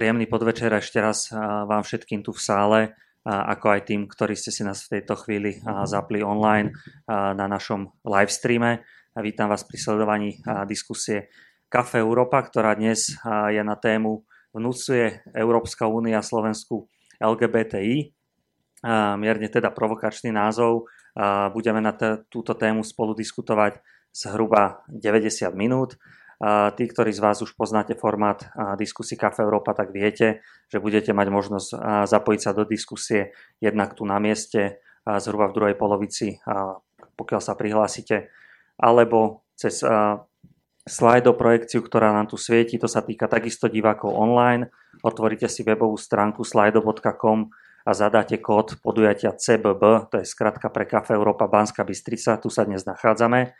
Príjemný podvečer ešte raz vám všetkým tu v sále, ako aj tým, ktorí ste si nás v tejto chvíli zapli online na našom live streame. Vítam vás pri sledovaní diskusie Kafe Európa, ktorá dnes je na tému Vnúcuje Európska únia Slovensku LGBTI. Mierne teda provokačný názov. Budeme na túto tému spolu diskutovať zhruba 90 minút. Tí, ktorí z vás už poznáte formát diskusí Kafe Európa, tak viete, že budete mať možnosť zapojiť sa do diskusie jednak tu na mieste, zhruba v druhej polovici, pokiaľ sa prihlásite, alebo cez slajdo projekciu, ktorá nám tu svieti, to sa týka takisto divákov online. Otvoríte si webovú stránku slido.com a zadáte kód podujatia CBB, to je skratka pre Kafe Európa Banská Bystrica, tu sa dnes nachádzame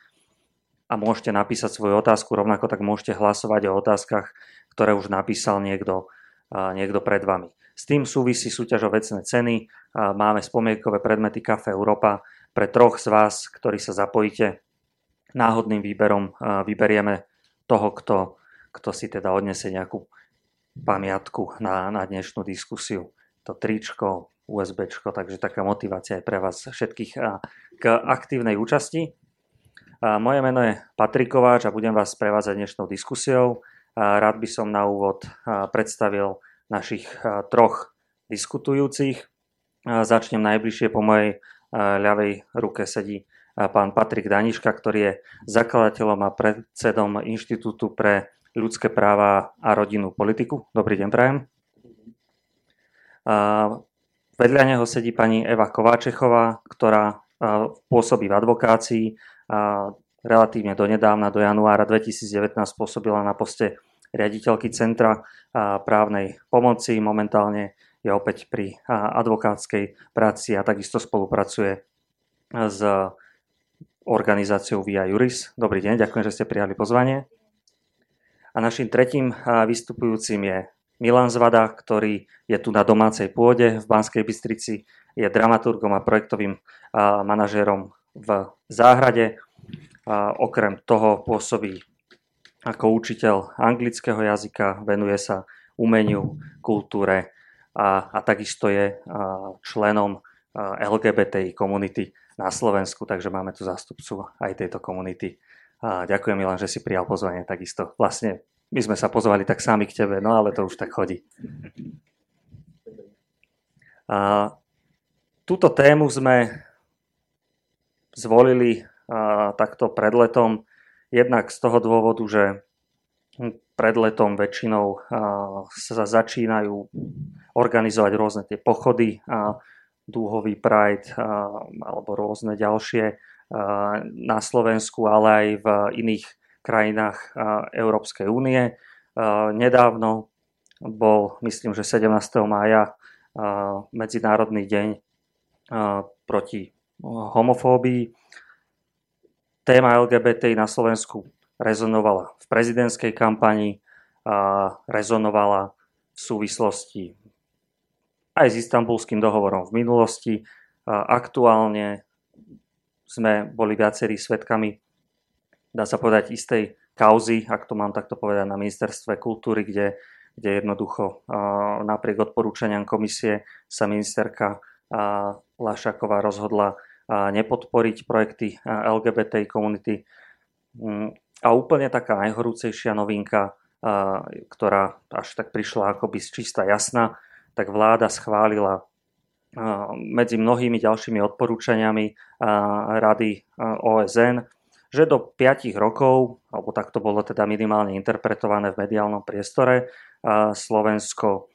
a môžete napísať svoju otázku, rovnako tak môžete hlasovať o otázkach, ktoré už napísal niekto, niekto pred vami. S tým súvisí súťaž o vecné ceny. Máme spomienkové predmety Kafe Európa. Pre troch z vás, ktorí sa zapojíte náhodným výberom, vyberieme toho, kto, kto si teda odnese nejakú pamiatku na, na dnešnú diskusiu. To tričko, USB, takže taká motivácia je pre vás všetkých k aktívnej účasti. Moje meno je Patrik Kováč a budem vás sprevázať dnešnou diskusiou. Rád by som na úvod predstavil našich troch diskutujúcich. Začnem najbližšie po mojej ľavej ruke sedí pán Patrik Daniška, ktorý je zakladateľom a predsedom Inštitútu pre ľudské práva a rodinnú politiku. Dobrý deň, prajem. Vedľa neho sedí pani Eva Kováčechová, ktorá pôsobí v advokácii relatívne donedávna, do januára 2019 pôsobila na poste riaditeľky Centra právnej pomoci. Momentálne je opäť pri advokátskej práci a takisto spolupracuje s organizáciou Via Juris. Dobrý deň, ďakujem, že ste prijali pozvanie. A našim tretím vystupujúcim je Milan Zvada, ktorý je tu na domácej pôde v Banskej Bystrici, je dramaturgom a projektovým manažérom v záhrade. A okrem toho pôsobí ako učiteľ anglického jazyka, venuje sa umeniu, kultúre a, a takisto je členom LGBTI komunity na Slovensku, takže máme tu zástupcu aj tejto komunity. A ďakujem Milan, že si prijal pozvanie takisto. Vlastne my sme sa pozvali tak sami k tebe, no ale to už tak chodí. A, túto tému sme zvolili takto pred letom. Jednak z toho dôvodu, že pred letom väčšinou sa začínajú organizovať rôzne tie pochody, dúhový Pride alebo rôzne ďalšie na Slovensku, ale aj v iných krajinách Európskej únie. Nedávno bol, myslím, že 17. mája Medzinárodný deň proti homofóbii. Téma LGBT na Slovensku rezonovala v prezidentskej kampani, a rezonovala v súvislosti aj s istambulským dohovorom v minulosti. A aktuálne sme boli viacerí svetkami, dá sa povedať, istej kauzy, ak to mám takto povedať, na ministerstve kultúry, kde, kde jednoducho napriek odporúčaniam komisie sa ministerka Lašaková rozhodla nepodporiť projekty LGBT komunity. Mm, a úplne taká najhorúcejšia novinka, ktorá až tak prišla akoby z čista jasná, tak vláda schválila medzi mnohými ďalšími odporúčaniami Rady OSN, že do 5 rokov, alebo tak to bolo teda minimálne interpretované v mediálnom priestore, Slovensko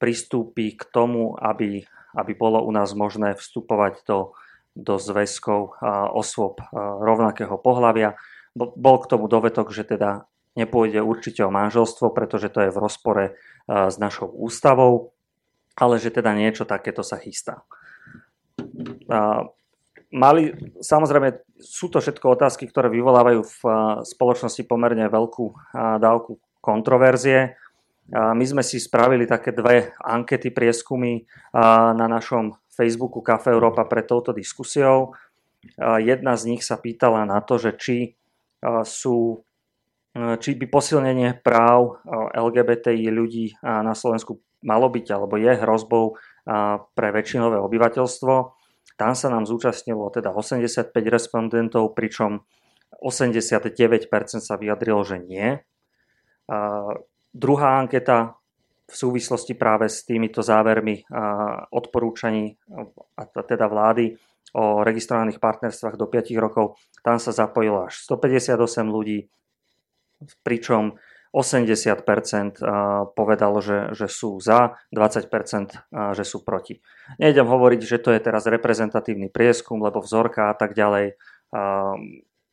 pristúpi k tomu, aby, aby bolo u nás možné vstupovať do do zväzkov osôb rovnakého pohľavia. Bol k tomu dovetok, že teda nepôjde určite o manželstvo, pretože to je v rozpore s našou ústavou, ale že teda niečo takéto sa chystá. Mali, samozrejme, sú to všetko otázky, ktoré vyvolávajú v spoločnosti pomerne veľkú dávku kontroverzie. My sme si spravili také dve ankety, prieskumy na našom Facebooku Cafe Európa pred touto diskusiou. Jedna z nich sa pýtala na to, že či sú či by posilnenie práv LGBTI ľudí na Slovensku malo byť alebo je hrozbou pre väčšinové obyvateľstvo. Tam sa nám zúčastnilo teda 85 respondentov, pričom 89% sa vyjadrilo, že nie. Druhá anketa v súvislosti práve s týmito závermi odporúčaní a teda vlády o registrovaných partnerstvách do 5 rokov, tam sa zapojilo až 158 ľudí, pričom 80% povedalo, že, že sú za, 20% že sú proti. Nejdem hovoriť, že to je teraz reprezentatívny prieskum, lebo vzorka a tak ďalej.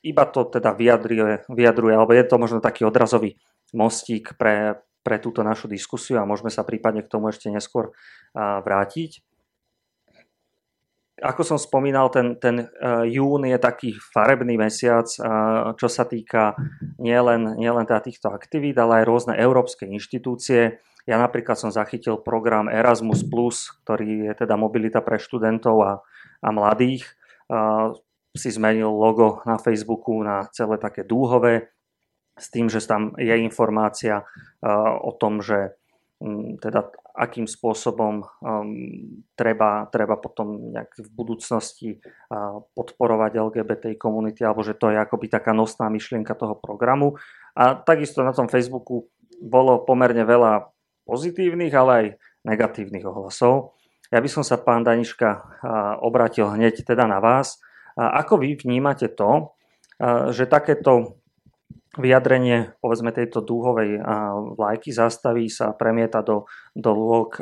Iba to teda vyjadruje, vyjadruje alebo je to možno taký odrazový mostík pre, pre túto našu diskusiu a môžeme sa prípadne k tomu ešte neskôr vrátiť ako som spomínal, ten, ten uh, jún je taký farebný mesiac, čo sa týka nielen, nielen teda týchto aktivít, ale aj rôzne európske inštitúcie. Ja napríklad som zachytil program Erasmus+, ktorý je teda mobilita pre študentov a, a mladých. Si zmenil logo na Facebooku na celé také dúhové, s tým, že tam je informácia uh, o tom, že um, teda akým spôsobom um, treba, treba potom nejak v budúcnosti uh, podporovať LGBT komunity, alebo že to je akoby taká nosná myšlienka toho programu. A takisto na tom Facebooku bolo pomerne veľa pozitívnych, ale aj negatívnych ohlasov. Ja by som sa, pán Daniška, uh, obratil hneď teda na vás. Ako vy vnímate to, že takéto vyjadrenie povedzme tejto dúhovej vlajky zastaví sa premieta do, do lôk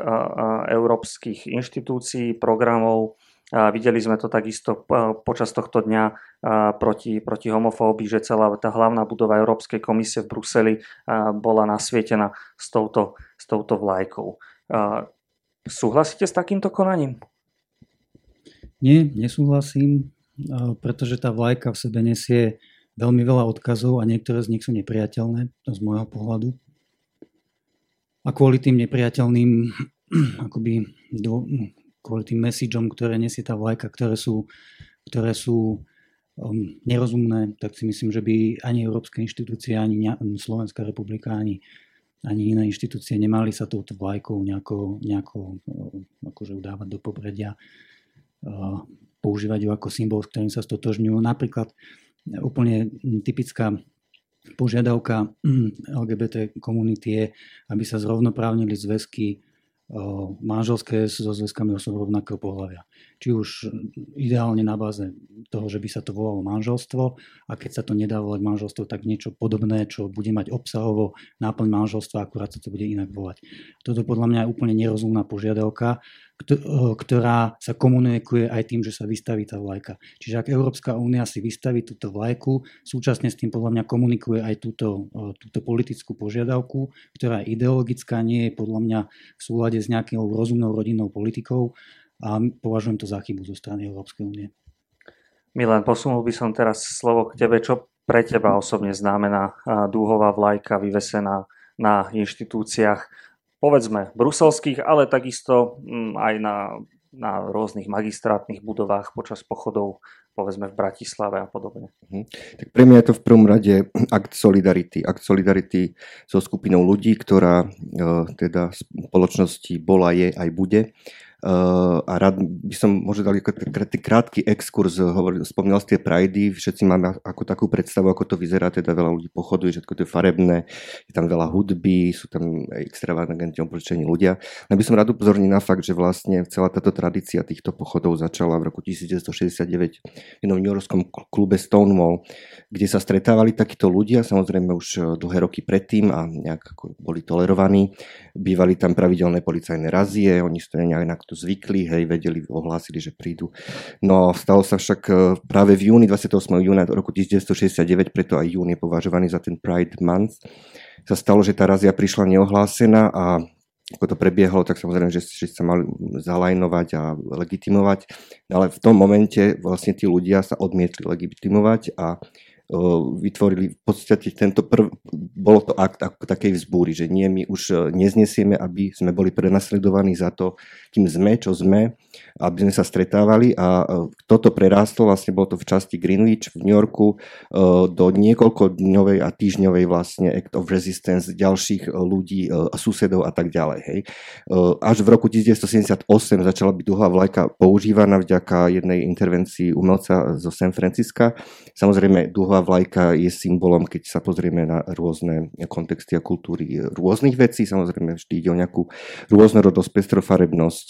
európskych inštitúcií, programov. Videli sme to takisto počas tohto dňa proti, proti homofóbii, že celá tá hlavná budova Európskej komisie v Bruseli bola nasvietená s touto, s touto vlajkou. Súhlasíte s takýmto konaním? Nie, nesúhlasím, pretože tá vlajka v sebe nesie veľmi veľa odkazov a niektoré z nich sú nepriateľné, z môjho pohľadu. A kvôli tým nepriateľným, akoby, dvo, kvôli tým messageom, ktoré nesie tá vlajka, ktoré sú, ktoré sú um, nerozumné, tak si myslím, že by ani Európska inštitúcia, ani Slovenská republika, ani, ani iné inštitúcie nemali sa touto vlajkou nejako, nejako um, akože udávať do popredia, uh, používať ju ako symbol, s ktorým sa stotožňujú. Napríklad úplne typická požiadavka LGBT komunity je, aby sa zrovnoprávnili zväzky manželské so zväzkami osob rovnakého pohľavia. Či už ideálne na báze toho, že by sa to volalo manželstvo a keď sa to nedá volať manželstvo, tak niečo podobné, čo bude mať obsahovo náplň manželstva, akurát sa to bude inak volať. Toto podľa mňa je úplne nerozumná požiadavka, ktorá sa komunikuje aj tým, že sa vystaví tá vlajka. Čiže ak Európska únia si vystaví túto vlajku, súčasne s tým podľa mňa komunikuje aj túto, túto politickú požiadavku, ktorá je ideologická, nie je podľa mňa v súlade s nejakou rozumnou rodinnou politikou a považujem to za chybu zo strany Európskej únie. Milan, posunul by som teraz slovo k tebe. Čo pre teba osobne znamená dúhová vlajka vyvesená na inštitúciách povedzme bruselských, ale takisto mm, aj na, na rôznych magistrátnych budovách počas pochodov, povedzme v Bratislave a podobne. Mhm. Tak pre mňa je to v prvom rade akt solidarity. Akt solidarity so skupinou ľudí, ktorá e, teda spoločnosti bola, je aj bude a rád by som možno dal krátky exkurs, hovoril, spomínal ste prajdy, všetci máme ako takú predstavu, ako to vyzerá, teda veľa ľudí pochoduje, všetko to je farebné, je tam veľa hudby, sú tam extravagantne oblečení ľudia. No by som rád upozornil na fakt, že vlastne celá táto tradícia týchto pochodov začala v roku 1969 v jednom Yorkskom klube Stonewall, kde sa stretávali takíto ľudia, samozrejme už dlhé roky predtým a nejak boli tolerovaní. Bývali tam pravidelné policajné razie, oni to nejak na zvykli, hej, vedeli, ohlásili, že prídu. No stalo sa však e, práve v júni, 28. júna roku 1969, preto aj jún je považovaný za ten Pride Month, sa stalo, že tá razia prišla neohlásená a ako to prebiehalo, tak samozrejme, že, že sa mali zalajnovať a legitimovať, ale v tom momente vlastne tí ľudia sa odmietli legitimovať a vytvorili v podstate tento prv, bolo to akt ako takej vzbúry, že nie, my už neznesieme, aby sme boli prenasledovaní za to, kým sme, čo sme, aby sme sa stretávali a toto prerástlo, vlastne bolo to v časti Greenwich v New Yorku do niekoľko dňovej a týždňovej vlastne Act of Resistance ďalších ľudí, susedov a tak ďalej. Hej. Až v roku 1978 začala byť dlhá vlajka používaná vďaka jednej intervencii umelca zo San Francisca. Samozrejme, dlhá Štvorhlavá vlajka je symbolom, keď sa pozrieme na rôzne kontexty a kultúry rôznych vecí. Samozrejme, vždy ide o nejakú rôznorodosť, pestrofarebnosť,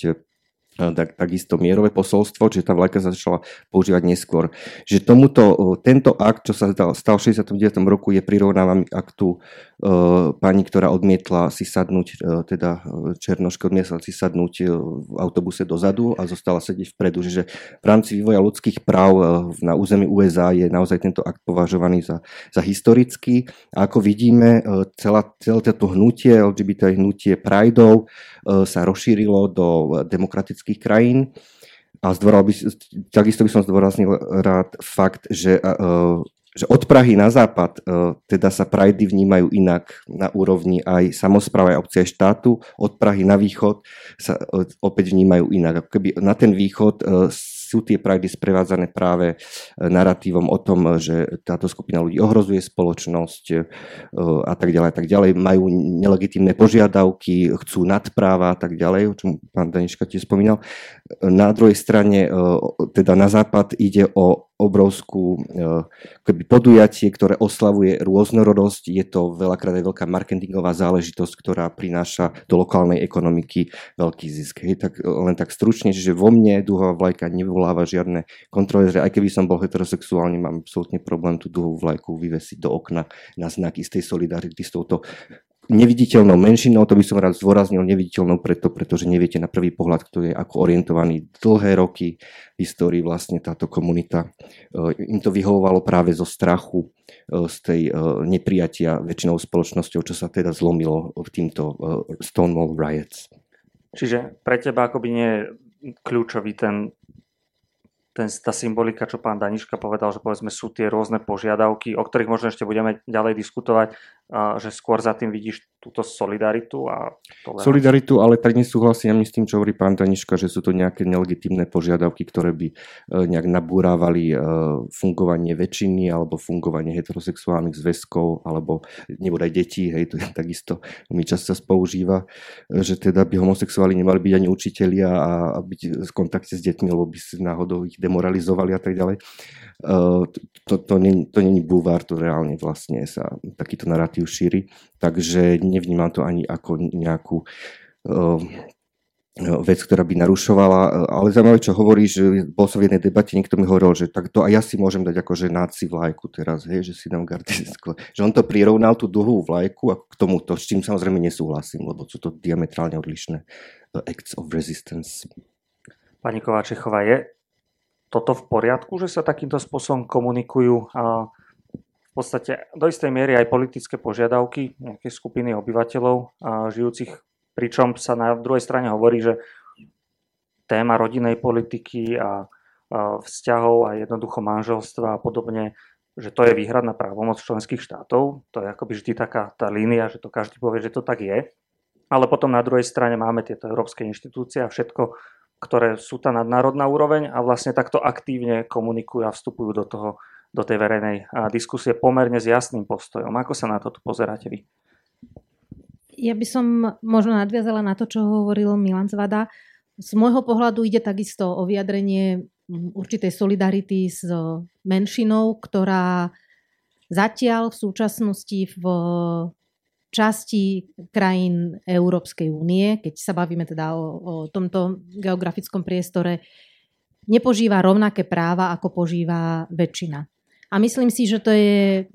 tak, takisto mierové posolstvo, že tá vlajka sa začala používať neskôr. Že tomuto, tento akt, čo sa stal v 69. roku, je prirovnávaný aktu uh, pani, ktorá odmietla si sadnúť, uh, teda Černoška odmietla si sadnúť v autobuse dozadu a zostala sedieť vpredu. Že v rámci vývoja ľudských práv uh, na území USA je naozaj tento akt považovaný za, za historický. A ako vidíme, celá, celé toto hnutie, LGBT hnutie Prideov sa rozšírilo do demokratických krajín. A by, takisto by som zdôraznil rád fakt, že, že od Prahy na západ teda sa prajdy vnímajú inak na úrovni aj samozprávy aj obce štátu, od Prahy na východ sa opäť vnímajú inak. Keby na ten východ sú tie prajdy sprevádzané práve e, narratívom o tom, že táto skupina ľudí ohrozuje spoločnosť e, a tak ďalej, a tak ďalej. Majú nelegitímne požiadavky, chcú nadpráva a tak ďalej, o čom pán Daniška tiež spomínal. Na druhej strane, e, teda na západ ide o obrovskú keby podujatie, ktoré oslavuje rôznorodosť. Je to veľakrát aj veľká marketingová záležitosť, ktorá prináša do lokálnej ekonomiky veľký zisk. Hej, tak len tak stručne, že vo mne duhová vlajka nevyvoláva žiadne kontroverzy. Aj keby som bol heterosexuálny, mám absolútne problém tú duhovú vlajku vyvesiť do okna na znak istej solidarity s touto neviditeľnou menšinou, to by som rád zdôraznil, neviditeľnou preto, pretože neviete na prvý pohľad, kto je ako orientovaný dlhé roky v histórii vlastne táto komunita. E, im to vyhovovalo práve zo strachu e, z tej e, neprijatia väčšinou spoločnosťou, čo sa teda zlomilo v týmto Stonewall Riots. Čiže pre teba akoby nie je kľúčový ten ten, tá symbolika, čo pán Daniška povedal, že povedzme sú tie rôzne požiadavky, o ktorých možno ešte budeme ďalej diskutovať, že skôr za tým vidíš túto solidaritu a toleranciu. Solidaritu, ale tak nesúhlasím s tým, čo hovorí pán Daniška, že sú to nejaké nelegitímne požiadavky, ktoré by e, nejak nabúrávali e, fungovanie väčšiny alebo fungovanie heterosexuálnych zväzkov alebo nebodaj detí, hej, to je takisto mi často sa používa, že teda by homosexuáli nemali byť ani učitelia a byť v kontakte s deťmi, lebo by si náhodou ich demoralizovali a tak ďalej. Uh, to, to, nie, to není búvar, to reálne vlastne sa takýto narratív šíri, takže nevnímam to ani ako nejakú uh, vec, ktorá by narušovala, ale zaujímavé, čo hovorí, že bol som v jednej debate, niekto mi hovoril, že tak to aj ja si môžem dať akože náci vlajku teraz, hej, že si dám gardistickú. Že on to prirovnal tú dlhú vlajku a k tomuto, s čím samozrejme nesúhlasím, lebo sú to diametrálne odlišné acts of resistance. Pani Kováčechová, je toto v poriadku, že sa takýmto spôsobom komunikujú a podstate do istej miery aj politické požiadavky nejakej skupiny obyvateľov a žijúcich, pričom sa na druhej strane hovorí, že téma rodinej politiky a, vzťahov a jednoducho manželstva a podobne, že to je výhradná právomoc členských štátov. To je akoby vždy taká tá línia, že to každý povie, že to tak je. Ale potom na druhej strane máme tieto európske inštitúcie a všetko ktoré sú tá nadnárodná úroveň a vlastne takto aktívne komunikujú a vstupujú do, toho, do tej verejnej diskusie pomerne s jasným postojom. Ako sa na to tu pozeráte vy? Ja by som možno nadviazala na to, čo hovoril Milan Zvada. Z môjho pohľadu ide takisto o vyjadrenie určitej solidarity s menšinou, ktorá zatiaľ v súčasnosti v časti krajín Európskej únie, keď sa bavíme teda o, o tomto geografickom priestore, nepožíva rovnaké práva, ako požíva väčšina. A myslím si, že to je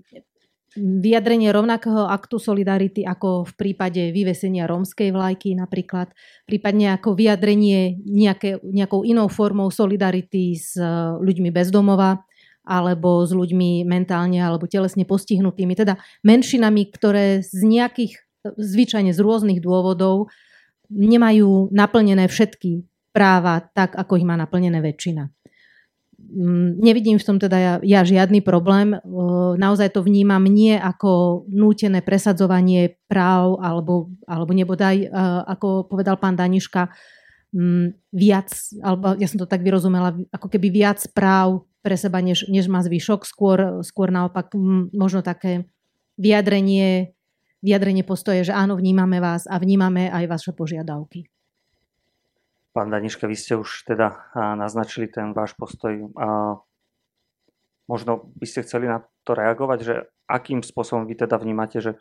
vyjadrenie rovnakého aktu solidarity ako v prípade vyvesenia rómskej vlajky napríklad, prípadne ako vyjadrenie nejaké, nejakou inou formou solidarity s ľuďmi bezdomova, alebo s ľuďmi mentálne alebo telesne postihnutými, teda menšinami, ktoré z nejakých, zvyčajne z rôznych dôvodov nemajú naplnené všetky práva tak, ako ich má naplnené väčšina. Nevidím v tom teda ja, ja žiadny problém. Naozaj to vnímam nie ako nútené presadzovanie práv alebo, alebo nebodaj, ako povedal pán Daniška, viac, alebo ja som to tak vyrozumela, ako keby viac práv pre seba, než, než má zvyšok. Skôr, skôr naopak možno také vyjadrenie, vyjadrenie postoje, že áno, vnímame vás a vnímame aj vaše požiadavky. Pán Daniška, vy ste už teda naznačili ten váš postoj. Možno by ste chceli na to reagovať, že akým spôsobom vy teda vnímate, že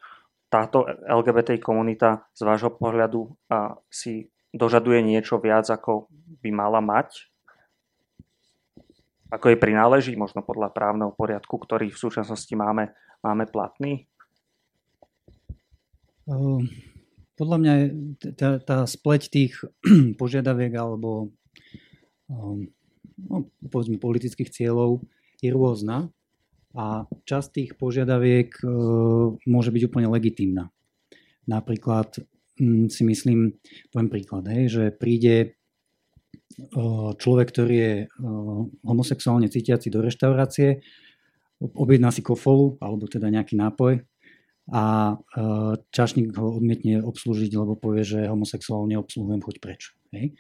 táto LGBT komunita z vášho pohľadu si dožaduje niečo viac, ako by mala mať? Ako jej prináleží, možno podľa právneho poriadku, ktorý v súčasnosti máme, máme platný? Um podľa mňa tá, tá spleť tých požiadaviek alebo um, no, povedzme politických cieľov je rôzna a časť tých požiadaviek uh, môže byť úplne legitímna. Napríklad um, si myslím, poviem príklad, hej, že príde uh, človek, ktorý je uh, homosexuálne cítiaci do reštaurácie, objedná si kofolu alebo teda nejaký nápoj a e, čašník ho odmietne obslúžiť, lebo povie, že homosexuál neobsluhujem, choď preč. Hej.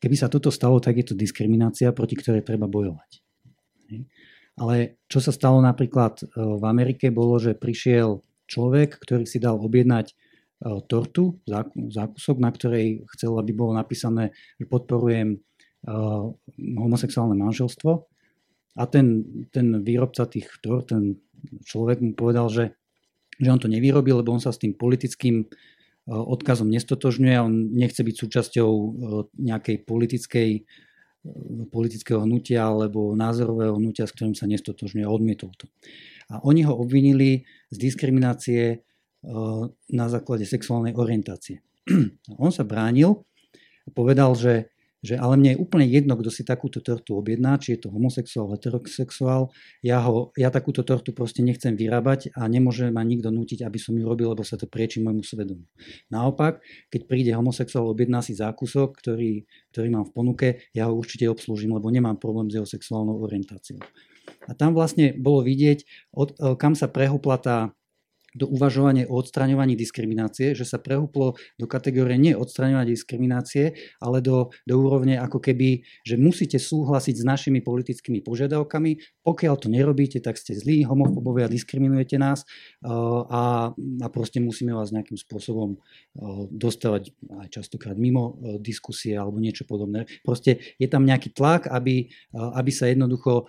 Keby sa toto stalo, tak je to diskriminácia, proti ktorej treba bojovať. Hej. Ale čo sa stalo napríklad e, v Amerike, bolo, že prišiel človek, ktorý si dal objednať e, tortu, zákusok, na ktorej chcel, aby bolo napísané, že podporujem homosexuálne manželstvo. A ten, ten výrobca tých tort, ten človek mu povedal, že že on to nevyrobil, lebo on sa s tým politickým e, odkazom nestotožňuje on nechce byť súčasťou e, nejakej politickej, e, politického hnutia alebo názorového hnutia, s ktorým sa nestotožňuje odmietol to. A oni ho obvinili z diskriminácie na základe sexuálnej orientácie. On sa bránil a povedal, že že ale mne je úplne jedno, kto si takúto tortu objedná, či je to homosexuál, heterosexuál. Ja, ho, ja takúto tortu proste nechcem vyrábať a nemôže ma nikto nútiť, aby som ju robil, lebo sa to prieči môjmu svedomu. Naopak, keď príde homosexuál, objedná si zákusok, ktorý, ktorý mám v ponuke, ja ho určite obslúžim, lebo nemám problém s jeho sexuálnou orientáciou. A tam vlastne bolo vidieť, od, kam sa prehopla tá do uvažovania o odstraňovaní diskriminácie, že sa prehúplo do kategórie nie odstraňovania diskriminácie, ale do, do úrovne ako keby, že musíte súhlasiť s našimi politickými požiadavkami. Pokiaľ to nerobíte, tak ste zlí, homofobovia, diskriminujete nás uh, a, a proste musíme vás nejakým spôsobom uh, dostávať aj častokrát mimo uh, diskusie alebo niečo podobné. Proste je tam nejaký tlak, aby, aby sa jednoducho,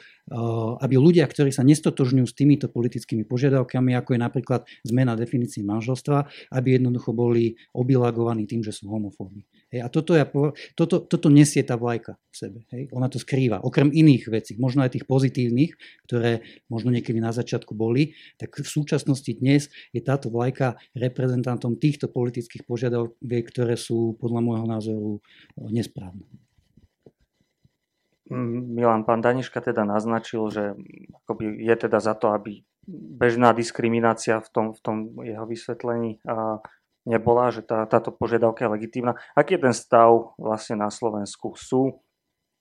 aby ľudia, ktorí sa nestotožňujú s týmito politickými požiadavkami, ako je napríklad zmena definícií manželstva, aby jednoducho boli obilagovaní tým, že sú homofóbni. Hej, a toto, ja, toto, toto nesie tá vlajka v sebe. Hej. Ona to skrýva. Okrem iných vecí, možno aj tých pozitívnych, ktoré možno niekedy na začiatku boli, tak v súčasnosti dnes je táto vlajka reprezentantom týchto politických požiadaviek, ktoré sú podľa môjho názoru nesprávne. Milan, pán Daniška teda naznačil, že akoby je teda za to, aby bežná diskriminácia v tom, v tom jeho vysvetlení nebola, že tá, táto požiadavka je legitívna. Aký je ten stav vlastne na Slovensku? Sú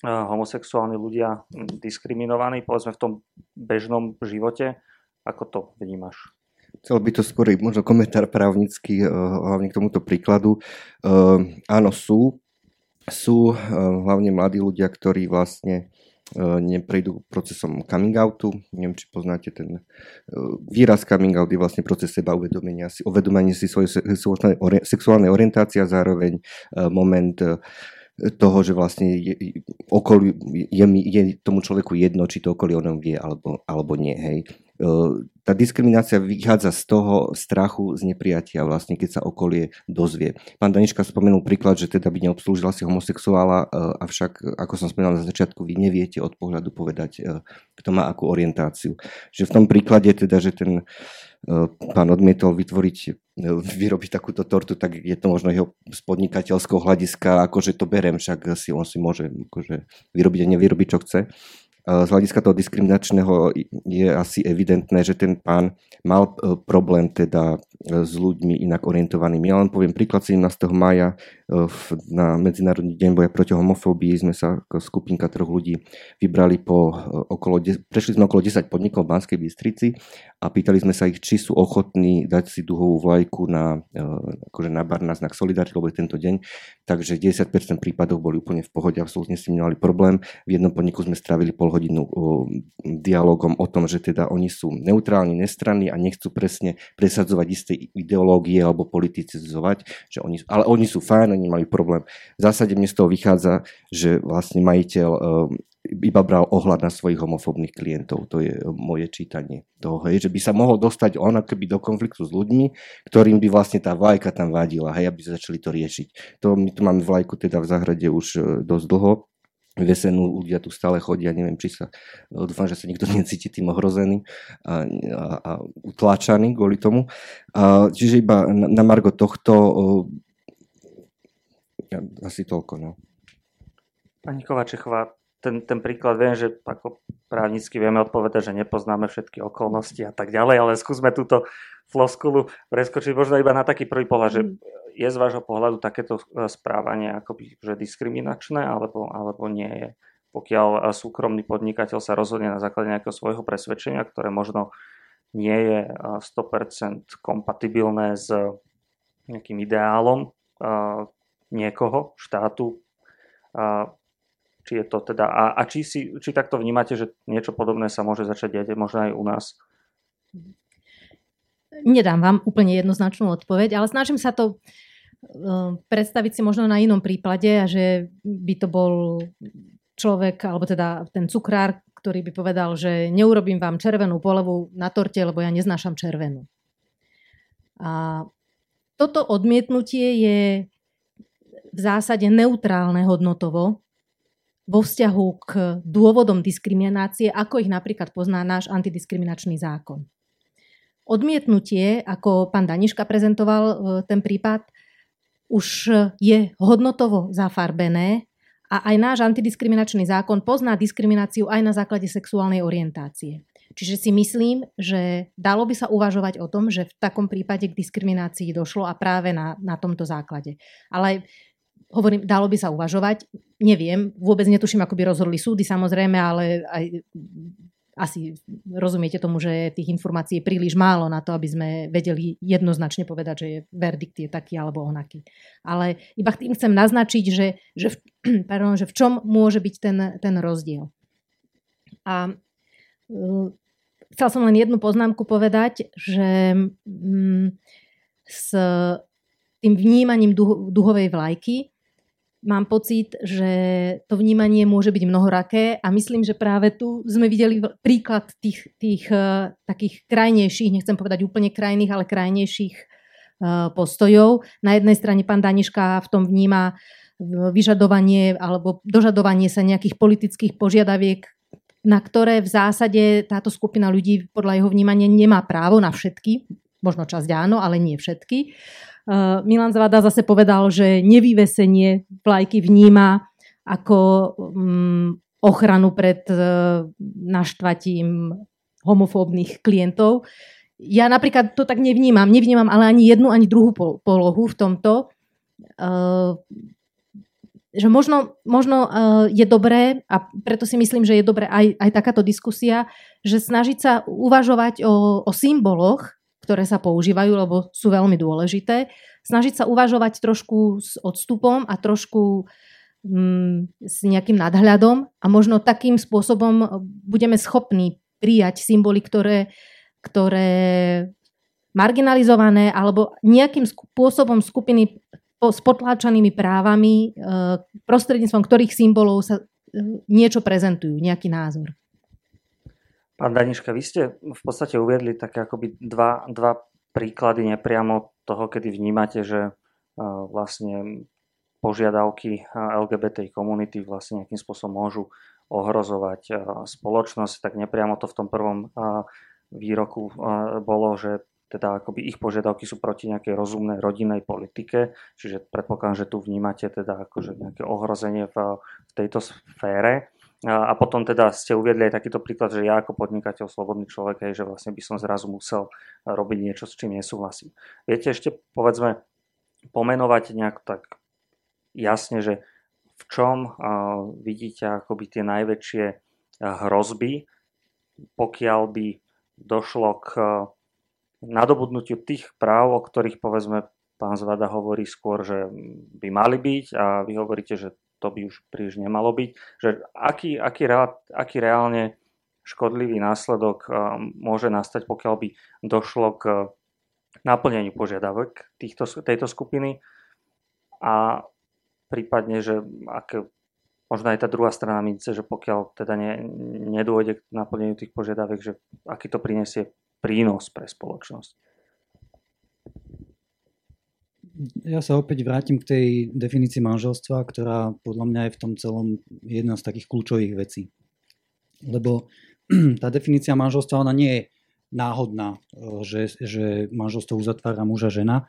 homosexuálni ľudia diskriminovaní, povedzme v tom bežnom živote? Ako to vnímaš? Chcel by to skôr možno komentár právnický, hlavne k tomuto príkladu. Áno, sú. Sú hlavne mladí ľudia, ktorí vlastne E, neprejdú procesom coming outu. Neviem, či poznáte ten e, výraz coming out je vlastne proces seba uvedomenia si, uvedomenie si svojej sexuálnej orientácie a zároveň moment toho, že vlastne je, okolí, je, je tomu človeku jedno, či to okolie o vie alebo, alebo nie. Hej. Tá diskriminácia vychádza z toho strachu z nepriatia, vlastne keď sa okolie dozvie. Pán Daniška spomenul príklad, že teda by neobslúžila si homosexuála, avšak, ako som spomínal na začiatku, vy neviete od pohľadu povedať, kto má akú orientáciu. Že v tom príklade teda, že ten pán odmietol vytvoriť, vyrobiť takúto tortu, tak je to možno jeho z podnikateľského hľadiska, akože to berem, však si on si môže akože vyrobiť a nevyrobiť, čo chce z hľadiska toho diskriminačného je asi evidentné, že ten pán mal e, problém teda s ľuďmi inak orientovanými. Ja len poviem príklad 17. maja na Medzinárodný deň boja proti homofóbii sme sa skupinka troch ľudí vybrali po okolo, prešli sme okolo 10 podnikov v Banskej Bystrici a pýtali sme sa ich, či sú ochotní dať si duhovú vlajku na, akože na bar na znak Solidarity, lebo je tento deň. Takže 90% prípadov boli úplne v pohode, absolútne s tým nemali problém. V jednom podniku sme strávili pol hodinu dialogom o tom, že teda oni sú neutrálni, nestranní a nechcú presne presadzovať isté ideológie alebo politicizovať, že oni, ale oni sú fajn, oni majú problém. V zásade mne z toho vychádza, že vlastne majiteľ iba bral ohľad na svojich homofóbnych klientov. To je moje čítanie toho, hej, že by sa mohol dostať on akoby do konfliktu s ľuďmi, ktorým by vlastne tá vlajka tam vadila, hej, aby začali to riešiť. To my tu máme vlajku teda v záhrade už e, dosť dlho, Vesenú ľudia tu stále chodia, neviem, či sa, e, dúfam, že sa nikto necíti tým ohrozený a, a, a utláčaný kvôli tomu. A, čiže iba na, na margo tohto ja, asi toľko, no. Pani Kovačechová, ten, ten príklad viem, že ako právnicky vieme odpovedať, že nepoznáme všetky okolnosti a tak ďalej, ale skúsme túto floskulu preskočiť možno iba na taký prvý pohľad, že mm. Je z vášho pohľadu takéto e, správanie akoby, že diskriminačné alebo, alebo nie je. Pokiaľ e, súkromný podnikateľ sa rozhodne na základe nejakého svojho presvedčenia, ktoré možno nie je 100% e, kompatibilné s nejakým ideálom niekoho, štátu, či je to teda, a, a či, si, či takto vnímate, že niečo podobné sa môže začať diať možno aj u nás? Nedám vám úplne jednoznačnú odpoveď, ale snažím sa to uh, predstaviť si možno na inom prípade a že by to bol človek, alebo teda ten cukrár, ktorý by povedal, že neurobím vám červenú polevu na torte, lebo ja neznášam červenú. A toto odmietnutie je v zásade neutrálne hodnotovo, vo vzťahu k dôvodom diskriminácie, ako ich napríklad pozná náš antidiskriminačný zákon. Odmietnutie, ako pán Daniška prezentoval e, ten prípad, už je hodnotovo zafarbené a aj náš antidiskriminačný zákon pozná diskrimináciu aj na základe sexuálnej orientácie. Čiže si myslím, že dalo by sa uvažovať o tom, že v takom prípade k diskriminácii došlo a práve na, na tomto základe. Ale hovorím, dalo by sa uvažovať. Neviem, vôbec netuším, ako by rozhodli súdy samozrejme, ale aj asi rozumiete tomu, že tých informácií je príliš málo na to, aby sme vedeli jednoznačne povedať, že je verdikt je taký alebo onaký. Ale iba tým chcem naznačiť, že, že, v, pardon, že v čom môže byť ten, ten rozdiel. A uh, chcel som len jednu poznámku povedať, že um, s tým vnímaním duh, duhovej vlajky mám pocit, že to vnímanie môže byť mnohoraké a myslím, že práve tu sme videli príklad tých, tých uh, takých krajnejších, nechcem povedať úplne krajných, ale krajnejších uh, postojov. Na jednej strane pán Daniška v tom vníma vyžadovanie alebo dožadovanie sa nejakých politických požiadaviek, na ktoré v zásade táto skupina ľudí podľa jeho vnímania nemá právo na všetky, možno časť áno, ale nie všetky. Eh, Milan Zavada zase povedal, že nevyvesenie vlajky vníma ako mm, ochranu pred eh, naštvatím homofóbnych klientov. Ja napríklad to tak nevnímam. Nevnímam ale ani jednu, ani druhú polohu v tomto. Eh, že možno, možno je dobré, a preto si myslím, že je dobré aj, aj takáto diskusia, že snažiť sa uvažovať o, o symboloch, ktoré sa používajú, lebo sú veľmi dôležité. Snažiť sa uvažovať trošku s odstupom a trošku mm, s nejakým nadhľadom a možno takým spôsobom budeme schopní prijať symboly, ktoré, ktoré marginalizované alebo nejakým spôsobom skupiny s potláčanými právami, e, prostredníctvom ktorých symbolov sa e, niečo prezentujú, nejaký názor. Pán Daniška, vy ste v podstate uviedli také akoby dva, dva príklady nepriamo toho, kedy vnímate, že vlastne požiadavky LGBT komunity vlastne nejakým spôsobom môžu ohrozovať spoločnosť, tak nepriamo to v tom prvom výroku bolo, že teda akoby ich požiadavky sú proti nejakej rozumnej rodinnej politike, čiže predpokladám, že tu vnímate teda akože nejaké ohrozenie v, v tejto sfére. A potom teda ste uviedli aj takýto príklad, že ja ako podnikateľ, slobodný človek, hej, že vlastne by som zrazu musel robiť niečo, s čím nesúhlasím. Viete ešte, povedzme, pomenovať nejak tak jasne, že v čom vidíte akoby tie najväčšie hrozby, pokiaľ by došlo k nadobudnutiu tých práv, o ktorých povedzme pán Zvada hovorí skôr, že by mali byť a vy hovoríte, že to by už príliš nemalo byť. Že aký, aký, aký reálne škodlivý následok môže nastať, pokiaľ by došlo k naplneniu požiadavok týchto, tejto skupiny a prípadne, že aké, možno aj tá druhá strana mince, že pokiaľ teda ne, nedôjde k naplneniu tých požiadaviek, že aký to prinesie prínos pre spoločnosť ja sa opäť vrátim k tej definícii manželstva, ktorá podľa mňa je v tom celom jedna z takých kľúčových vecí. Lebo tá definícia manželstva, ona nie je náhodná, e, že, že manželstvo uzatvára muža žena,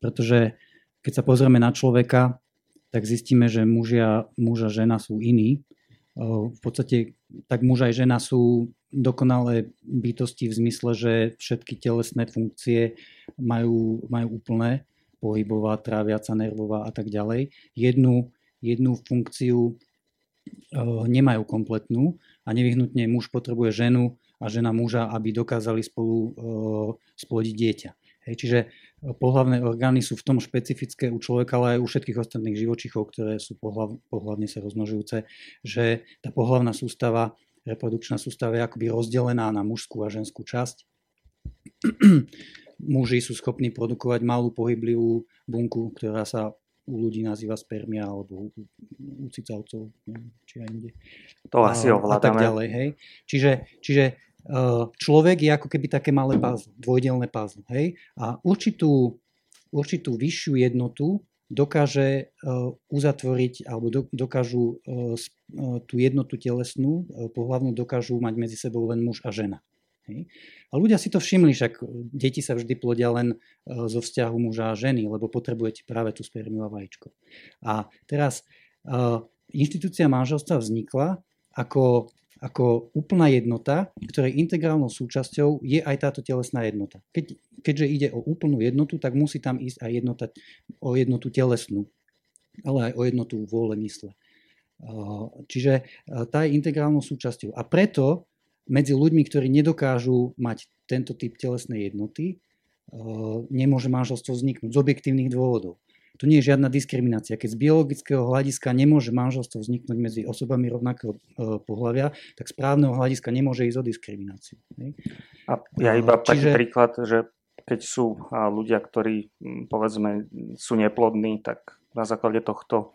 pretože keď sa pozrieme na človeka, tak zistíme, že mužia, muž a žena sú iní. E, v podstate tak muž aj žena sú dokonalé bytosti v zmysle, že všetky telesné funkcie majú, majú úplné pohybová, tráviaca, nervová a tak ďalej. Jednu, jednu funkciu e, nemajú kompletnú a nevyhnutne muž potrebuje ženu a žena muža, aby dokázali spolu e, splodiť dieťa. Hej, čiže e, pohlavné orgány sú v tom špecifické u človeka, ale aj u všetkých ostatných živočichov, ktoré sú pohlav, pohlavne sa rozmnožujúce, že tá pohlavná sústava, reprodukčná sústava je akoby rozdelená na mužskú a ženskú časť muži sú schopní produkovať malú pohyblivú bunku, ktorá sa u ľudí nazýva spermia alebo u cicavcov, neviem, či aj inde. To asi ovládame. A tak ďalej, hej. Čiže, čiže e, človek je ako keby také malé puzzle, dvojdelné puzzle, hej. A určitú, určitú vyššiu jednotu dokáže e, uzatvoriť alebo dokážu e, tú jednotu telesnú, pohľavnú dokážu mať medzi sebou len muž a žena. A ľudia si to všimli, však deti sa vždy plodia len e, zo vzťahu muža a ženy, lebo potrebujete práve tú spermiu a vajíčko. A teraz uh, inštitúcia manželstva vznikla ako, ako úplná jednota, ktorej integrálnou súčasťou je aj táto telesná jednota. Keď, keďže ide o úplnú jednotu, tak musí tam ísť aj jednota, o jednotu telesnú, ale aj o jednotu vôle mysle. Uh, čiže tá je integrálnou súčasťou. A preto medzi ľuďmi, ktorí nedokážu mať tento typ telesnej jednoty, eh, nemôže manželstvo vzniknúť z objektívnych dôvodov. Tu nie je žiadna diskriminácia. Keď z biologického hľadiska nemôže manželstvo vzniknúť medzi osobami rovnakého eh, pohľavia, tak z právneho hľadiska nemôže ísť o diskrimináciu. A ja iba Čiže... príklad, že keď sú ľudia, ktorí povedzme sú neplodní, tak na základe tohto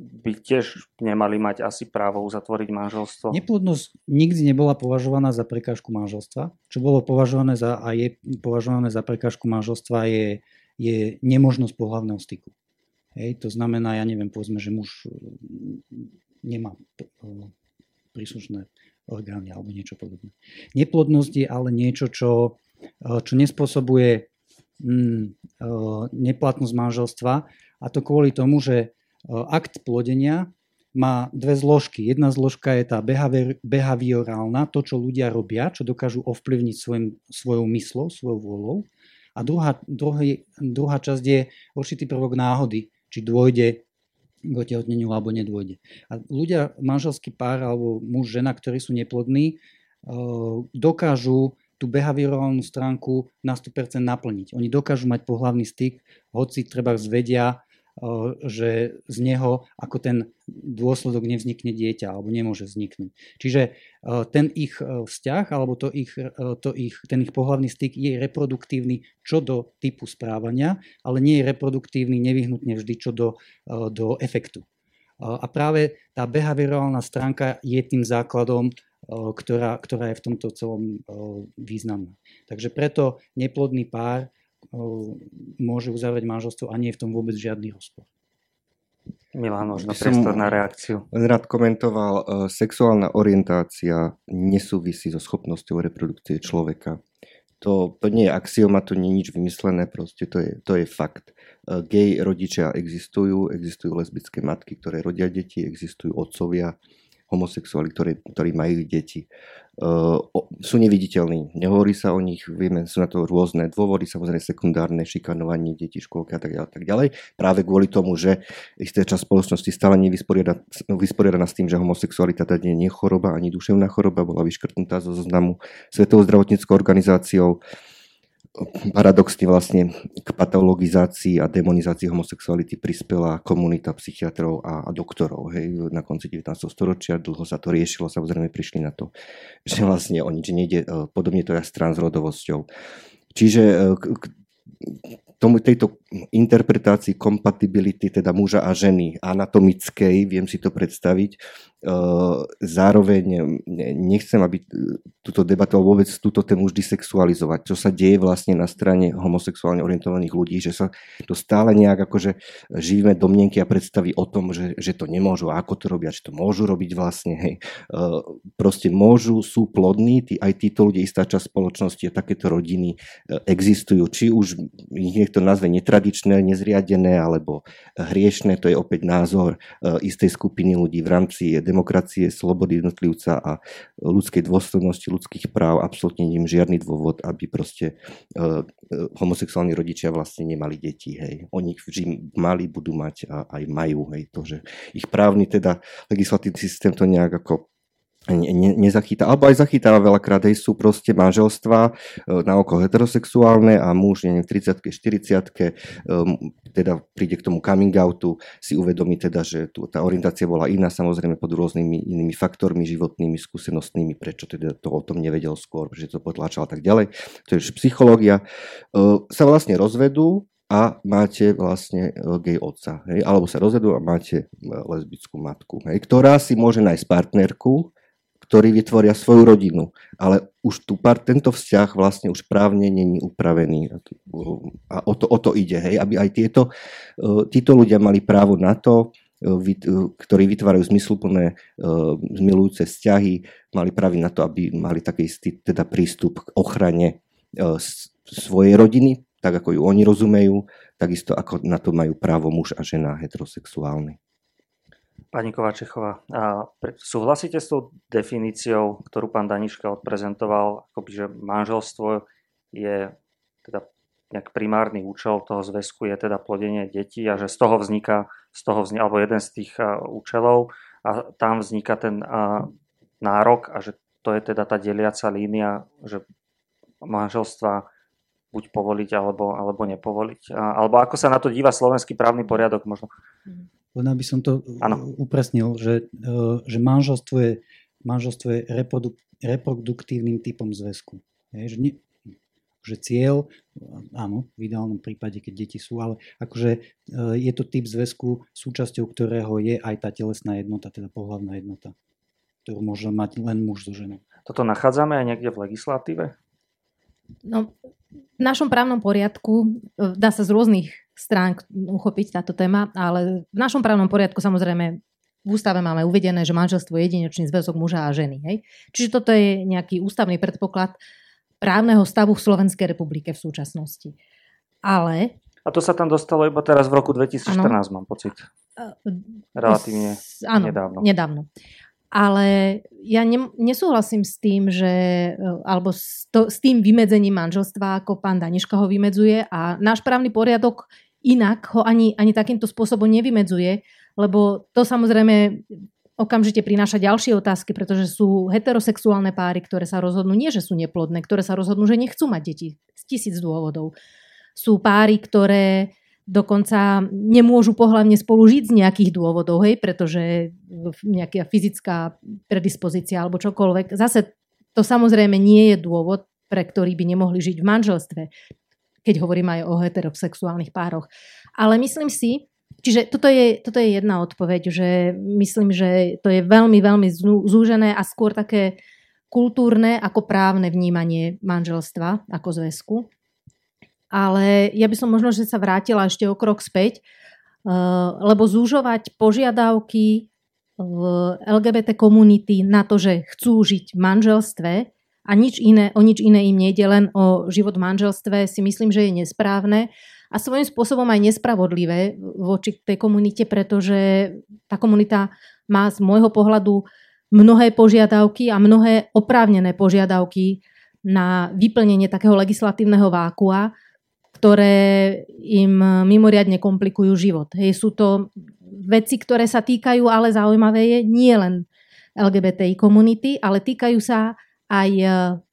by tiež nemali mať asi právo uzatvoriť manželstvo. Neplodnosť nikdy nebola považovaná za prekážku manželstva. Čo bolo považované za a je považované za prekážku manželstva je, je nemožnosť pohľavného styku. Hej, to znamená, ja neviem, povedzme, že muž nemá príslušné orgány alebo niečo podobné. Neplodnosť je ale niečo, čo, čo nespôsobuje mm, neplatnosť manželstva a to kvôli tomu, že akt plodenia má dve zložky. Jedna zložka je tá behaviorálna, to, čo ľudia robia, čo dokážu ovplyvniť svojim, svojou myslou, svojou vôľou. A druhá, druhý, druhá časť je určitý prvok náhody, či dôjde k otehotneniu alebo nedôjde. A ľudia, manželský pár alebo muž, žena, ktorí sú neplodní, dokážu tú behaviorálnu stránku na 100% naplniť. Oni dokážu mať pohlavný styk, hoci treba zvedia, že z neho ako ten dôsledok nevznikne dieťa alebo nemôže vzniknúť. Čiže ten ich vzťah alebo to ich, to ich, ten ich pohľavný styk je reproduktívny čo do typu správania, ale nie je reproduktívny nevyhnutne vždy čo do, do efektu. A práve tá behaviorálna stránka je tým základom, ktorá, ktorá je v tomto celom významná. Takže preto neplodný pár môže uzavrieť manželstvo a nie je v tom vôbec žiadny rozpor. Milan, možno priestor na reakciu. Rád komentoval, e, sexuálna orientácia nesúvisí so schopnosťou reprodukcie človeka. To, to nie je axioma, to nie je nič vymyslené, proste to je, to je fakt. E, gej rodičia existujú, existujú lesbické matky, ktoré rodia deti, existujú otcovia, homosexuáli, ktorí, ktorí majú deti, uh, sú neviditeľní. Nehovorí sa o nich, vieme, sú na to rôzne dôvody, samozrejme sekundárne, šikanovanie detí, školky a tak ďalej, tak ďalej. Práve kvôli tomu, že isté časť spoločnosti stále nevysporiadaná s tým, že homosexualita teda nie je choroba, ani duševná choroba, bola vyškrtnutá zo zoznamu Svetovou zdravotníckou organizáciou paradoxne vlastne k patologizácii a demonizácii homosexuality prispela komunita psychiatrov a, a doktorov. Hej. Na konci 19. storočia dlho sa to riešilo, samozrejme prišli na to, že vlastne o nič nejde, e, podobne to je s transrodovosťou. Čiže e, tomu, tejto interpretácii kompatibility teda muža a ženy anatomickej, viem si to predstaviť, zároveň nechcem, aby túto debatu vôbec túto tému vždy sexualizovať, čo sa deje vlastne na strane homosexuálne orientovaných ľudí, že sa to stále nejak akože žijeme domnenky a predstavy o tom, že, že to nemôžu, ako to robia, že to môžu robiť vlastne, hej. Proste môžu, sú plodní, tí, aj títo ľudia, istá časť spoločnosti a takéto rodiny existujú. Či už ich niekto nazve netradičné, nezriadené alebo hriešné, to je opäť názor e, istej skupiny ľudí v rámci demokracie, slobody jednotlivca a ľudskej dôstojnosti, ľudských práv, absolútne ním žiadny dôvod, aby proste uh, homosexuálni rodičia vlastne nemali deti. Hej. Oni vždy mali, budú mať a aj majú. Hej. To, že ich právny teda legislatívny systém to nejak ako ne, nezachytá, alebo aj zachytáva veľakrát, hej, sú proste manželstva e, na oko heterosexuálne a muž, neviem, 30 40 um, teda príde k tomu coming outu, si uvedomí teda, že tu, tá orientácia bola iná, samozrejme pod rôznymi inými faktormi, životnými, skúsenostnými, prečo teda to o tom nevedel skôr, prečo to potláčal a tak ďalej. To je psychológia. Uh, sa vlastne rozvedú, a máte vlastne e, gay otca. Hej? Alebo sa rozvedú a máte lesbickú matku, hej? ktorá si môže nájsť partnerku, ktorí vytvoria svoju rodinu. Ale už tu pár, tento vzťah vlastne už právne není upravený. A o to, o to ide, hej, aby aj tieto, e, títo ľudia mali právo na to, e, e, ktorí vytvárajú zmysluplné, zmilujúce vzťahy, mali právo na to, aby mali taký istý teda prístup k ochrane svojej rodiny, tak ako ju oni rozumejú, takisto ako na to majú právo muž a žena heterosexuálny. Pani Kovačechová, a súhlasíte s tou definíciou, ktorú pán Daniška odprezentoval, akoby, že manželstvo je teda nejak primárny účel toho zväzku je teda plodenie detí a že z toho vzniká, z toho vzniká alebo jeden z tých účelov a tam vzniká ten nárok a že to je teda tá deliaca línia, že manželstva buď povoliť alebo, alebo nepovoliť. Alebo ako sa na to díva slovenský právny poriadok možno? Mhm. Len aby som to ano. upresnil, že, e, že manželstvo je, manželstvo je reproduk, reproduktívnym typom zväzku. Je, že, nie, že cieľ, áno, v ideálnom prípade, keď deti sú, ale akože e, je to typ zväzku, súčasťou ktorého je aj tá telesná jednota, teda pohľavná jednota, ktorú môže mať len muž so ženou. Toto nachádzame aj niekde v legislatíve? No, v našom právnom poriadku e, dá sa z rôznych strán uchopiť táto téma, ale v našom právnom poriadku samozrejme v ústave máme uvedené, že manželstvo je jedinečný zväzok muža a ženy. Hej? Čiže toto je nejaký ústavný predpoklad právneho stavu v Slovenskej republike v súčasnosti. Ale... A to sa tam dostalo iba teraz v roku 2014, ano. mám pocit. Relatívne áno, nedávno. nedávno. Ale ja ne, nesúhlasím s tým, že, alebo s, to, s tým vymedzením manželstva, ako pán Daniška ho vymedzuje a náš právny poriadok inak ho ani, ani takýmto spôsobom nevymedzuje, lebo to samozrejme okamžite prináša ďalšie otázky, pretože sú heterosexuálne páry, ktoré sa rozhodnú nie, že sú neplodné, ktoré sa rozhodnú, že nechcú mať deti z tisíc dôvodov. Sú páry, ktoré dokonca nemôžu pohľavne spolu žiť z nejakých dôvodov, hej, pretože nejaká fyzická predispozícia alebo čokoľvek. Zase to samozrejme nie je dôvod, pre ktorý by nemohli žiť v manželstve, keď hovorím aj o heterosexuálnych pároch. Ale myslím si, čiže toto je, toto je jedna odpoveď, že myslím, že to je veľmi, veľmi zúžené a skôr také kultúrne ako právne vnímanie manželstva ako zväzku ale ja by som možno, že sa vrátila ešte o krok späť, eh, lebo zúžovať požiadavky LGBT komunity na to, že chcú žiť v manželstve a nič iné, o nič iné im nejde, len o život v manželstve, si myslím, že je nesprávne a svojím spôsobom aj nespravodlivé voči tej komunite, pretože tá komunita má z môjho pohľadu mnohé požiadavky a mnohé oprávnené požiadavky na vyplnenie takého legislatívneho vákua, ktoré im mimoriadne komplikujú život. Hej, sú to veci, ktoré sa týkajú, ale zaujímavé je, nie len LGBTI komunity, ale týkajú sa aj e,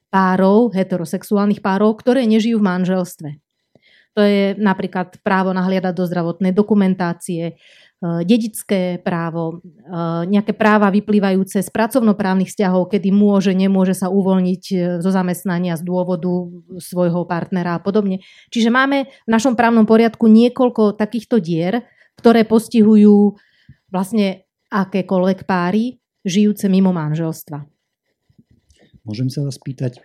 párov, heterosexuálnych párov, ktoré nežijú v manželstve. To je napríklad právo nahliadať do zdravotnej dokumentácie, dedické právo, eh, nejaké práva vyplývajúce z pracovnoprávnych vzťahov, kedy môže, nemôže sa uvoľniť eh, zo zamestnania z dôvodu svojho partnera a podobne. Čiže máme v našom právnom poriadku niekoľko takýchto dier, ktoré postihujú vlastne akékoľvek páry žijúce mimo manželstva. Môžem sa vás pýtať,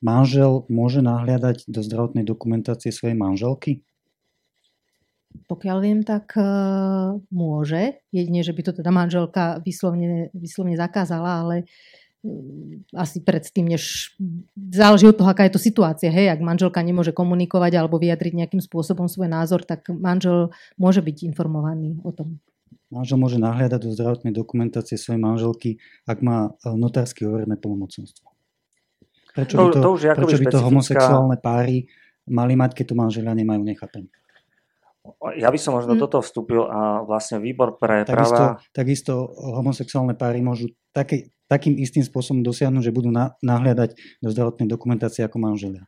manžel môže nahliadať do zdravotnej dokumentácie svojej manželky? Pokiaľ viem, tak uh, môže. Jedine, že by to teda manželka vyslovne, vyslovne zakázala, ale uh, asi predtým, než záleží od toho, aká je to situácia. Hej, ak manželka nemôže komunikovať alebo vyjadriť nejakým spôsobom svoj názor, tak manžel môže byť informovaný o tom. Manžel môže nahliadať do zdravotnej dokumentácie svojej manželky, ak má e, notársky overené plnomocnstvo. Prečo by to, to, to prečo by to homosexuálne páry mali mať, keď to manželia nemajú, nechápem. Ja by som možno hmm. toto vstúpil a vlastne výbor pre takisto, práva... Takisto homosexuálne páry môžu také, takým istým spôsobom dosiahnuť, že budú na, nahliadať do zdravotnej dokumentácie ako manželia.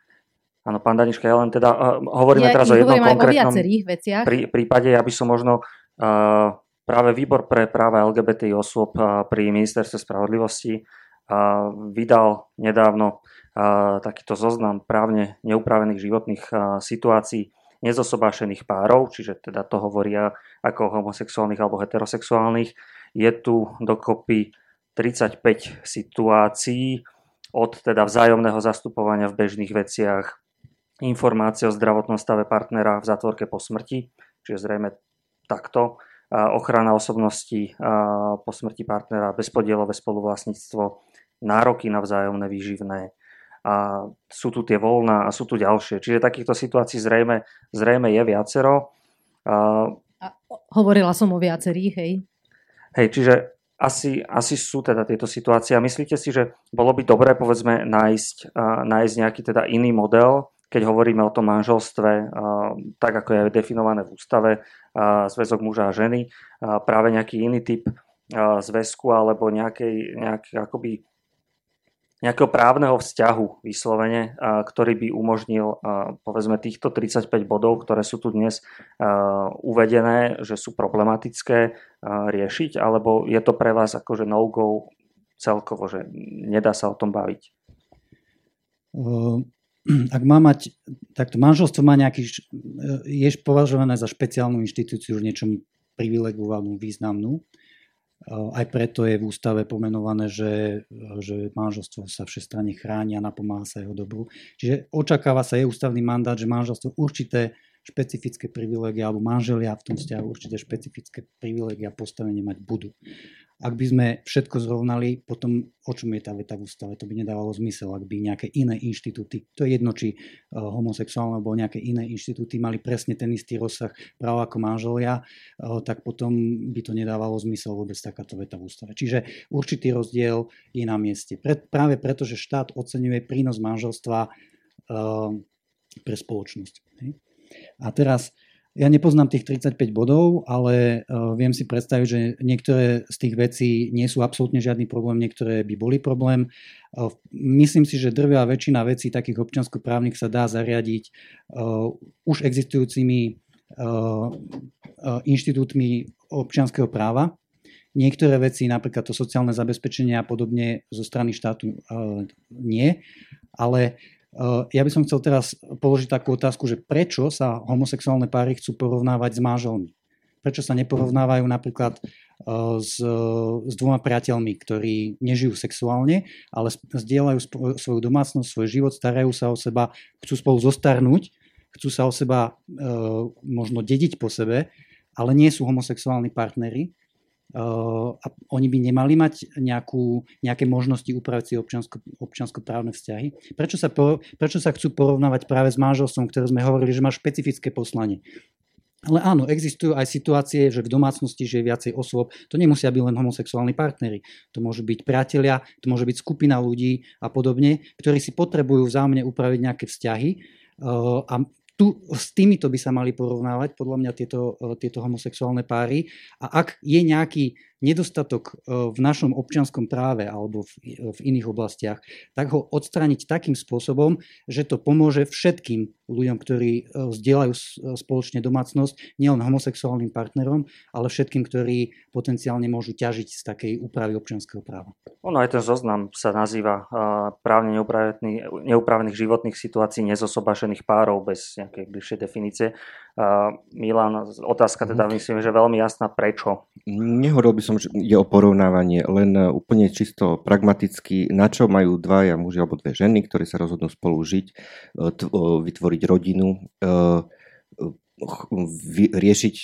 Áno, pán Daniška, ja len teda uh, hovoríme ja teraz o jednom konkrétnom veciach. Prí, prípade. Ja by som možno uh, práve výbor pre práva LGBT osôb uh, pri ministerstve spravodlivosti uh, vydal nedávno uh, takýto zoznam právne neupravených životných uh, situácií nezosobášených párov, čiže teda to hovoria ako homosexuálnych alebo heterosexuálnych. Je tu dokopy 35 situácií od teda vzájomného zastupovania v bežných veciach, informácie o zdravotnom stave partnera v zátvorke po smrti, čiže zrejme takto, ochrana osobnosti po smrti partnera, bezpodielové spoluvlastníctvo, nároky na vzájomné výživné, a sú tu tie voľná a sú tu ďalšie. Čiže takýchto situácií zrejme, zrejme je viacero. A, a hovorila som o viacerých, hej. Hej, čiže asi, asi sú teda tieto situácie. A myslíte si, že bolo by dobré, povedzme, nájsť, uh, nájsť nejaký teda iný model, keď hovoríme o tom manželstve, uh, tak ako je definované v ústave, uh, zväzok muža a ženy, uh, práve nejaký iný typ uh, zväzku alebo nejakej, nejaký akoby nejakého právneho vzťahu vyslovene, ktorý by umožnil povedzme týchto 35 bodov, ktoré sú tu dnes uvedené, že sú problematické riešiť, alebo je to pre vás akože no-go celkovo, že nedá sa o tom baviť? Ak má mať, takto manželstvo má nejaký, je považované za špeciálnu inštitúciu v niečom privilegovanú, významnú. Aj preto je v ústave pomenované, že, že manželstvo sa všestranne chráni a napomáha sa jeho dobru. Čiže očakáva sa, je ústavný mandát, že manželstvo určité špecifické privilegia, alebo manželia v tom vzťahu určité špecifické privilegia postavenie mať budú. Ak by sme všetko zrovnali, potom o čom je tá veta v ústave? To by nedávalo zmysel, ak by nejaké iné inštitúty, to je jedno, či uh, homosexuálne alebo nejaké iné inštitúty mali presne ten istý rozsah práv ako manželia, uh, tak potom by to nedávalo zmysel vôbec takáto veta v ústave. Čiže určitý rozdiel je na mieste. Pre, práve preto, že štát oceňuje prínos manželstva uh, pre spoločnosť. A teraz ja nepoznám tých 35 bodov, ale uh, viem si predstaviť, že niektoré z tých vecí nie sú absolútne žiadny problém, niektoré by boli problém. Uh, myslím si, že drvia väčšina vecí takých občanskoprávnych sa dá zariadiť uh, už existujúcimi inštitútmi občianského práva. Niektoré veci, napríklad to sociálne zabezpečenie a podobne zo strany štátu nie, ale ja by som chcel teraz položiť takú otázku, že prečo sa homosexuálne páry chcú porovnávať s manželmi? Prečo sa neporovnávajú napríklad eh, s, s dvoma priateľmi, ktorí nežijú sexuálne, ale zdieľajú svoju domácnosť, svoj život, starajú sa o seba, chcú spolu zostarnúť, chcú sa o seba možno dediť po sebe, ale nie sú homosexuálni partnery a oni by nemali mať nejakú, nejaké možnosti upraviť si občansko, občanskoprávne vzťahy. Prečo sa, po, prečo sa chcú porovnávať práve s manželstvom, ktoré sme hovorili, že má špecifické poslanie? Ale áno, existujú aj situácie, že v domácnosti žije viacej osôb. To nemusia byť len homosexuálni partnery. To môžu byť priatelia, to môže byť skupina ľudí a podobne, ktorí si potrebujú vzájomne upraviť nejaké vzťahy. A tu s týmito by sa mali porovnávať podľa mňa tieto, tieto homosexuálne páry. A ak je nejaký nedostatok e, v našom občianskom práve alebo v, v iných oblastiach, tak ho odstrániť takým spôsobom, že to pomôže všetkým ľuďom, ktorí e, zdieľajú e, spoločne domácnosť, nielen homosexuálnym partnerom, ale všetkým, ktorí potenciálne môžu ťažiť z takej úpravy občianského práva. Ono aj ten zoznam sa nazýva právne neupravených životných situácií nezosobášených párov bez nejakej bližšej definície. Milan, otázka teda mhm. myslím, že veľmi jasná, prečo? Nehovoril by som, že je o porovnávanie, len e, úplne čisto pragmaticky, na čo majú dvaja muži alebo dve ženy, ktorí sa rozhodnú spolu žiť, e, vytvoriť rodinu, e, riešiť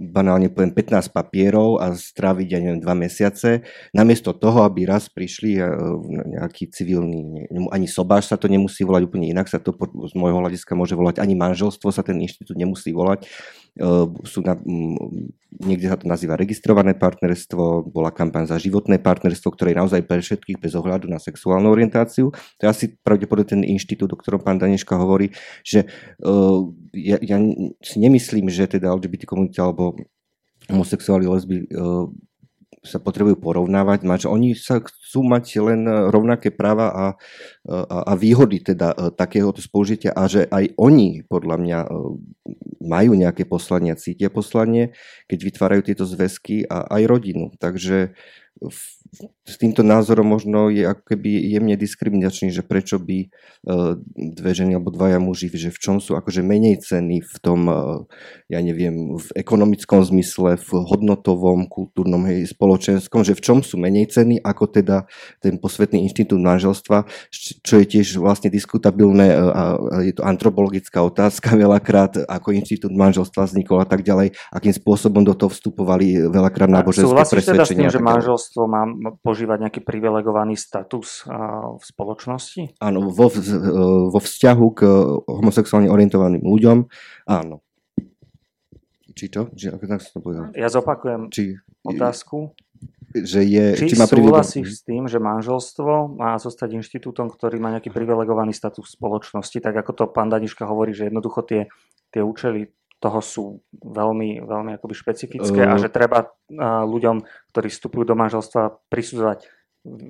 banálne poviem 15 papierov a stráviť ja neviem 2 mesiace, namiesto toho, aby raz prišli nejaký civilný, ani sobáš sa to nemusí volať úplne inak, sa to z môjho hľadiska môže volať, ani manželstvo sa ten inštitút nemusí volať, sú na, niekde sa to nazýva registrované partnerstvo, bola kampaň za životné partnerstvo, ktoré je naozaj pre všetkých bez ohľadu na sexuálnu orientáciu. To je asi pravdepodobne ten inštitút, o ktorom pán Daneška hovorí, že uh, ja, ja si nemyslím, že teda LGBT komunita alebo homosexuáli, lesby uh, sa potrebujú porovnávať, mať, že oni sa chcú mať len rovnaké práva a, a, a výhody teda takéhoto spolužitia a že aj oni podľa mňa majú nejaké poslanie, cítia poslanie, keď vytvárajú tieto zväzky a aj rodinu. Takže s týmto názorom možno je ako keby jemne diskriminačný, že prečo by e, dve ženy alebo dvaja muži, že v čom sú akože menej ceny v tom, e, ja neviem, v ekonomickom zmysle, v hodnotovom, kultúrnom, hej, spoločenskom, že v čom sú menej ceny ako teda ten posvetný inštitút manželstva, čo je tiež vlastne diskutabilné e, a je to antropologická otázka veľakrát, ako inštitút manželstva vznikol a tak ďalej, akým spôsobom do toho vstupovali veľakrát náboženské presvedčenia. Súhlasíš teda s tým, že manželstvo má požívať nejaký privilegovaný status v spoločnosti? Áno, vo, vo vzťahu k homosexuálne orientovaným ľuďom, áno. Či to? Či, ako tak to povedal? Ja zopakujem či, otázku. Že je, či, či má súhlasíš s tým, že manželstvo má zostať inštitútom, ktorý má nejaký privilegovaný status v spoločnosti, tak ako to pán Daniška hovorí, že jednoducho tie, tie účely toho sú veľmi, veľmi akoby špecifické uh, a že treba ľuďom, ktorí vstupujú do manželstva, prisudzovať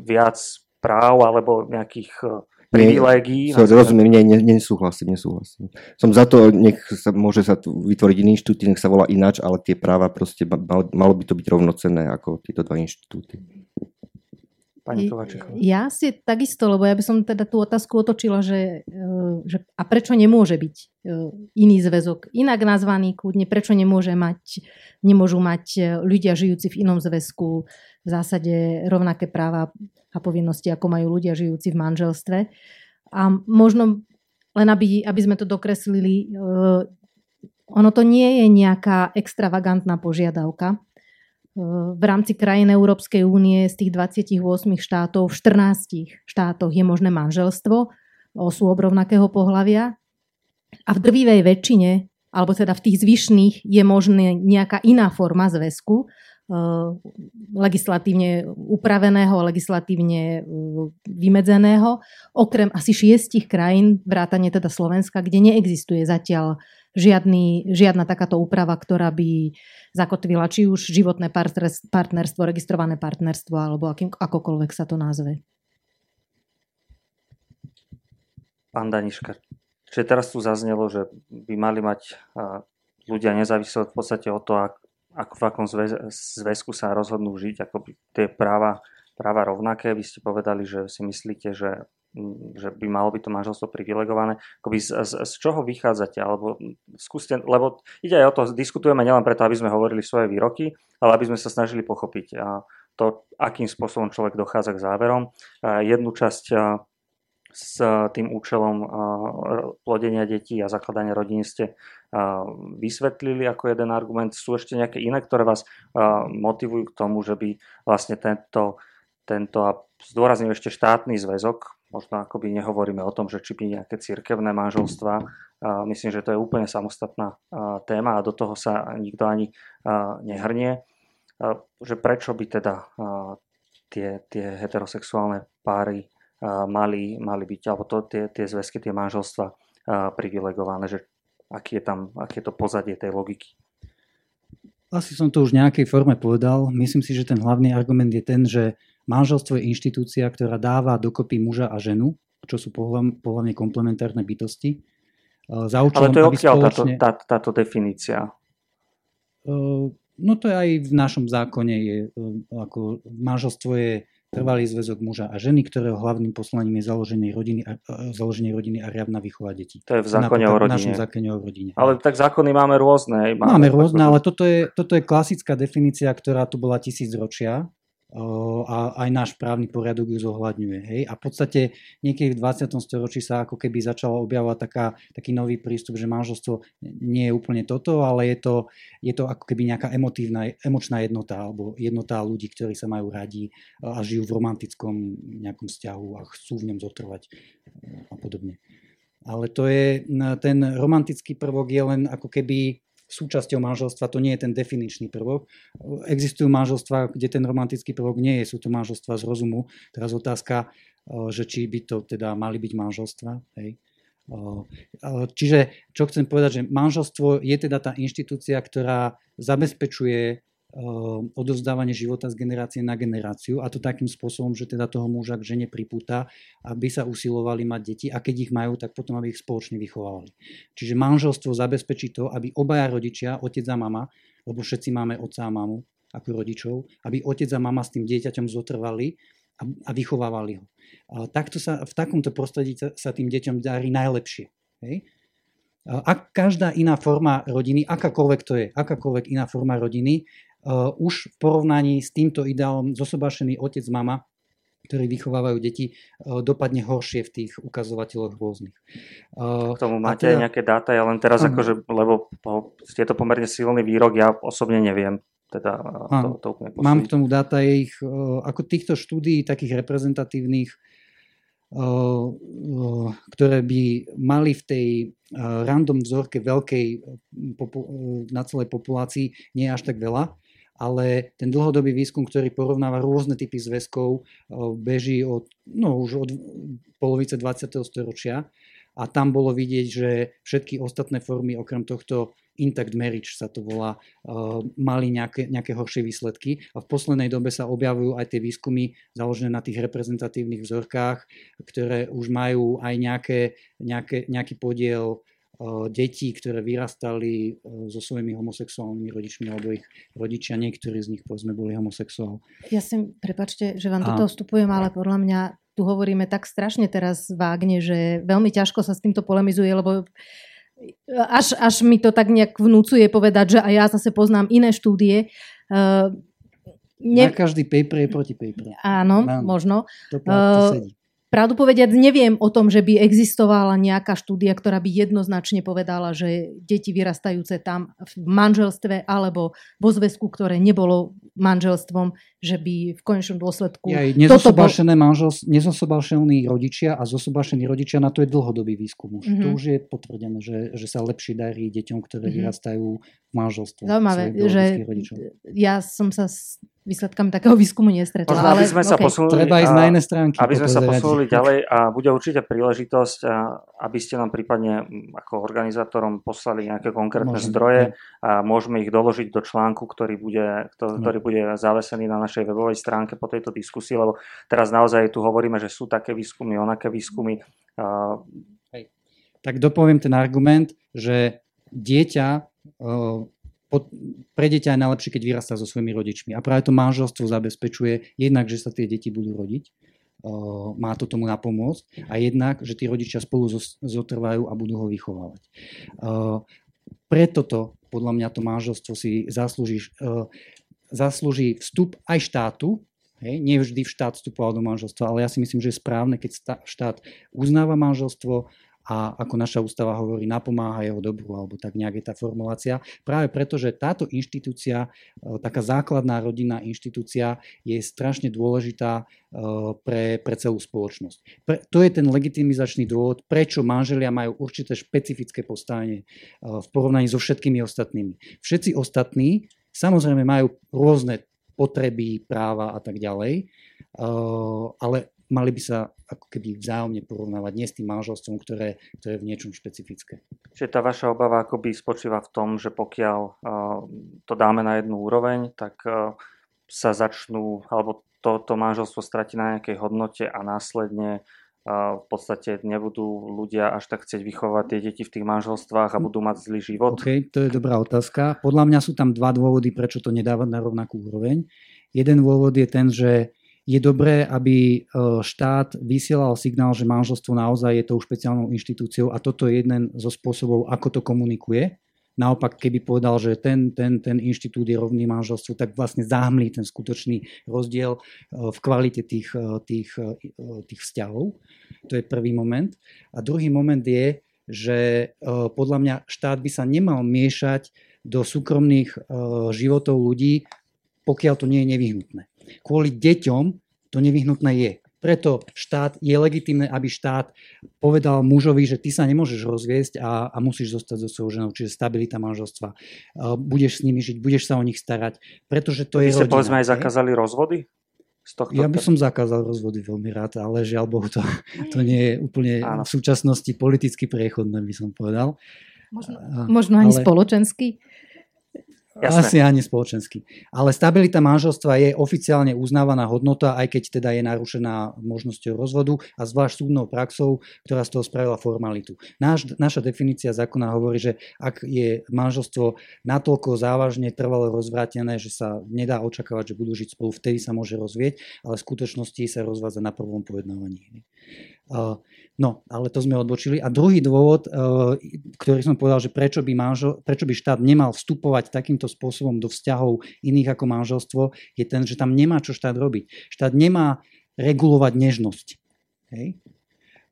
viac práv alebo nejakých e, privilégií. Nie, rozumiem, nie, nie, nesúhlasím, nesúhlasím. Som za to, nech sa môže sa tu vytvoriť iný inštitút, nech sa volá ináč, ale tie práva proste, malo, malo by to byť rovnocenné ako tieto dva inštitúty. Pani Ja si takisto, lebo ja by som teda tú otázku otočila, že, e, že a prečo nemôže byť e, iný zväzok inak nazvaný kľudne, prečo nemôže mať, nemôžu mať e, ľudia žijúci v inom zväzku v zásade rovnaké práva a povinnosti, ako majú ľudia žijúci v manželstve. A možno len aby, aby sme to dokreslili, ono to nie je nejaká extravagantná požiadavka, v rámci krajín Európskej únie z tých 28 štátov v 14 štátoch je možné manželstvo osôb rovnakého pohľavia a v drvivej väčšine, alebo teda v tých zvyšných, je možné nejaká iná forma zväzku, eh, legislatívne upraveného, legislatívne eh, vymedzeného, okrem asi šiestich krajín, vrátane teda Slovenska, kde neexistuje zatiaľ žiadny, žiadna takáto úprava, ktorá by zakotvila či už životné partnerstvo, registrované partnerstvo alebo akým, akokoľvek sa to nazve. Pán Daniška, čiže teraz tu zaznelo, že by mali mať ľudia nezávisle v podstate od toho, ako v akom zväzku sa rozhodnú žiť, ako tie práva, práva rovnaké. Vy ste povedali, že si myslíte, že že by malo byť to manželstvo privilegované. Akoby z, z, z čoho vychádzate? Alebo skúste, lebo ide aj o to, diskutujeme nielen preto, aby sme hovorili svoje výroky, ale aby sme sa snažili pochopiť to, akým spôsobom človek dochádza k záverom. Jednu časť s tým účelom plodenia detí a zakladania rodiny ste vysvetlili ako jeden argument. Sú ešte nejaké iné, ktoré vás motivujú k tomu, že by vlastne tento, tento a zdôrazním ešte štátny zväzok, možno akoby nehovoríme o tom, že či by nejaké cirkevné manželstva. Myslím, že to je úplne samostatná téma a do toho sa nikto ani nehrnie. Že prečo by teda tie, tie heterosexuálne páry mali, mali byť, alebo to, tie, tie zväzky, tie manželstva privilegované, že aký je tam, aké je to pozadie tej logiky. Asi som to už v nejakej forme povedal. Myslím si, že ten hlavný argument je ten, že manželstvo je inštitúcia, ktorá dáva dokopy muža a ženu, čo sú pohľavne komplementárne bytosti. Za účelom, Ale to je odkiaľ spoločne... táto, tá, táto definícia? No to je aj v našom zákone. Je, ako manželstvo je trvalý zväzok muža a ženy, ktorého hlavným poslaním je založenie rodiny a, založenie rodiny a riadna výchova detí. To je v zákone o rodine. zákone o rodine. Ale tak zákony máme rôzne. Máme, máme rôzne, ale toto je, toto je klasická definícia, ktorá tu bola tisíc ročia a aj náš právny poriadok ju zohľadňuje. Hej? A v podstate niekedy v 20. storočí sa ako keby začala objavovať taká, taký nový prístup, že manželstvo nie je úplne toto, ale je to, je to ako keby nejaká emotívna, emočná jednota alebo jednota ľudí, ktorí sa majú radi a žijú v romantickom nejakom vzťahu a chcú v ňom zotrvať a podobne. Ale to je, ten romantický prvok je len ako keby súčasťou manželstva, to nie je ten definičný prvok. Existujú manželstva, kde ten romantický prvok nie je, sú to manželstva z rozumu. Teraz otázka, eh, že či by to teda mali byť manželstva. Hej. Eh, čiže čo chcem povedať, že manželstvo je teda tá inštitúcia, ktorá zabezpečuje odovzdávanie života z generácie na generáciu a to takým spôsobom, že teda toho muža k žene pripúta, aby sa usilovali mať deti a keď ich majú, tak potom aby ich spoločne vychovávali. Čiže manželstvo zabezpečí to, aby obaja rodičia, otec a mama, lebo všetci máme otca a mamu ako rodičov, aby otec a mama s tým dieťaťom zotrvali a, a vychovávali ho. A takto sa, v takomto prostredí sa tým deťom darí najlepšie. Hej? Ak každá iná forma rodiny, akákoľvek to je, akákoľvek iná forma rodiny, už v porovnaní s týmto ideálom zosobášený otec, mama, ktorí vychovávajú deti, uh, dopadne horšie v tých ukazovateľoch rôznych. Uh, K tomu máte teda, nejaké dáta, ja len teraz, akože, lebo po, je to pomerne silný výrok, ja osobne neviem. Teda to, to úplne mám k tomu dáta, je ich, ako týchto štúdií, takých reprezentatívnych, ktoré by mali v tej random vzorke veľkej na celej populácii nie až tak veľa ale ten dlhodobý výskum, ktorý porovnáva rôzne typy zväzkov, beží od, no, už od polovice 20. storočia a tam bolo vidieť, že všetky ostatné formy, okrem tohto intact marriage sa to volá, mali nejaké, nejaké horšie výsledky a v poslednej dobe sa objavujú aj tie výskumy založené na tých reprezentatívnych vzorkách, ktoré už majú aj nejaké, nejaké, nejaký podiel detí, ktoré vyrastali so svojimi homosexuálnymi rodičmi, alebo ich rodičia, niektorí z nich povedzme boli homosexuál. Ja si, prepačte, že vám a... toto vstupujem, ale podľa mňa tu hovoríme tak strašne teraz vágne, že veľmi ťažko sa s týmto polemizuje, lebo až, až mi to tak nejak vnúcuje povedať, že aj ja zase poznám iné štúdie. Uh, ne... Na každý paper je proti paper. Áno, Mám. možno. To, to sedí. Pravdu povediať, neviem o tom, že by existovala nejaká štúdia, ktorá by jednoznačne povedala, že deti vyrastajúce tam v manželstve alebo vo zväzku, ktoré nebolo manželstvom, že by v konečnom dôsledku... Ja, nezosobášené bol... nezosobášení rodičia a zosobášení rodičia, na to je dlhodobý výskum už. Mm-hmm. To už je potvrdené, že, že sa lepšie darí deťom, ktoré mm-hmm. vyrastajú v manželstve. Zaujímavé, že ja som sa výsledkami takého výskumu nestretla. Možno, aby sme okay. sa posunuli, Treba ísť na iné stránky. Aby sme sa posunuli ďalej a bude určite príležitosť, aby ste nám prípadne ako organizátorom poslali nejaké konkrétne Môžem, zdroje ne. a môžeme ich doložiť do článku, ktorý bude, ktorý bude zavesený na našej webovej stránke po tejto diskusii, lebo teraz naozaj tu hovoríme, že sú také výskumy, onaké výskumy. Hej. Tak dopoviem ten argument, že dieťa pre dieťa je najlepšie, keď vyrastá so svojimi rodičmi. A práve to manželstvo zabezpečuje jednak, že sa tie deti budú rodiť, má to tomu napomôcť, a jednak, že tí rodičia spolu zotrvajú a budú ho vychovávať. Preto to, podľa mňa, to manželstvo si zaslúži, zaslúži vstup aj štátu, Hej, nie vždy v štát vstupoval do manželstva, ale ja si myslím, že je správne, keď štát uznáva manželstvo a ako naša ústava hovorí, napomáha jeho dobru, alebo tak nejak je tá formulácia. Práve preto, že táto inštitúcia, e, taká základná rodinná inštitúcia je strašne dôležitá e, pre, pre celú spoločnosť. Pre, to je ten legitimizačný dôvod, prečo manželia majú určité špecifické postavenie e, v porovnaní so všetkými ostatnými. Všetci ostatní samozrejme majú rôzne potreby, práva a tak ďalej, ale mali by sa ako keby vzájomne porovnávať, nie s tým manželstvom, ktoré, ktoré je v niečom špecifické. Čiže tá vaša obava akoby spočíva v tom, že pokiaľ uh, to dáme na jednu úroveň, tak uh, sa začnú, alebo to, to manželstvo stratí na nejakej hodnote a následne uh, v podstate nebudú ľudia až tak chcieť vychovať tie deti v tých manželstvách a budú mať zlý život? OK, to je dobrá otázka. Podľa mňa sú tam dva dôvody, prečo to nedávať na rovnakú úroveň. Jeden dôvod je ten, že je dobré, aby e, štát vysielal signál, že manželstvo naozaj je tou špeciálnou inštitúciou a toto je jeden zo spôsobov, ako to komunikuje. Naopak, keby povedal, že ten, ten, ten inštitút je rovný manželstvu, tak vlastne zahmlí ten skutočný rozdiel e, v kvalite tých, e, tých, tých vzťahov. To je prvý moment. A druhý moment je, že podľa mňa štát by sa nemal miešať do súkromných životov ľudí, pokiaľ to nie je nevyhnutné kvôli deťom to nevyhnutné je. Preto štát, je legitimné, aby štát povedal mužovi, že ty sa nemôžeš rozviesť a, a musíš zostať so svojou ženou, čiže stabilita manželstva. Uh, budeš s nimi žiť, budeš sa o nich starať, pretože to Vy je rodina. Vy povedzme aj zakázali rozvody? Z tohto... Ja by som zakázal rozvody veľmi rád, ale žiaľ Bohu, to, to nie je úplne Áno. v súčasnosti politicky priechodné, by som povedal. Možno, možno ani ale... spoločensky? Jasné. Asi ani spoločensky. Ale stabilita manželstva je oficiálne uznávaná hodnota, aj keď teda je narušená možnosťou rozvodu a zvlášť súdnou praxou, ktorá z toho spravila formalitu. Náš, naša definícia zákona hovorí, že ak je manželstvo natoľko závažne trvalo rozvrátené, že sa nedá očakávať, že budú žiť spolu, vtedy sa môže rozvieť, ale v skutočnosti sa rozvádza na prvom pojednávaní. No, ale to sme odbočili. A druhý dôvod, e, ktorý som povedal, že prečo by, manžel, prečo by štát nemal vstupovať takýmto spôsobom do vzťahov iných ako manželstvo, je ten, že tam nemá čo štát robiť. Štát nemá regulovať nežnosť. Hej?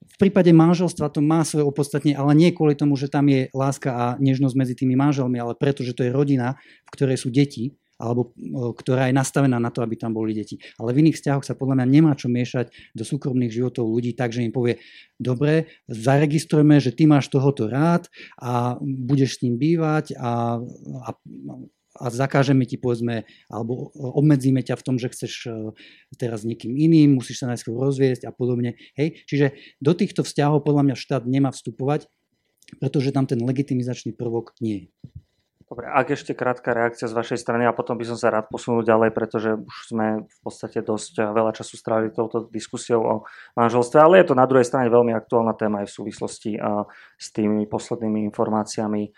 V prípade manželstva to má svoje opodstatnenie, ale nie kvôli tomu, že tam je láska a nežnosť medzi tými manželmi, ale preto, že to je rodina, v ktorej sú deti alebo ktorá je nastavená na to, aby tam boli deti. Ale v iných vzťahoch sa podľa mňa nemá čo miešať do súkromných životov ľudí tak, že im povie, dobre, zaregistrujeme, že ty máš tohoto rád a budeš s ním bývať a, a a zakážeme ti povedzme, alebo obmedzíme ťa v tom, že chceš e, teraz niekým iným, musíš sa najskôr rozviesť a podobne. Hej? Čiže do týchto vzťahov podľa mňa štát nemá vstupovať, pretože tam ten legitimizačný prvok nie je. Dobre, ak ešte krátka reakcia z vašej strany a potom by som sa rád posunul ďalej, pretože už sme v podstate dosť veľa času strávili touto diskusiou o manželstve, ale je to na druhej strane veľmi aktuálna téma aj v súvislosti s tými poslednými informáciami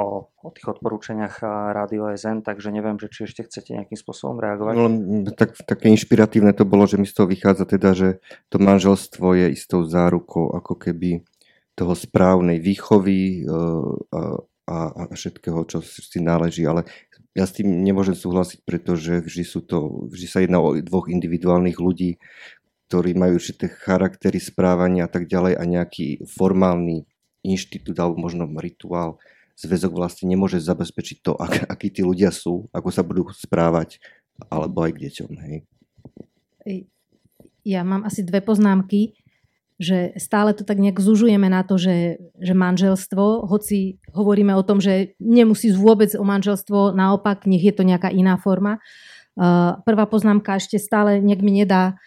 o, o tých odporúčaniach Rádio SN, takže neviem, že či ešte chcete nejakým spôsobom reagovať. No, tak, také inšpiratívne to bolo, že mi z toho vychádza teda, že to manželstvo je istou zárukou ako keby toho správnej výchovy, a, a všetkého, čo si náleží, ale ja s tým nemôžem súhlasiť, pretože vždy, sú to, vždy sa jedná o dvoch individuálnych ľudí, ktorí majú určité charaktery správania a tak ďalej a nejaký formálny inštitút alebo možno rituál, zväzok vlastne nemôže zabezpečiť to, ak, akí tí ľudia sú, ako sa budú správať, alebo aj k deťom. Hej. Ja mám asi dve poznámky že stále to tak nejak zužujeme na to, že, že manželstvo, hoci hovoríme o tom, že nemusí vôbec o manželstvo, naopak, nech je to nejaká iná forma. Uh, prvá poznámka ešte stále nejak mi nedá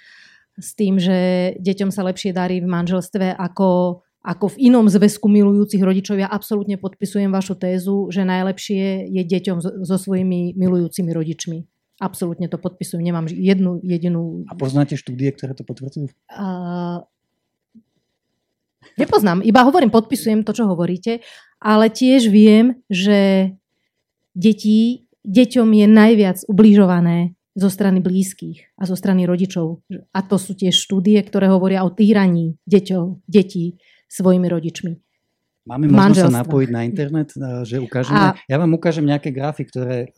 s tým, že deťom sa lepšie darí v manželstve ako, ako v inom zväzku milujúcich rodičov. Ja absolútne podpisujem vašu tézu, že najlepšie je deťom so, so svojimi milujúcimi rodičmi. Absolútne to podpisujem, nemám jednu jedinú... A poznáte štúdie, ktoré to potvrdzujú? Uh, Nepoznám, iba hovorím, podpisujem to, čo hovoríte, ale tiež viem, že deti, deťom je najviac ubližované zo strany blízkych a zo strany rodičov. A to sú tiež štúdie, ktoré hovoria o týraní deťov, detí svojimi rodičmi. Máme možnosť sa napojiť na internet, že ukážeme? A... Ja vám ukážem nejaké grafy, ktoré...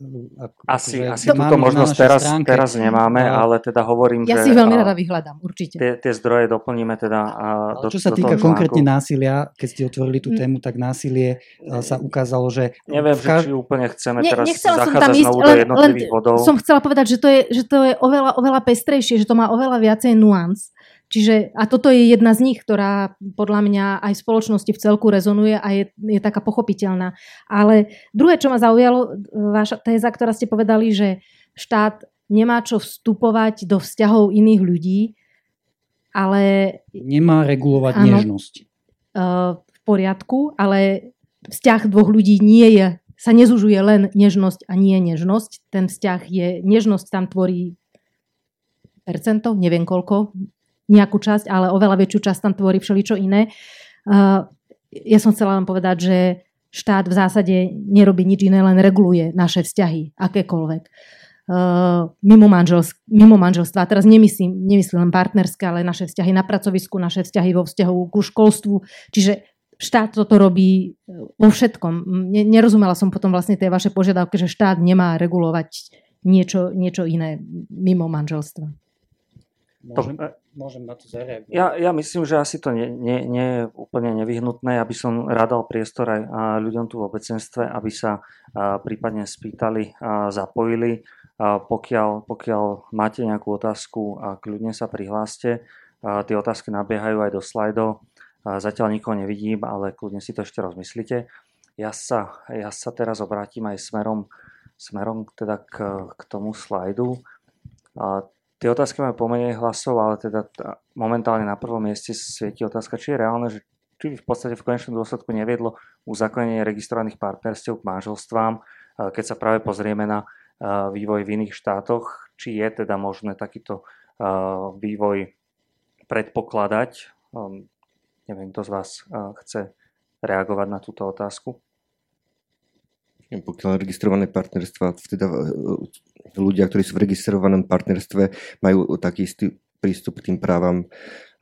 Asi, asi túto možnosť teraz, teraz nemáme, a... ale teda hovorím, ja že... Ja si veľmi rada vyhľadám, určite. Tie, tie zdroje doplníme teda a do, Čo sa do týka konkrétne násilia, keď ste otvorili tú mm. tému, tak násilie sa ukázalo, že... Neviem, kaž... či úplne chceme ne, teraz zachádzať znovu do jednotlivých bodov. Som chcela povedať, že to je, že to je oveľa, oveľa pestrejšie, že to má oveľa viacej nuans Čiže, a toto je jedna z nich, ktorá podľa mňa aj v spoločnosti v celku rezonuje a je, je taká pochopiteľná. Ale druhé, čo ma zaujalo, vaša téza, ktorá ste povedali, že štát nemá čo vstupovať do vzťahov iných ľudí, ale... Nemá regulovať áno, nežnosť. Uh, v poriadku, ale vzťah dvoch ľudí nie je, sa nezužuje len nežnosť a nie nežnosť. Ten vzťah je, nežnosť tam tvorí percento, neviem koľko, nejakú časť, ale oveľa väčšiu časť tam tvorí všeličo iné. Ja som chcela len povedať, že štát v zásade nerobí nič iné, len reguluje naše vzťahy, akékoľvek. Mimo, manželsk- mimo manželstva. Teraz nemyslím, nemyslím len partnerské, ale naše vzťahy na pracovisku, naše vzťahy vo vzťahu ku školstvu. Čiže štát toto robí vo všetkom. Nerozumela som potom vlastne tej vaše požiadavke, že štát nemá regulovať niečo, niečo iné mimo manželstva. Môžem, to, môžem na to zareagovať. Ja, ja myslím, že asi to nie, nie, nie je úplne nevyhnutné, aby som radal priestor aj ľuďom tu v obecenstve, aby sa prípadne spýtali, zapojili. Pokiaľ, pokiaľ máte nejakú otázku, kľudne sa prihláste. Tie otázky nabiehajú aj do slajdov. Zatiaľ nikoho nevidím, ale kľudne si to ešte rozmyslite. Ja sa, ja sa teraz obrátim aj smerom, smerom teda k, k tomu slajdu. Tie otázky majú pomenej hlasov, ale teda momentálne na prvom mieste svieti otázka, či je reálne, že či v podstate v konečnom dôsledku neviedlo uzakonenie registrovaných partnerstiev k manželstvám, keď sa práve pozrieme na vývoj v iných štátoch, či je teda možné takýto vývoj predpokladať. Neviem, kto z vás chce reagovať na túto otázku pokiaľ registrované partnerstva, teda e, ľudia, ktorí sú v registrovanom partnerstve, majú taký istý prístup k tým právam,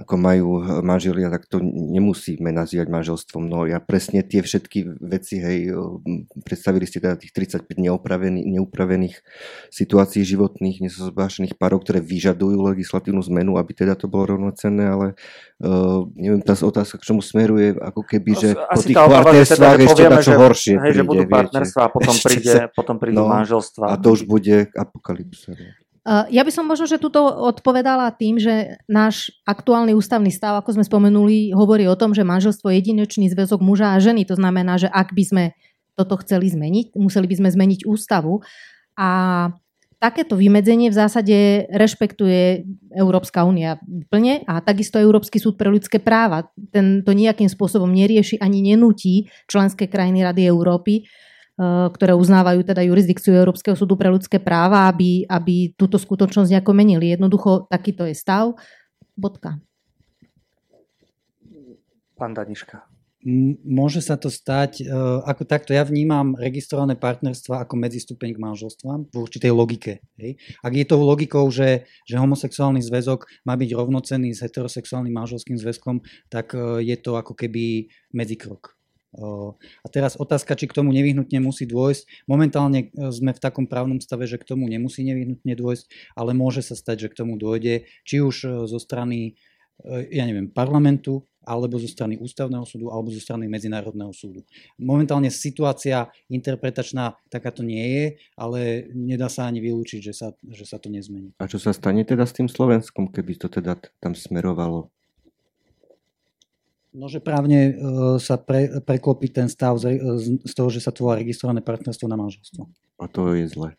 ako majú eh, manželia, tak to nemusíme nazývať manželstvom. No ja presne tie všetky veci, hej, predstavili ste teda tých 35 neupravených, neupravených situácií životných, nezozbášených párov, ktoré vyžadujú legislatívnu zmenu, aby teda to bolo rovnocenné, ale uh, neviem, tá otázka k čomu smeruje, ako keby, že Asi po tých partnerstvách teda, ešte čo horšie hej, príde, že budú partnerstva a potom, príde, potom prídu no, manželstva. A to už bude apokalypsa. Ja by som možno, že tuto odpovedala tým, že náš aktuálny ústavný stav, ako sme spomenuli, hovorí o tom, že manželstvo je jedinečný zväzok muža a ženy. To znamená, že ak by sme toto chceli zmeniť, museli by sme zmeniť ústavu. A takéto vymedzenie v zásade rešpektuje Európska únia plne a takisto Európsky súd pre ľudské práva. Ten to nejakým spôsobom nerieši ani nenutí členské krajiny Rady Európy Eh, ktoré uznávajú teda jurisdikciu Európskeho súdu pre ľudské práva, aby, aby túto skutočnosť nejako menili. Jednoducho takýto je stav. Bodka. Pán Daniška. Môže sa to stať, eh, ako takto ja vnímam registrované partnerstva ako medzistupeň k manželstvám v určitej logike. Hej. Ak je tou logikou, že, že homosexuálny zväzok má byť rovnocenný s heterosexuálnym manželským zväzkom, tak eh, je to ako keby medzikrok. A teraz otázka, či k tomu nevyhnutne musí dôjsť. Momentálne e, sme v takom právnom stave, že k tomu nemusí nevyhnutne dôjsť, ale môže sa stať, že k tomu dôjde, či už e, zo strany, e, ja neviem, parlamentu, alebo zo strany ústavného súdu, alebo zo strany medzinárodného súdu. Momentálne situácia interpretačná takáto nie je, ale nedá sa ani vylúčiť, že sa, že sa to nezmení. A čo sa stane teda s tým Slovenskom, keby to teda tam smerovalo? No, že právne uh, sa pre, preklopí ten stav z, z toho, že sa tvorí registrované partnerstvo na manželstvo. A to je zle.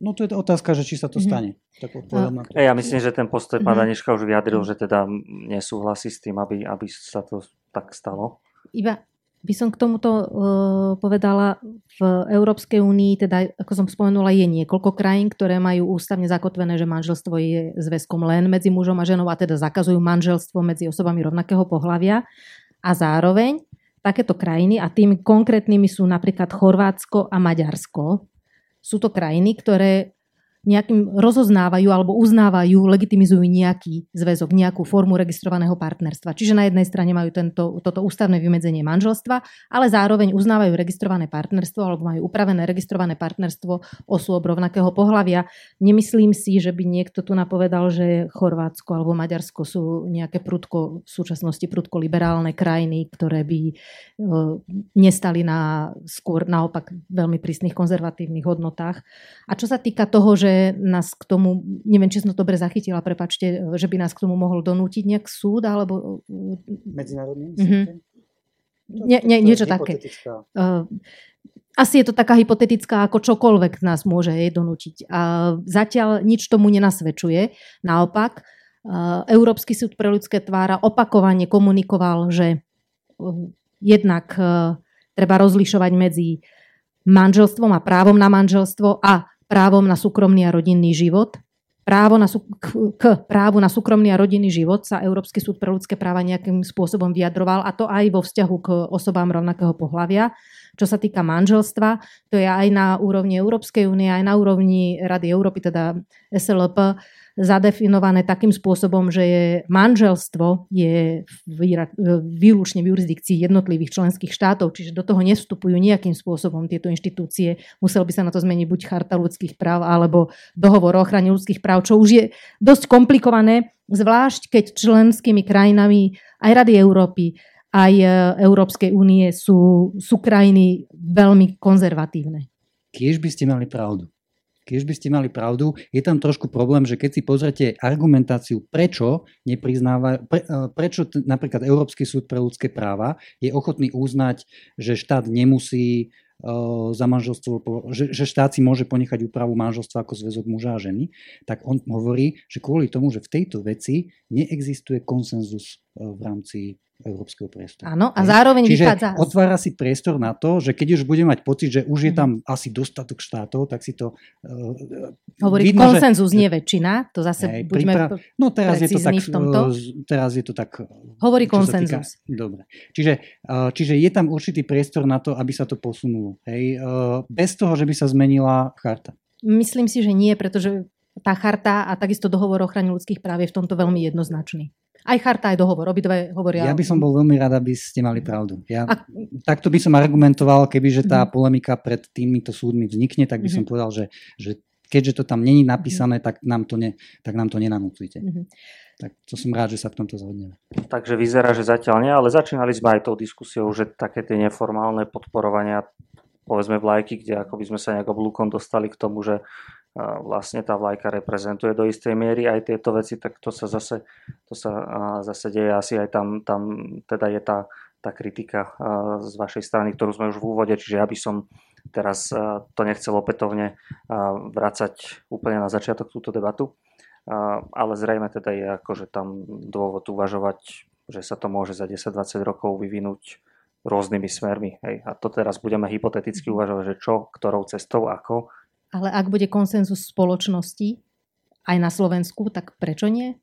No to je otázka, že či sa to mm-hmm. stane. Tak na to. Ja myslím, že ten postoj mm-hmm. Daniška už vyjadril, že teda nesúhlasí s tým, aby, aby sa to tak stalo. Iba by som k tomuto uh, povedala, v Európskej únii, teda ako som spomenula, je niekoľko krajín, ktoré majú ústavne zakotvené, že manželstvo je zväzkom len medzi mužom a ženou a teda zakazujú manželstvo medzi osobami rovnakého pohľavia. A zároveň takéto krajiny, a tými konkrétnymi sú napríklad Chorvátsko a Maďarsko, sú to krajiny, ktoré nejakým rozoznávajú alebo uznávajú, legitimizujú nejaký zväzok, nejakú formu registrovaného partnerstva. Čiže na jednej strane majú tento, toto ústavné vymedzenie manželstva, ale zároveň uznávajú registrované partnerstvo alebo majú upravené registrované partnerstvo osôb rovnakého pohľavia. Nemyslím si, že by niekto tu napovedal, že Chorvátsko alebo Maďarsko sú nejaké prudko, v súčasnosti prudko liberálne krajiny, ktoré by e, nestali na skôr naopak veľmi prísnych konzervatívnych hodnotách. A čo sa týka toho, že že nás k tomu, neviem, či som to dobre zachytila, prepačte, že by nás k tomu mohol donútiť nejak súd, alebo... Medzinárodný mm-hmm. Nie, nie, niečo také. Uh, asi je to taká hypotetická, ako čokoľvek nás môže jej donútiť. A zatiaľ nič tomu nenasvedčuje. Naopak, uh, Európsky súd pre ľudské tvára opakovane komunikoval, že jednak treba rozlišovať medzi manželstvom a právom na manželstvo a právom na súkromný a rodinný život. Právo na, k, právu na súkromný a rodinný život sa Európsky súd pre ľudské práva nejakým spôsobom vyjadroval a to aj vo vzťahu k osobám rovnakého pohľavia. Čo sa týka manželstva, to je aj na úrovni Európskej únie, aj na úrovni Rady Európy, teda SLP, zadefinované takým spôsobom, že je manželstvo je výlučne v jurisdikcii jednotlivých členských štátov, čiže do toho nevstupujú nejakým spôsobom tieto inštitúcie. Musel by sa na to zmeniť buď charta ľudských práv alebo dohovor o ochrane ľudských práv, čo už je dosť komplikované, zvlášť keď členskými krajinami aj Rady Európy, aj e, Európskej únie sú, sú krajiny veľmi konzervatívne. Kiež by ste mali pravdu keď by ste mali pravdu, je tam trošku problém, že keď si pozrete argumentáciu, prečo nepriznáva, pre, e, prečo t- napríklad Európsky súd pre ľudské práva je ochotný uznať, že štát nemusí uh, za manželstvo, že, že štát si môže ponechať úpravu manželstva ako zväzok muža a ženy, tak on hovorí, že kvôli tomu, že v tejto veci neexistuje konsenzus uh, v rámci európskeho priestoru. Áno, a zároveň Čiže vychádza... otvára si priestor na to, že keď už bude mať pocit, že už je tam mm. asi dostatok štátov, tak si to... Uh, Hovorí vidno, konsenzus, že, nie väčšina. To zase hej, buďme pripra- No teraz je to tak... V tomto. teraz je to tak... Hovorí konsenzus. Týka, dobre. Čiže, uh, čiže je tam určitý priestor na to, aby sa to posunulo. Hej? Uh, bez toho, že by sa zmenila charta. Myslím si, že nie, pretože tá charta a takisto dohovor o ochrane ľudských práv je v tomto veľmi jednoznačný. Aj charta, aj dohovor, obidve hovoria. Ja by som bol veľmi rád, aby ste mali pravdu. Ja, a... Takto by som argumentoval, keby že tá mm-hmm. polemika pred týmito súdmi vznikne, tak by mm-hmm. som povedal, že, že keďže to tam není napísané, mm-hmm. tak nám to, ne, tak nám to nenanúcujte. Mm-hmm. Tak to som rád, že sa v tomto zhodneme. Takže vyzerá, že zatiaľ nie, ale začínali sme aj tou diskusiou, že také tie neformálne podporovania povedzme vlajky, kde ako by sme sa nejako blúkom dostali k tomu, že vlastne tá vlajka reprezentuje do istej miery aj tieto veci, tak to sa zase, to sa zase deje asi aj tam, tam teda je tá, tá kritika z vašej strany, ktorú sme už v úvode, čiže ja by som teraz to nechcel opätovne vracať úplne na začiatok túto debatu, ale zrejme teda je akože tam dôvod uvažovať, že sa to môže za 10-20 rokov vyvinúť rôznymi smermi. Hej. A to teraz budeme hypoteticky uvažovať, že čo, ktorou cestou, ako, ale ak bude konsenzus spoločnosti aj na Slovensku, tak prečo nie?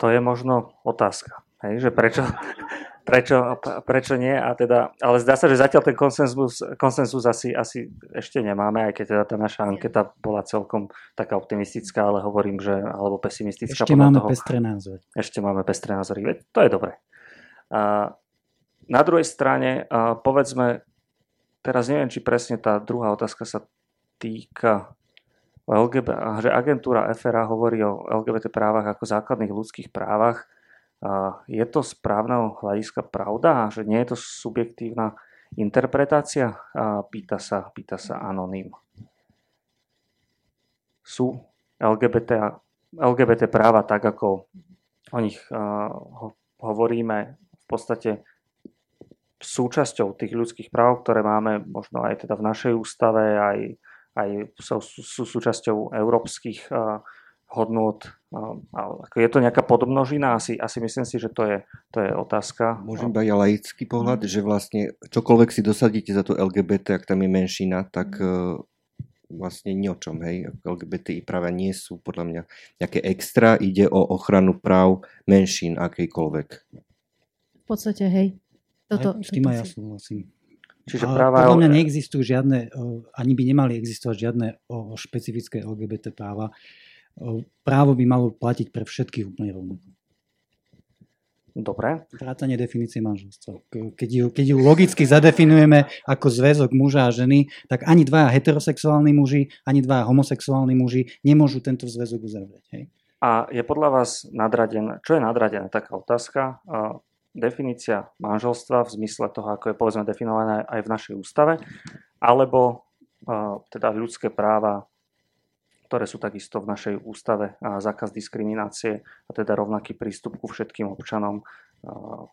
To je možno otázka. Hej, že prečo, prečo, prečo nie? A teda, ale zdá sa, že zatiaľ ten konsenzus, konsenzus asi, asi ešte nemáme, aj keď teda tá naša anketa bola celkom taká optimistická, ale hovorím, že, alebo pesimistická. Ešte máme toho, pestré názory. Ešte máme pestré názory, veď to je dobré. A na druhej strane, povedzme, Teraz neviem, či presne tá druhá otázka sa týka LGBT, že agentúra FRA hovorí o LGBT právach ako základných ľudských právach. Je to z právneho hľadiska pravda, že nie je to subjektívna interpretácia? Pýta sa, pýta sa anonym. Sú LGBT, LGBT práva tak, ako o nich hovoríme v podstate súčasťou tých ľudských práv, ktoré máme možno aj teda v našej ústave, aj, aj sú, sú súčasťou európskych uh, hodnôt. Uh, je to nejaká podmnožina? Asi, asi myslím si, že to je, to je otázka. Môžem iba ja laický pohľad, mm. že vlastne čokoľvek si dosadíte za to LGBT, ak tam je menšina, tak uh, vlastne ni o čom, hej. LGBTI práva nie sú podľa mňa nejaké extra, ide o ochranu práv menšín akejkoľvek. V podstate, hej. Toto, aj, s tým aj ja súhlasím. Čiže práva... Podľa mňa neexistujú žiadne, ani by nemali existovať žiadne špecifické LGBT práva. Právo by malo platiť pre všetkých úplne rovnako. Dobre. Vrátanie definície manželstva. Keď ju, keď ju logicky zadefinujeme ako zväzok muža a ženy, tak ani dvaja heterosexuálni muži, ani dvaja homosexuálni muži nemôžu tento zväzok uzavrieť. Hej? A je podľa vás nadradené, čo je nadradené taká otázka? Definícia manželstva v zmysle toho, ako je povedzme definované aj v našej ústave, alebo teda ľudské práva, ktoré sú takisto v našej ústave, a zákaz diskriminácie a teda rovnaký prístup ku všetkým občanom.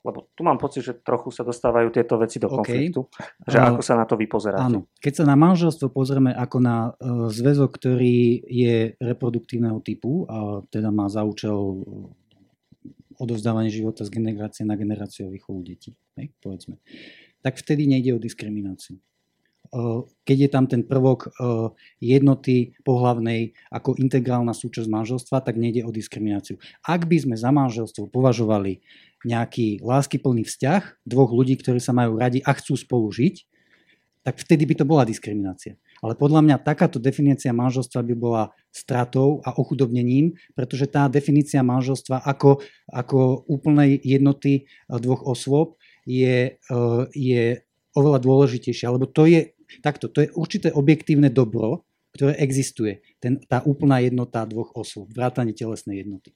Lebo tu mám pocit, že trochu sa dostávajú tieto veci do konfliktu. Okay. Že ako sa na to vypozeráte? Áno. Keď sa na manželstvo pozrieme ako na e, zväzok, ktorý je reproduktívneho typu a teda má za účel odovzdávanie života z generácie na generáciu a výchovu detí, hej, povedzme. Tak vtedy nejde o diskrimináciu. Keď je tam ten prvok jednoty pohlavnej ako integrálna súčasť manželstva, tak nejde o diskrimináciu. Ak by sme za manželstvo považovali nejaký láskyplný vzťah dvoch ľudí, ktorí sa majú radi a chcú spolu žiť, tak vtedy by to bola diskriminácia. Ale podľa mňa takáto definícia manželstva by bola stratou a ochudobnením, pretože tá definícia manželstva ako, ako úplnej jednoty eh, dvoch osôb je, eh, je oveľa dôležitejšia, lebo to je takto, to je určité objektívne dobro, ktoré existuje, ten, tá úplná jednota dvoch osôb, vrátanie telesnej jednoty.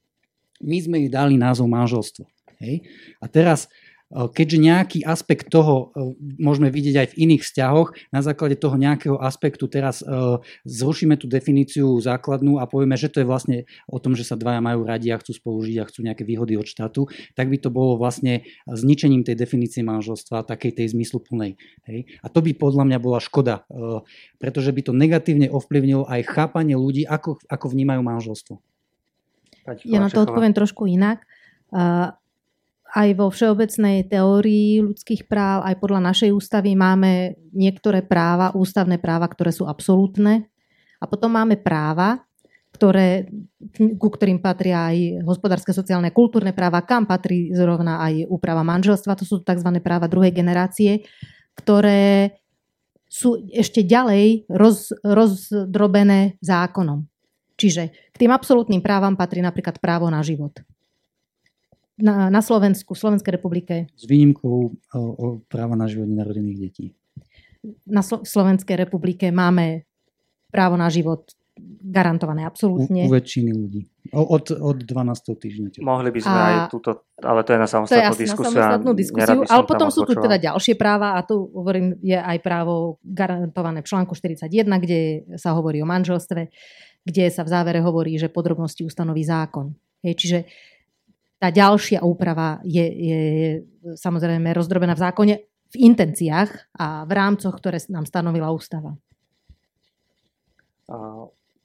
My sme jej dali názov manželstvo. Hej? A teraz Keďže nejaký aspekt toho môžeme vidieť aj v iných vzťahoch, na základe toho nejakého aspektu teraz zrušíme tú definíciu základnú a povieme, že to je vlastne o tom, že sa dvaja majú radi a chcú spolu žiť a chcú nejaké výhody od štátu, tak by to bolo vlastne zničením tej definície manželstva, takej tej zmysluplnej. Hej? A to by podľa mňa bola škoda, pretože by to negatívne ovplyvnilo aj chápanie ľudí, ako, ako vnímajú manželstvo. Ja na to odpoviem trošku inak aj vo všeobecnej teórii ľudských práv, aj podľa našej ústavy máme niektoré práva, ústavné práva, ktoré sú absolútne. A potom máme práva, ktoré, ku ktorým patria aj hospodárske, sociálne, kultúrne práva, kam patrí zrovna aj úprava manželstva. To sú tzv. práva druhej generácie, ktoré sú ešte ďalej roz, rozdrobené zákonom. Čiže k tým absolútnym právam patrí napríklad právo na život na, na Slovensku, v Slovenskej republike. S výnimkou o, o práva na život nenarodených detí. Na Slo- Slovenskej republike máme právo na život garantované absolútne. U, u väčšiny ľudí. O, od, od 12. týždňa. Mohli by sme a... aj túto, ale to je na samostatnú to je diskusiu. Na samostatnú diskusiu, ale potom sú tu teda ďalšie práva a tu hovorím, je aj právo garantované v článku 41, kde sa hovorí o manželstve, kde sa v závere hovorí, že podrobnosti ustanoví zákon. Hej, čiže tá ďalšia úprava je, je, je samozrejme rozdrobená v zákone v intenciách a v rámcoch, ktoré nám stanovila ústava.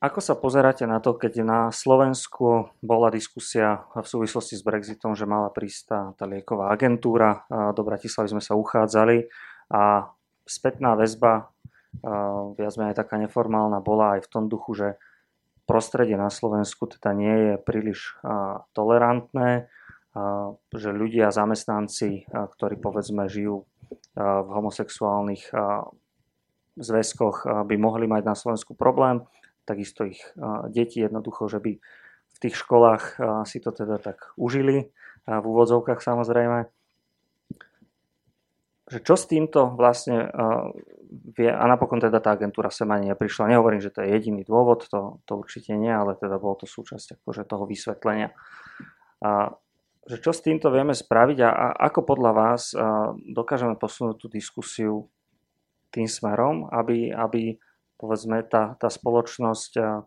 Ako sa pozeráte na to, keď na Slovensku bola diskusia v súvislosti s Brexitom, že mala prísť tá, tá lieková agentúra, do Bratislavy sme sa uchádzali a spätná väzba, viac menej taká neformálna, bola aj v tom duchu, že prostredie na Slovensku teda nie je príliš tolerantné, že ľudia, zamestnanci, ktorí povedzme žijú v homosexuálnych zväzkoch, by mohli mať na Slovensku problém, takisto ich deti jednoducho, že by v tých školách si to teda tak užili, v úvodzovkách samozrejme že čo s týmto vlastne uh, vie, a napokon teda tá agentúra sem ani neprišla. Nehovorím, že to je jediný dôvod, to, to určite nie, ale teda bolo to súčasť akože toho vysvetlenia. A, že čo s týmto vieme spraviť a, a ako podľa vás uh, dokážeme posunúť tú diskusiu tým smerom, aby, aby povedzme tá, tá spoločnosť uh,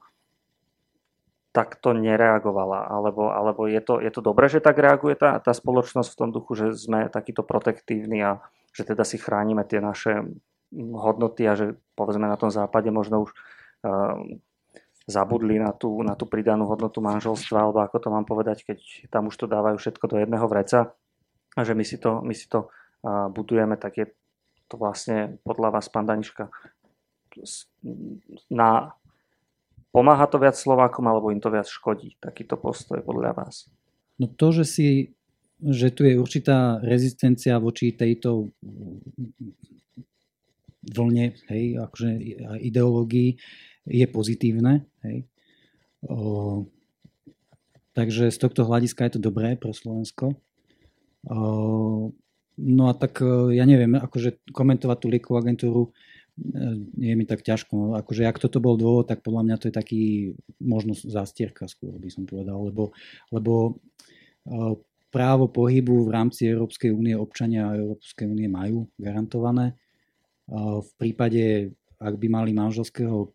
takto nereagovala, alebo, alebo je, to, je to dobré, že tak reaguje tá, tá spoločnosť v tom duchu, že sme takýto protektívni a že teda si chránime tie naše hodnoty a že povedzme na tom západe možno už uh, zabudli na tú, na tú pridanú hodnotu manželstva, alebo ako to mám povedať, keď tam už to dávajú všetko do jedného vreca a že my si to, my si to uh, budujeme, tak je to vlastne podľa vás, pán Daniška, na, pomáha to viac Slovákom, alebo im to viac škodí, takýto postoj podľa vás? No to, že si že tu je určitá rezistencia voči tejto vlne hej, akože ideológií je pozitívne. Hej. O, takže z tohto hľadiska je to dobré pre Slovensko. O, no a tak ja neviem, akože komentovať tú liekovú agentúru je mi tak ťažko. Akože ak toto bol dôvod, tak podľa mňa to je taký možno zastierka skôr by som povedal, lebo, lebo právo pohybu v rámci Európskej únie občania Európskej únie majú garantované. V prípade, ak by mali manželského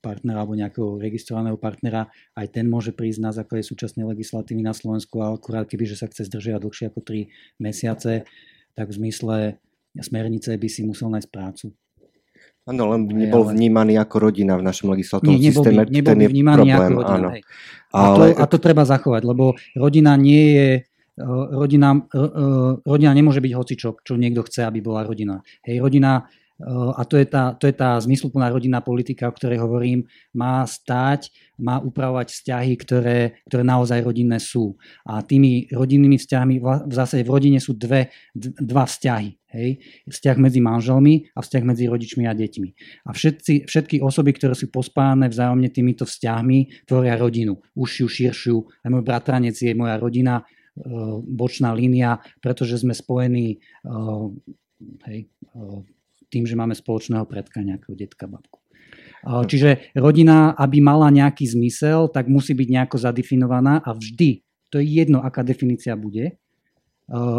partnera alebo nejakého registrovaného partnera, aj ten môže prísť na základe súčasnej legislatívy na Slovensku, ale akurát keby, že sa chce zdržiavať dlhšie ako 3 mesiace, tak v zmysle smernice by si musel nájsť prácu. Áno, len nebol ale... vnímaný ako rodina v našom legislatívnom Nie, nebol systéme. By, nebol by vnímaný problém, ako rodina. Áno. A, to, a to treba zachovať, lebo rodina nie je rodina, eh, rodina nemôže byť hocičo, čo niekto chce, aby bola rodina. Hej, rodina a to je, tá, to je tá zmysluplná rodinná politika, o ktorej hovorím, má stať, má upravovať vzťahy, ktoré, ktoré naozaj rodinné sú. A tými rodinnými vzťahmi, v zásade v rodine sú dve, dva vzťahy. Hej? Vzťah medzi manželmi a vzťah medzi rodičmi a deťmi. A všetci, všetky osoby, ktoré sú pospájane vzájomne týmito vzťahmi, tvoria rodinu. Užšiu, širšiu. Aj môj bratranec je moja rodina, e, bočná línia, pretože sme spojení e, hej, e, tým, že máme spoločného predka, nejakého detka, babku. Čiže rodina, aby mala nejaký zmysel, tak musí byť nejako zadefinovaná a vždy, to je jedno, aká definícia bude,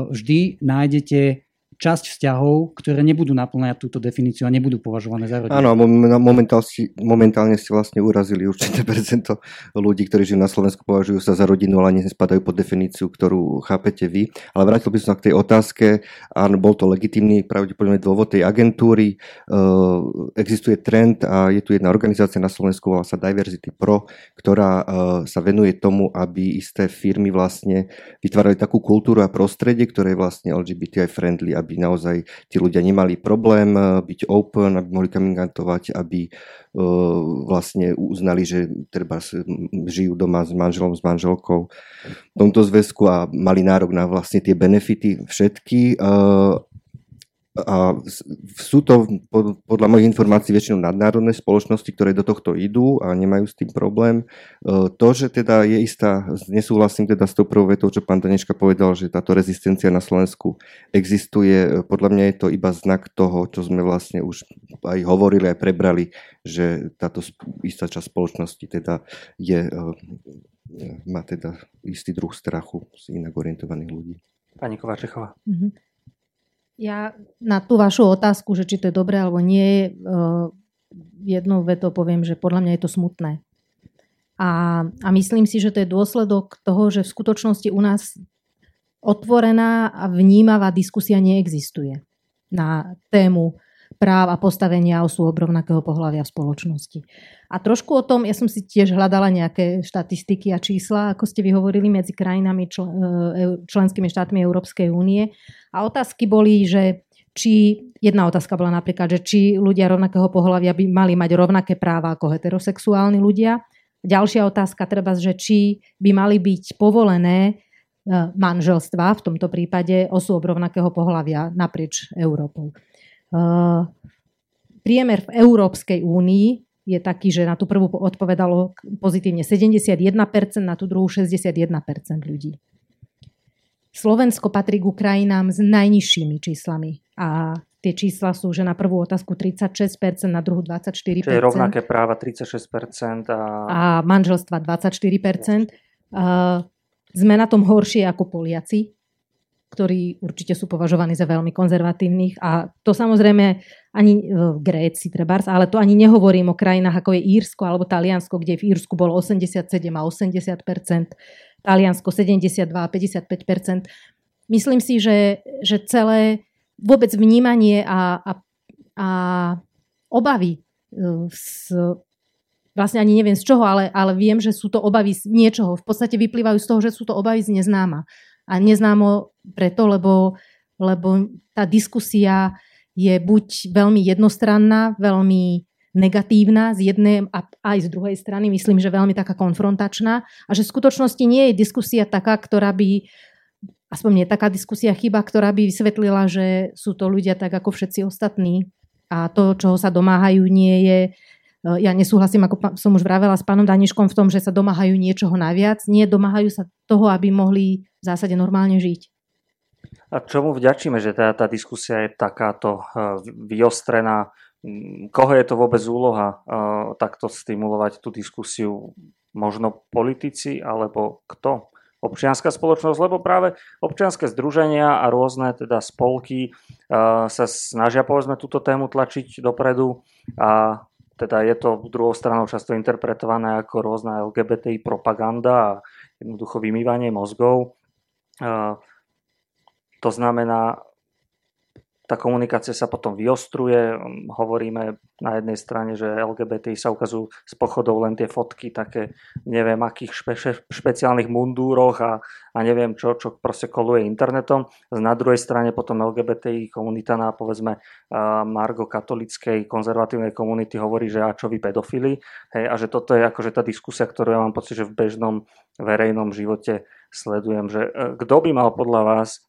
vždy nájdete časť vzťahov, ktoré nebudú naplňať túto definíciu a nebudú považované za rodinu. Áno, momentálne, si, momentálne si vlastne urazili určité percento ľudí, ktorí žijú na Slovensku, považujú sa za rodinu, ale nespadajú pod definíciu, ktorú chápete vy. Ale vrátil by som k tej otázke. Áno, bol to legitimný pravdepodobne dôvod tej agentúry. Uh, existuje trend a je tu jedna organizácia na Slovensku, volá sa Diversity Pro, ktorá uh, sa venuje tomu, aby isté firmy vlastne vytvárali takú kultúru a prostredie, ktoré je vlastne LGBTI friendly, aby aby naozaj tí ľudia nemali problém eh, byť open, aby mohli kamingantovať, aby eh, vlastne uznali, že treba žijú doma s manželom, s manželkou v tomto zväzku a mali nárok na vlastne tie benefity všetky eh, a sú to podľa mojich informácií väčšinou nadnárodné spoločnosti, ktoré do tohto idú a nemajú s tým problém. E, to, že teda je istá, nesúhlasím teda s tou prvou vetou, čo pán Danečka povedal, že táto rezistencia na Slovensku existuje, e, podľa mňa je to iba znak toho, čo sme vlastne už aj hovorili, aj prebrali, že táto istá časť spoločnosti teda je, e, má teda istý druh strachu z inak orientovaných ľudí. Pani Kovačechová. Mm-hmm. Ja na tú vašu otázku, že či to je dobré alebo nie, uh, jednou vetou poviem, že podľa mňa je to smutné. A, a myslím si, že to je dôsledok toho, že v skutočnosti u nás otvorená a vnímavá diskusia neexistuje na tému práv a postavenia osôb rovnakého pohľavia v spoločnosti. A trošku o tom, ja som si tiež hľadala nejaké štatistiky a čísla, ako ste vyhovorili, medzi krajinami čl- e, členskými štátmi Európskej únie. A otázky boli, že či, jedna otázka bola napríklad, že či ľudia rovnakého pohľavia by mali mať rovnaké práva ako heterosexuálni ľudia. Ďalšia otázka treba, že či by mali byť povolené e, manželstva, v tomto prípade osôb rovnakého pohľavia naprieč Európou. Uh, priemer v Európskej únii je taký, že na tú prvú odpovedalo pozitívne 71%, na tú druhú 61% ľudí. Slovensko patrí k krajinám s najnižšími číslami a tie čísla sú, že na prvú otázku 36%, na druhú 24%. Čiže je rovnaké práva 36% a... A manželstva 24%. Uh, sme na tom horšie ako Poliaci, ktorí určite sú považovaní za veľmi konzervatívnych a to samozrejme ani v e, Gréci trebárs, ale to ani nehovorím o krajinách ako je Írsko alebo Taliansko, kde v Írsku bolo 87 a 80% Taliansko 72 a 55% Myslím si, že, že celé vôbec vnímanie a, a, a obavy z, e, vlastne ani neviem z čoho, ale, ale viem, že sú to obavy z niečoho. V podstate vyplývajú z toho, že sú to obavy z neznáma. A neznámo preto, lebo, lebo tá diskusia je buď veľmi jednostranná, veľmi negatívna z jednej a aj z druhej strany, myslím, že veľmi taká konfrontačná a že v skutočnosti nie je diskusia taká, ktorá by aspoň nie taká diskusia chyba, ktorá by vysvetlila, že sú to ľudia tak ako všetci ostatní. A to, čoho sa domáhajú, nie je ja nesúhlasím, ako som už vravela s pánom Daniškom v tom, že sa domáhajú niečoho naviac. Nie, domáhajú sa toho, aby mohli v zásade normálne žiť. A čomu vďačíme, že tá, tá diskusia je takáto vyostrená? Mm, koho je to vôbec úloha takto stimulovať tú diskusiu? Možno politici alebo kto? občianská spoločnosť, lebo práve občianské združenia a rôzne teda spolky sa snažia povedzme túto tému tlačiť dopredu a teda je to druhou stranou často interpretované ako rôzna LGBTI propaganda a jednoducho vymývanie mozgov. To znamená, tá komunikácia sa potom vyostruje. Hovoríme na jednej strane, že LGBT sa ukazujú z pochodov len tie fotky, také neviem akých špe, špeciálnych mundúroch a, a neviem čo, čo proste koluje internetom. Na druhej strane potom LGBTI komunita na povedzme Margo katolickej konzervatívnej komunity hovorí, že a čo vy pedofili. Hej, a že toto je akože tá diskusia, ktorú ja mám pocit, že v bežnom verejnom živote sledujem, že e, kto by mal podľa vás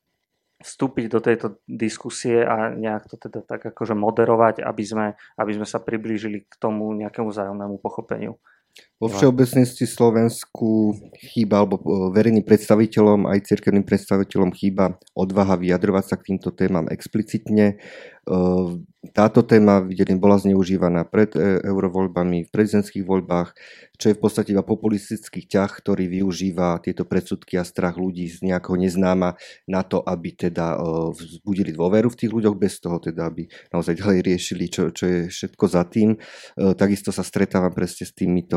vstúpiť do tejto diskusie a nejak to teda tak akože moderovať, aby sme, aby sme sa priblížili k tomu nejakému vzájomnému pochopeniu. Vo všeobecnosti Slovensku chýba, alebo e, verejným predstaviteľom, aj cirkevným predstaviteľom chýba odvaha vyjadrovať sa k týmto témam explicitne. E, táto téma, videli, bola zneužívaná pred e, eurovoľbami, v prezidentských voľbách, čo je v podstate iba populistický ťah, ktorý využíva tieto predsudky a strach ľudí z nejakého neznáma na to, aby teda vzbudili dôveru v tých ľuďoch, bez toho teda, aby naozaj ďalej riešili, čo, čo je všetko za tým. Takisto sa stretávam presne s týmito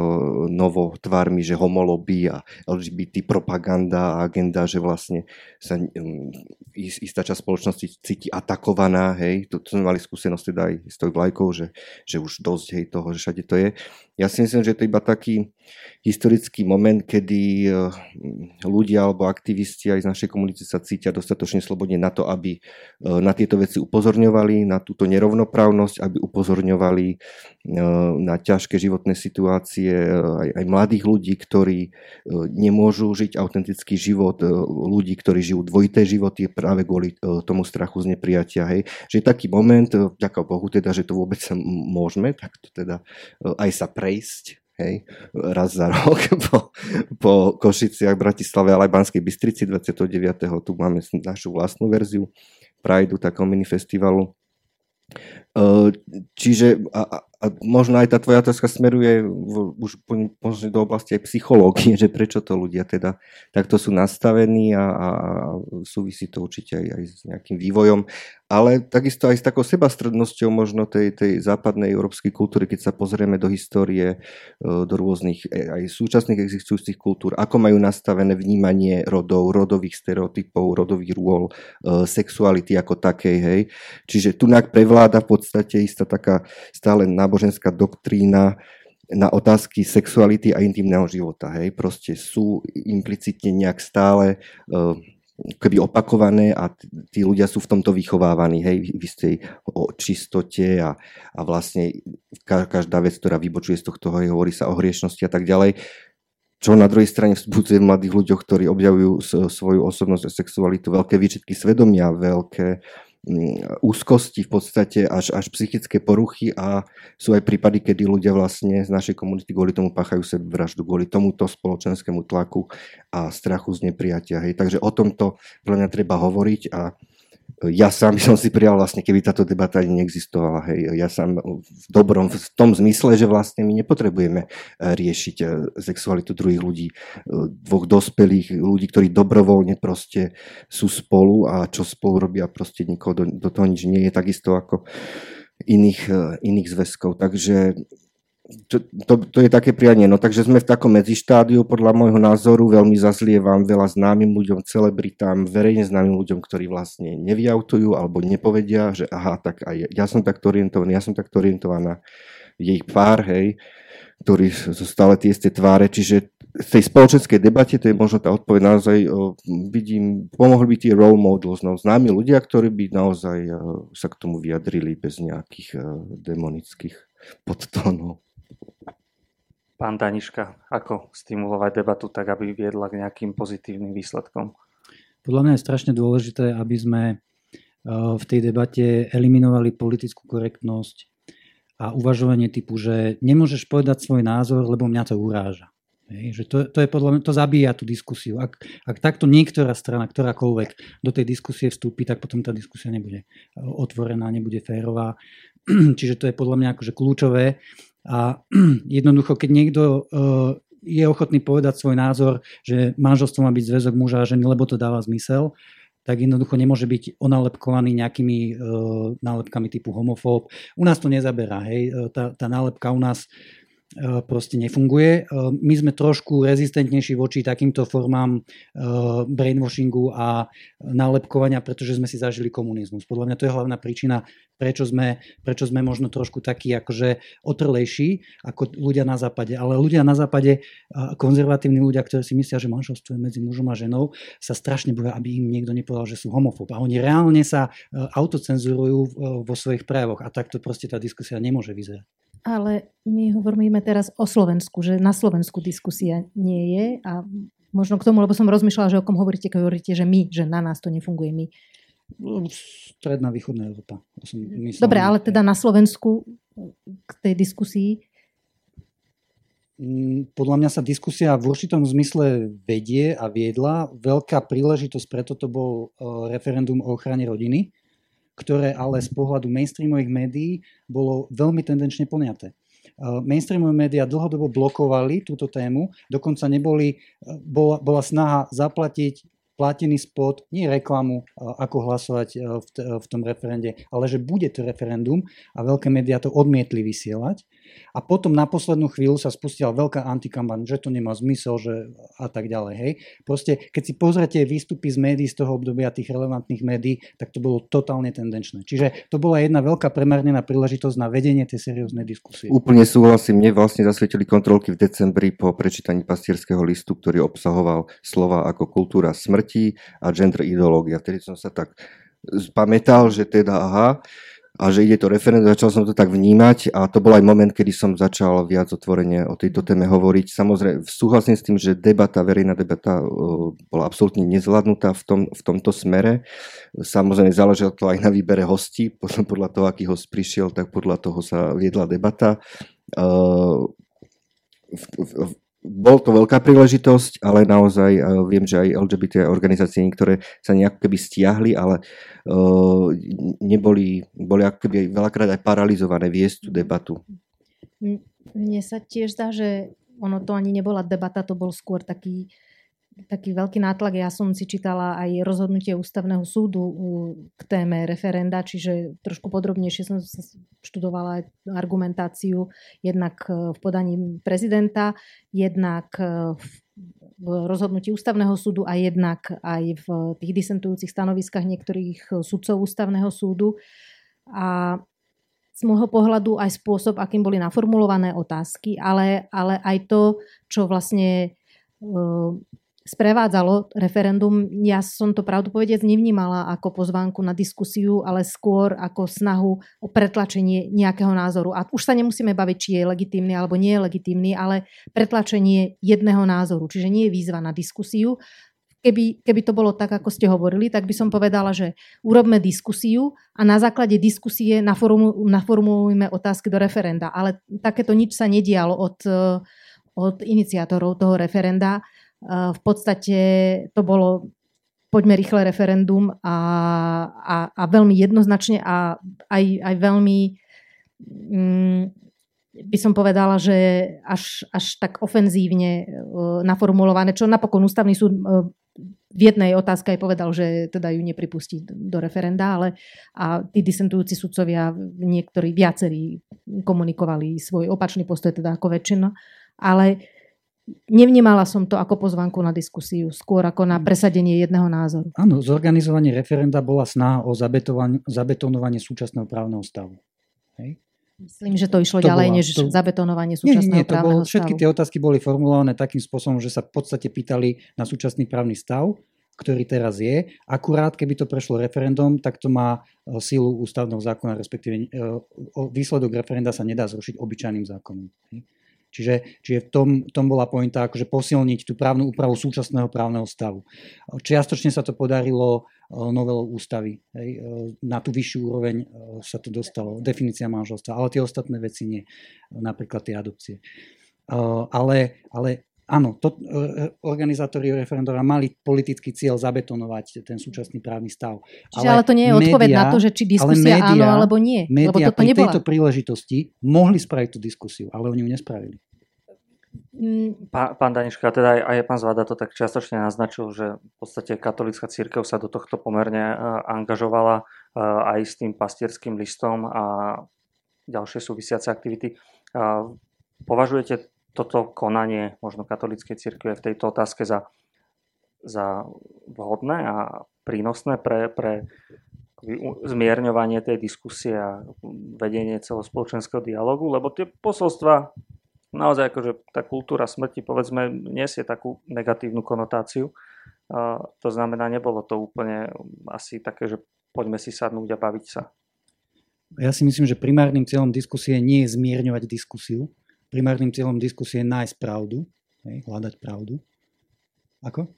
novo tvármi, že homoloby a LGBT propaganda a agenda, že vlastne sa um, istá časť spoločnosti cíti atakovaná, hej, to, to sme mali skúsenosť teda aj s tou vlajkou, že, že už dosť hej, toho, že všade to je. Ja si myslím, že to je iba taký historický moment, kedy eh, ľudia alebo aktivisti aj z našej komunity sa cítia dostatočne slobodne na to, aby eh, na tieto veci upozorňovali, na túto nerovnoprávnosť, aby upozorňovali eh, na ťažké životné situácie aj, aj mladých ľudí, ktorí nemôžu žiť autentický život, ľudí, ktorí žijú dvojité životy práve kvôli tomu strachu z nepriatia. Hej. Že je taký moment, ďaká Bohu teda, že to vôbec môžeme, tak to teda aj sa prejsť hej, raz za rok po, po Košiciach, Bratislave, ale aj Banskej Bystrici 29. Tu máme našu vlastnú verziu Prideu, takého minifestivalu. Čiže a, a možno aj tá tvoja otázka smeruje v, už možno do oblasti aj psychológie, že prečo to ľudia teda takto sú nastavení a, a súvisí to určite aj, aj s nejakým vývojom, ale takisto aj s takou sebastrednosťou možno tej, tej západnej európskej kultúry, keď sa pozrieme do histórie, e, do rôznych e, aj súčasných existujúcich kultúr, ako majú nastavené vnímanie rodov, rodových stereotypov, rodových rôl, e, sexuality ako takej, hej. Čiže tu prevláda v podstate istá taká stále náboženská náboženská doktrína na otázky sexuality a intimného života. Hej. Proste sú implicitne nejak stále uh, keby opakované a tí ľudia sú v tomto vychovávaní, hej, v istej o čistote a, a vlastne každá vec, ktorá vybočuje z tohto, hej, hovorí sa o hriešnosti a tak ďalej, čo na druhej strane vzbudzuje v mladých ľuďoch, ktorí objavujú svoju osobnosť a sexualitu, veľké výčitky svedomia, veľké úzkosti v podstate až, až psychické poruchy a sú aj prípady, kedy ľudia vlastne z našej komunity kvôli tomu páchajú vraždu, kvôli tomuto spoločenskému tlaku a strachu z nepriatia. Hej. Takže o tomto podľa mňa treba hovoriť a ja sám som si prijal vlastne, keby táto debata neexistovala. Hej. Ja sám v dobrom, v tom zmysle, že vlastne my nepotrebujeme eh, riešiť eh, sexualitu druhých ľudí, eh, dvoch dospelých ľudí, ktorí dobrovoľne proste sú spolu a čo spolu robia, proste nikoho do, do toho nič nie je takisto ako iných, iných zväzkov. Takže to, to, to je také prianie. No takže sme v takom medzištádiu, podľa môjho názoru, veľmi zazlievam veľa známym ľuďom, celebritám, verejne známym ľuďom, ktorí vlastne nevyautujú alebo nepovedia, že aha, tak aj ja som takto orientovaný, ja som takto orientovaná. Je ich pár, hej, ktorí sú stále tie isté tváre, čiže v tej spoločenskej debate, to je možno tá odpoveď naozaj, o, vidím, pomohli by tie role models, no, známi ľudia, ktorí by naozaj o, sa k tomu vyjadrili bez nejakých o, demonických podtónov. Pán Daniška, ako stimulovať debatu tak, aby viedla k nejakým pozitívnym výsledkom? Podľa mňa je strašne dôležité, aby sme v tej debate eliminovali politickú korektnosť a uvažovanie typu, že nemôžeš povedať svoj názor, lebo mňa to uráža. Že to, to je podľa mňa, to zabíja tú diskusiu. Ak, ak takto niektorá strana, ktorákoľvek do tej diskusie vstúpi, tak potom tá diskusia nebude otvorená, nebude férová. Čiže to je podľa mňa akože kľúčové. A jednoducho, keď niekto uh, je ochotný povedať svoj názor, že manželstvo má byť zväzok muža a ženy, lebo to dáva zmysel, tak jednoducho nemôže byť onalepkovaný nejakými uh, nálepkami typu homofób. U nás to nezaberá, hej. Tá, tá nálepka u nás E, proste nefunguje. E, my sme trošku rezistentnejší voči takýmto formám e, brainwashingu a nálepkovania, pretože sme si zažili komunizmus. Podľa mňa to je hlavná príčina, prečo sme, prečo sme možno trošku takí akože otrlejší ako ľudia na západe. Ale ľudia na západe, konzervatívni ľudia, ktorí si myslia, že manželstvo je medzi mužom a ženou, sa strašne boja, aby im niekto nepovedal, že sú homofób. A oni reálne sa autocenzurujú vo svojich prejavoch a takto proste tá diskusia nemôže vyzerať. Ale my hovoríme teraz o Slovensku, že na Slovensku diskusia nie je a možno k tomu, lebo som rozmýšľala, že o kom hovoríte, keď hovoríte, že my, že na nás to nefunguje my. No, stredná východná Európa. Dobre, ale teda na Slovensku k tej diskusii? Mm, podľa mňa sa diskusia v určitom zmysle vedie a viedla. Veľká príležitosť, preto to bol e, referendum o ochrane rodiny, ktoré ale z pohľadu mainstreamových médií bolo veľmi tendenčne poňaté. Mainstreamové médiá dlhodobo blokovali túto tému, dokonca neboli, bola, bola snaha zaplatiť platený spot, nie reklamu, ako hlasovať v, v tom referende, ale že bude to referendum a veľké médiá to odmietli vysielať. A potom na poslednú chvíľu sa spustila veľká antikamban, že to nemá zmysel, že a tak ďalej. Hej. Proste, keď si pozrete výstupy z médií z toho obdobia tých relevantných médií, tak to bolo totálne tendenčné. Čiže to bola jedna veľká premárnená príležitosť na vedenie tej serióznej diskusie. Úplne súhlasím. Mne vlastne zasvietili kontrolky v decembri po prečítaní pastierského listu, ktorý obsahoval slova ako kultúra smrti a gender ideológia. Vtedy som sa tak pamätal, že teda aha, a že ide to referendum, začal som to tak vnímať a to bol aj moment, kedy som začal viac otvorene o tejto téme hovoriť. Samozrejme, súhlasím s tým, že debata, verejná debata bola absolútne nezvládnutá v, tom, v tomto smere. Samozrejme, záležalo to aj na výbere hostí, podľa toho, aký host prišiel, tak podľa toho sa viedla debata. V, v, bol to veľká príležitosť, ale naozaj uh, viem, že aj LGBT organizácie niektoré sa nejak keby stiahli, ale uh, neboli, boli ako keby veľakrát aj paralizované viesť tú debatu. Mne sa tiež zdá, že ono to ani nebola debata, to bol skôr taký taký veľký nátlak. Ja som si čítala aj rozhodnutie ústavného súdu k téme referenda, čiže trošku podrobnejšie som študovala argumentáciu jednak e, v podaní prezidenta, jednak e, v rozhodnutí ústavného súdu a jednak aj v tých disentujúcich stanoviskách niektorých sudcov ústavného súdu. A z môjho pohľadu aj spôsob, akým boli naformulované otázky, ale, ale aj to, čo vlastne e, sprevádzalo referendum, ja som to pravdu povedec nevnímala ako pozvánku na diskusiu, ale skôr ako snahu o pretlačenie nejakého názoru. A už sa nemusíme baviť, či je legitímny alebo nie je legitímny, ale pretlačenie jedného názoru. Čiže nie je výzva na diskusiu. Keby, keby to bolo tak, ako ste hovorili, tak by som povedala, že urobme diskusiu a na základe diskusie naformulujme otázky do referenda. Ale takéto nič sa nedialo od, od iniciátorov toho referenda v podstate to bolo poďme rýchle referendum a, a, a veľmi jednoznačne a aj, aj veľmi mm, by som povedala, že až, až tak ofenzívne uh, naformulované, čo napokon ústavný súd uh, v jednej otázke aj povedal, že teda ju nepripustí do referenda, ale a tí disentujúci sudcovia niektorí viacerí komunikovali svoj opačný postoj, teda ako väčšina. Ale Nevnímala som to ako pozvanku na diskusiu, skôr ako na presadenie jedného názoru. Áno, zorganizovanie referenda bola snaha o zabetonovanie súčasného právneho stavu. Hej? Myslím, že to išlo to ďalej, bola, než to... zabetonovanie súčasného nie, nie, to právneho bol, Všetky tie otázky boli formulované takým spôsobom, že sa v podstate pýtali na súčasný právny stav, ktorý teraz je. Akurát, keby to prešlo referendum, tak to má e, sílu ústavného zákona, respektíve e, výsledok referenda sa nedá zrušiť obyčajným zákonom. Hej? Čiže, čiže v tom, tom bola pointa akože posilniť tú právnu úpravu súčasného právneho stavu. Čiastočne sa to podarilo novelou ústavy. Hej. Na tú vyššiu úroveň sa to dostalo, definícia manželstva, ale tie ostatné veci nie, napríklad tie adopcie. Ale, ale áno, to, organizátori referendora mali politický cieľ zabetonovať ten súčasný právny stav. Čiže ale, ale to nie je odpoveď na to, že či diskusia média, áno alebo nie. Média lebo toto pri nebola. tejto príležitosti mohli spraviť tú diskusiu, ale oni ju nespravili. Mm. Pán, pán Daniška, teda aj, aj pán Zvada to tak čiastočne naznačil, že v podstate katolická církev sa do tohto pomerne angažovala aj s tým pastierským listom a ďalšie súvisiace aktivity. Považujete toto konanie možno katolíckej církve v tejto otázke za, za vhodné a prínosné pre, pre zmierňovanie tej diskusie a vedenie celospoločenského dialogu, lebo tie posolstva naozaj akože tá kultúra smrti povedzme nesie takú negatívnu konotáciu. Uh, to znamená, nebolo to úplne asi také, že poďme si sadnúť a baviť sa. Ja si myslím, že primárnym cieľom diskusie nie je zmierňovať diskusiu. Primárnym cieľom diskusie je nájsť pravdu, hej, hľadať pravdu. Ako?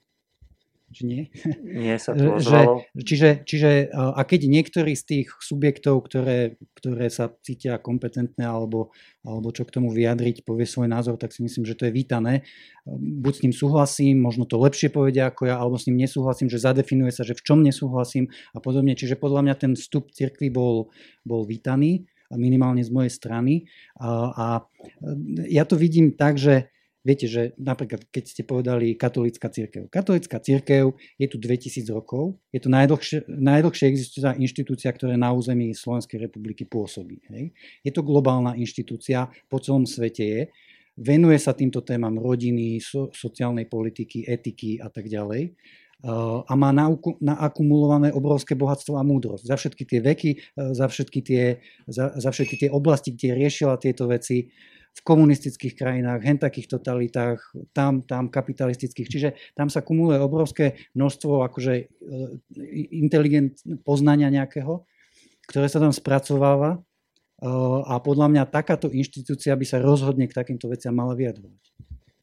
Či nie? Nie sa to že, čiže, čiže a keď niektorý z tých subjektov, ktoré, ktoré sa cítia kompetentné alebo, alebo čo k tomu vyjadriť, povie svoj názor, tak si myslím, že to je vítané. Buď s ním súhlasím, možno to lepšie povedia ako ja, alebo s ním nesúhlasím, že zadefinuje sa, že v čom nesúhlasím a podobne. Čiže podľa mňa ten vstup cirkvi bol, bol vítaný minimálne z mojej strany. A, a ja to vidím tak, že Viete, že napríklad, keď ste povedali katolická církev. Katolická církev je tu 2000 rokov, je to najdlhšie, najdlhšie existujúca inštitúcia, ktorá na území Slovenskej republiky pôsobí. Hej. Je to globálna inštitúcia, po celom svete je. Venuje sa týmto témam rodiny, so, sociálnej politiky, etiky a tak ďalej a má naakumulované obrovské bohatstvo a múdrosť. Za všetky tie veky, za všetky tie, za, za všetky tie oblasti, kde riešila tieto veci, v komunistických krajinách, hen takých totalitách, tam, tam kapitalistických. Čiže tam sa kumuluje obrovské množstvo akože e, inteligent poznania nejakého, ktoré sa tam spracováva e, a podľa mňa takáto inštitúcia by sa rozhodne k takýmto veciam mala vyjadrovať.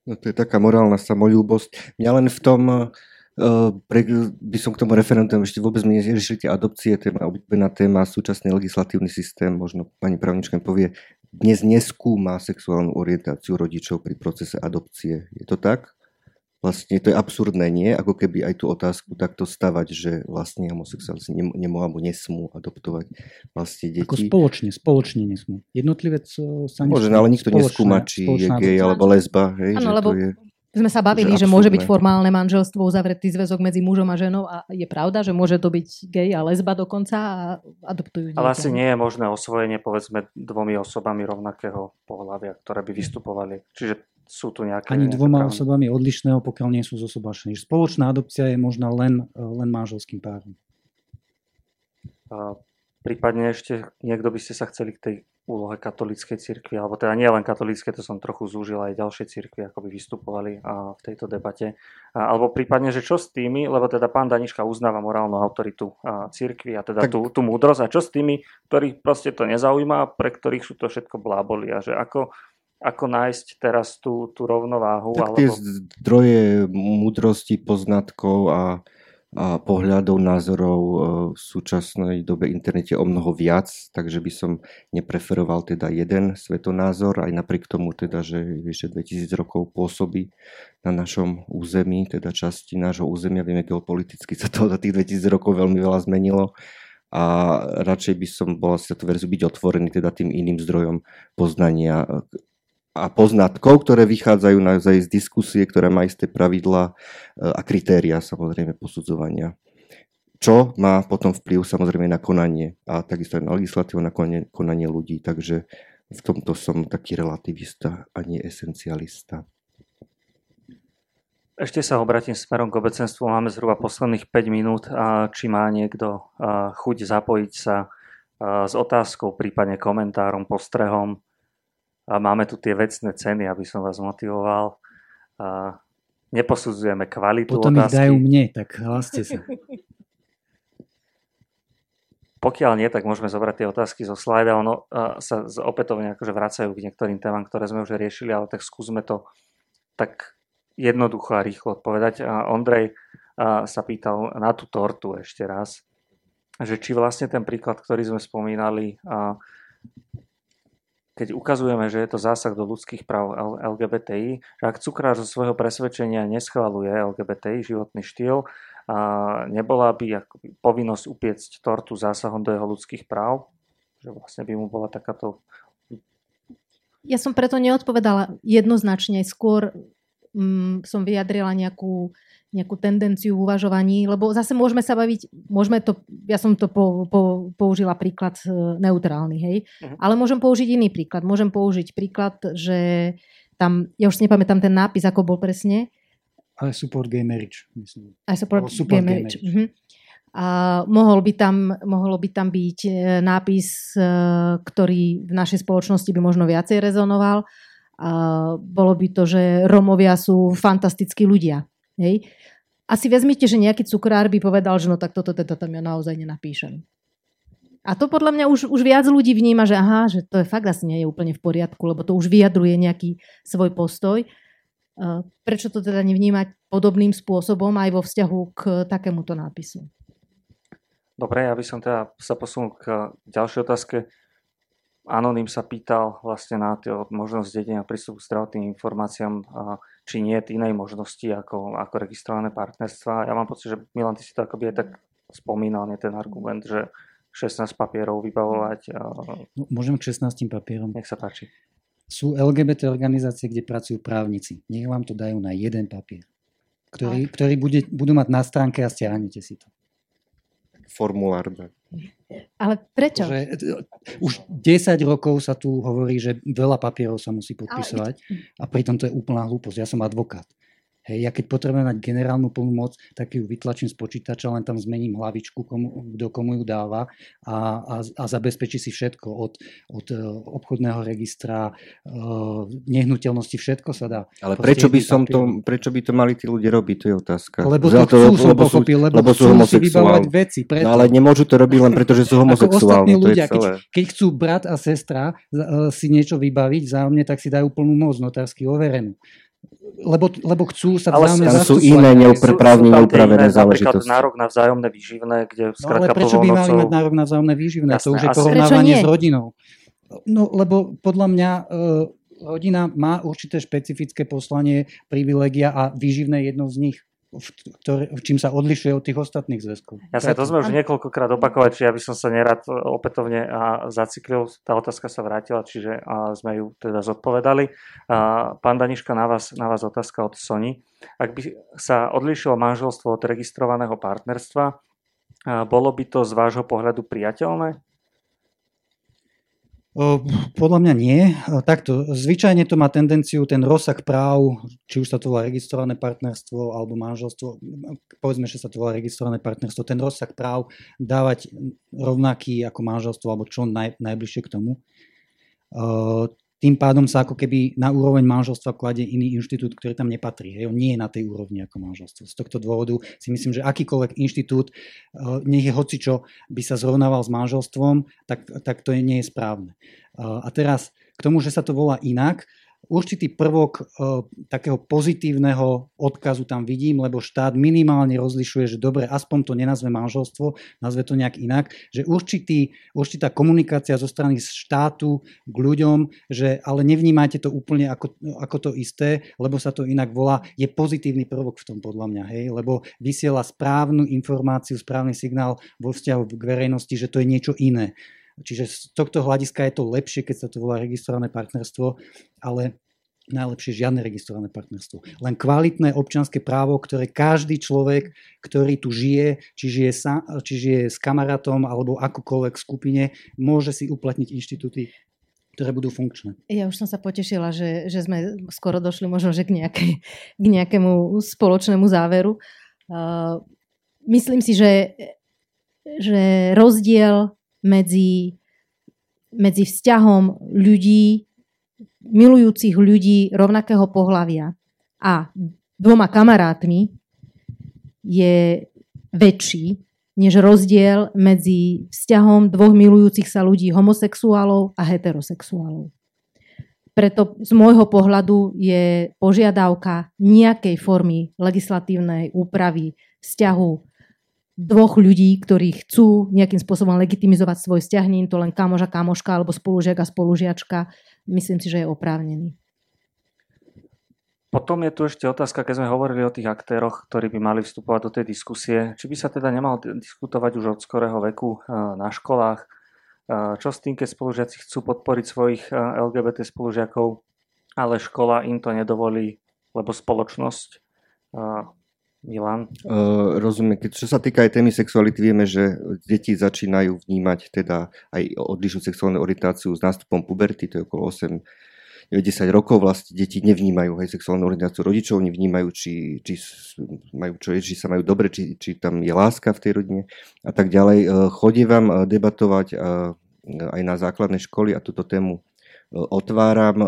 No to je taká morálna samolúbosť. Mňa len v tom, e, by som k tomu referentom ešte vôbec mi neriešili tie adopcie, téma, obľúbená téma, súčasný legislatívny systém, možno pani právnička povie, dnes neskúma sexuálnu orientáciu rodičov pri procese adopcie. Je to tak? Vlastne to je absurdné, nie? Ako keby aj tú otázku takto stavať, že vlastne homosexuáli nemôžu alebo nesmú adoptovať vlastne deti. Ako spoločne, spoločne nesmú. Jednotlivec e, sa nesmú. Môže, no, ale nikto neskúma, či je gej alebo lesba. Hej, ano, že lebo to je sme sa bavili, že, že môže byť formálne manželstvo, uzavretý zväzok medzi mužom a ženou a je pravda, že môže to byť gej a lesba dokonca a adoptujú Ale asi nie je možné osvojenie povedzme dvomi osobami rovnakého pohľavia, ktoré by vystupovali. Čiže sú tu nejaké... Ani dvoma právne... osobami odlišného, pokiaľ nie sú zosobášení. Spoločná adopcia je možná len, len manželským párom. A prípadne ešte niekto by ste sa chceli k tej úlohe katolíckej cirkvi, alebo teda nie len katolícke, to som trochu zúžil, aj ďalšie cirkvi ako by vystupovali v tejto debate. Alebo prípadne, že čo s tými, lebo teda pán Daniška uznáva morálnu autoritu cirkvi a teda tak... tú, tú múdrosť, a čo s tými, ktorých proste to nezaujíma, pre ktorých sú to všetko bláboli a že ako, ako nájsť teraz tú, tú rovnováhu. Tak alebo... tie zdroje múdrosti, poznatkov a a pohľadov, názorov e, v súčasnej dobe internete o mnoho viac, takže by som nepreferoval teda jeden svetonázor, aj napriek tomu teda, že vyše 2000 rokov pôsobí na našom území, teda časti nášho územia, vieme, geopoliticky sa to za tých 2000 rokov veľmi veľa zmenilo a radšej by som bol asi to verziu byť otvorený teda tým iným zdrojom poznania a poznatkov, ktoré vychádzajú naozaj z diskusie, ktorá má isté pravidla e, a kritéria samozrejme posudzovania. Čo má potom vplyv samozrejme na konanie a takisto aj na legislatívu, na konanie ľudí. Takže v tomto som taký relativista a nie esencialista. Ešte sa obratím smerom k obecenstvu. Máme zhruba posledných 5 minút. Či má niekto chuť zapojiť sa s otázkou, prípadne komentárom, postrehom a máme tu tie vecné ceny, aby som vás motivoval. A neposudzujeme kvalitu Potom otázky. ich dajú mne, tak hláste sa. Pokiaľ nie, tak môžeme zobrať tie otázky zo slajda. Ono sa opätovne akože vracajú k niektorým témam, ktoré sme už riešili, ale tak skúsme to tak jednoducho a rýchlo odpovedať. A Ondrej, sa pýtal na tú tortu ešte raz, že či vlastne ten príklad, ktorý sme spomínali, keď ukazujeme, že je to zásah do ľudských práv LGBTI, že ak cukrár zo svojho presvedčenia neschvaluje LGBTI životný štýl, a nebola by povinnosť upiecť tortu zásahom do jeho ľudských práv, že vlastne by mu bola takáto... Ja som preto neodpovedala jednoznačne, skôr mm, som vyjadrila nejakú nejakú tendenciu v uvažovaní, lebo zase môžeme sa baviť, môžeme to, ja som to po, po, použila príklad e, neutrálny, hej, uh-huh. ale môžem použiť iný príklad. Môžem použiť príklad, že tam, ja už si nepamätám ten nápis, ako bol presne. Ale support gay marriage, myslím. Aj support, support gay, marriage. marriage. Uh-huh. A mohol by tam, mohol by tam byť e, nápis, e, ktorý v našej spoločnosti by možno viacej rezonoval. Bolo by to, že Romovia sú fantastickí ľudia. Hej? Asi vezmite, že nejaký cukrár by povedal, že no tak toto teda tam ja naozaj nenapíšem. A to podľa mňa už, už viac ľudí vníma, že aha, že to je fakt asi nie je úplne v poriadku, lebo to už vyjadruje nejaký svoj postoj. Prečo to teda nevnímať podobným spôsobom aj vo vzťahu k takémuto nápisu? Dobre, ja by som teda sa posunul k ďalšej otázke. Anonym sa pýtal vlastne na možnosť dedenia prístupu k zdravotným informáciám, či nie je inej možnosti ako, ako registrované partnerstva. Ja mám pocit, že Milan, ty si to akoby aj tak spomínal, nie ten argument, že 16 papierov vybavovať. No, môžem k 16 papierom. Nech sa páči. Sú LGBT organizácie, kde pracujú právnici. Nech vám to dajú na jeden papier, ktorý, ktorý bude, budú mať na stránke a stiahnete si to. Formulár. Ale prečo? Že, už 10 rokov sa tu hovorí, že veľa papierov sa musí podpisovať a pritom to je úplná hlúposť. Ja som advokát. Hej, ja keď potrebujem mať generálnu plnú moc, tak ju vytlačím z počítača, len tam zmením hlavičku, komu, kto komu ju dáva a, a, a zabezpečí si všetko od, od uh, obchodného registra, uh, nehnuteľnosti, všetko sa dá. Ale prečo by, som to, prečo by to mali tí ľudia robiť, to je otázka. Lebo to chcú, lebo, som pochopil, lebo, lebo sú homosexuálni. veci. Preto. No ale nemôžu to robiť len preto, že sú homosexuálni. ľudia, keď, keď chcú brat a sestra uh, si niečo vybaviť zájomne, tak si dajú plnú moc notársky overenú lebo, lebo chcú sa vzájomne Ale sú iné neúpravne neupravené záležitosti. nárok na vzájomné výživné, kde no, ale prečo by mali mať nárok na vzájomné výživné? Jasné, to už je porovnávanie s rodinou. No lebo podľa mňa e, rodina má určité špecifické poslanie, privilegia a výživné jedno z nich ktorý, čím sa odlišuje od tých ostatných zväzkov. sa to sme už niekoľkokrát opakovať, či ja by som sa nerad opätovne zaciklil, tá otázka sa vrátila, čiže sme ju teda zodpovedali. Pán Daniška, na vás, na vás otázka od Sony. Ak by sa odlišilo manželstvo od registrovaného partnerstva, bolo by to z vášho pohľadu priateľné? Podľa mňa nie. Takto, zvyčajne to má tendenciu ten rozsah práv, či už sa to volá registrované partnerstvo alebo manželstvo, povedzme, že sa to volá registrované partnerstvo, ten rozsah práv dávať rovnaký ako manželstvo alebo čo naj, najbližšie k tomu tým pádom sa ako keby na úroveň manželstva kladie iný inštitút, ktorý tam nepatrí. Hej, on nie je na tej úrovni ako manželstvo. Z tohto dôvodu si myslím, že akýkoľvek inštitút, eh, nech je hocičo, by sa zrovnával s manželstvom, tak, tak to nie je správne. Eh, a teraz k tomu, že sa to volá inak, určitý prvok e, takého pozitívneho odkazu tam vidím, lebo štát minimálne rozlišuje, že dobre, aspoň to nenazve manželstvo, nazve to nejak inak, že určitý, určitá komunikácia zo strany štátu k ľuďom, že ale nevnímajte to úplne ako, ako to isté, lebo sa to inak volá, je pozitívny prvok v tom podľa mňa, hej, lebo vysiela správnu informáciu, správny signál vo vzťahu k verejnosti, že to je niečo iné. Čiže z tohto hľadiska je to lepšie, keď sa to volá registrované partnerstvo, ale najlepšie žiadne registrované partnerstvo. Len kvalitné občianské právo, ktoré každý človek, ktorý tu žije, či žije, sa, či žije s kamarátom alebo akokoľvek skupine, môže si uplatniť inštitúty ktoré budú funkčné. Ja už som sa potešila, že, že sme skoro došli možno že k, nejakej, k nejakému spoločnému záveru. Uh, myslím si, že, že rozdiel medzi, medzi vzťahom ľudí, milujúcich ľudí rovnakého pohľavia a dvoma kamarátmi je väčší než rozdiel medzi vzťahom dvoch milujúcich sa ľudí homosexuálov a heterosexuálov. Preto z môjho pohľadu je požiadavka nejakej formy legislatívnej úpravy vzťahu dvoch ľudí, ktorí chcú nejakým spôsobom legitimizovať svoj vzťah, nie to len kamoža, kamoška alebo spolužiak a spolužiačka, myslím si, že je oprávnený. Potom je tu ešte otázka, keď sme hovorili o tých aktéroch, ktorí by mali vstupovať do tej diskusie, či by sa teda nemal diskutovať už od skorého veku eh, na školách, eh, čo s tým, keď spolužiaci chcú podporiť svojich eh, LGBT spolužiakov, ale škola im to nedovolí, lebo spoločnosť Milan? Uh, rozumiem. Keď, čo sa týka aj témy sexuality, vieme, že deti začínajú vnímať teda aj odlišnú sexuálnu orientáciu s nástupom puberty, to je okolo 8 10 rokov vlastne deti nevnímajú aj sexuálnu orientáciu rodičov, nevnímajú, či, či, majú čo či sa majú dobre, či, či tam je láska v tej rodine a tak ďalej. Chodí vám debatovať aj na základnej školy a túto tému otváram. E,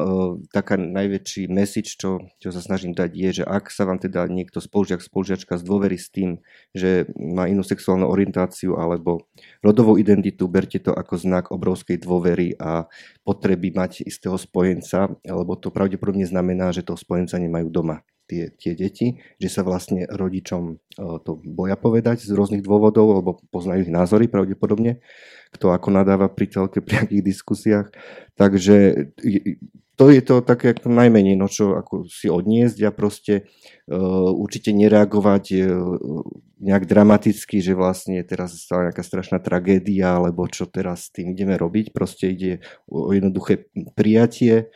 taká najväčší message, čo, čo sa snažím dať, je, že ak sa vám teda niekto spolužiak, spolužiačka zdôverí s tým, že má inú sexuálnu orientáciu alebo rodovú identitu, berte to ako znak obrovskej dôvery a potreby mať istého spojenca, lebo to pravdepodobne znamená, že toho spojenca nemajú doma tie, tie deti, že sa vlastne rodičom e, to boja povedať z rôznych dôvodov, lebo poznajú ich názory pravdepodobne, kto ako nadáva pri telke pri akých diskusiách. Takže to je to také ako najmenej, no čo ako si odniesť a proste uh, určite nereagovať uh, nejak dramaticky, že vlastne teraz stala nejaká strašná tragédia, alebo čo teraz s tým ideme robiť. Proste ide o jednoduché prijatie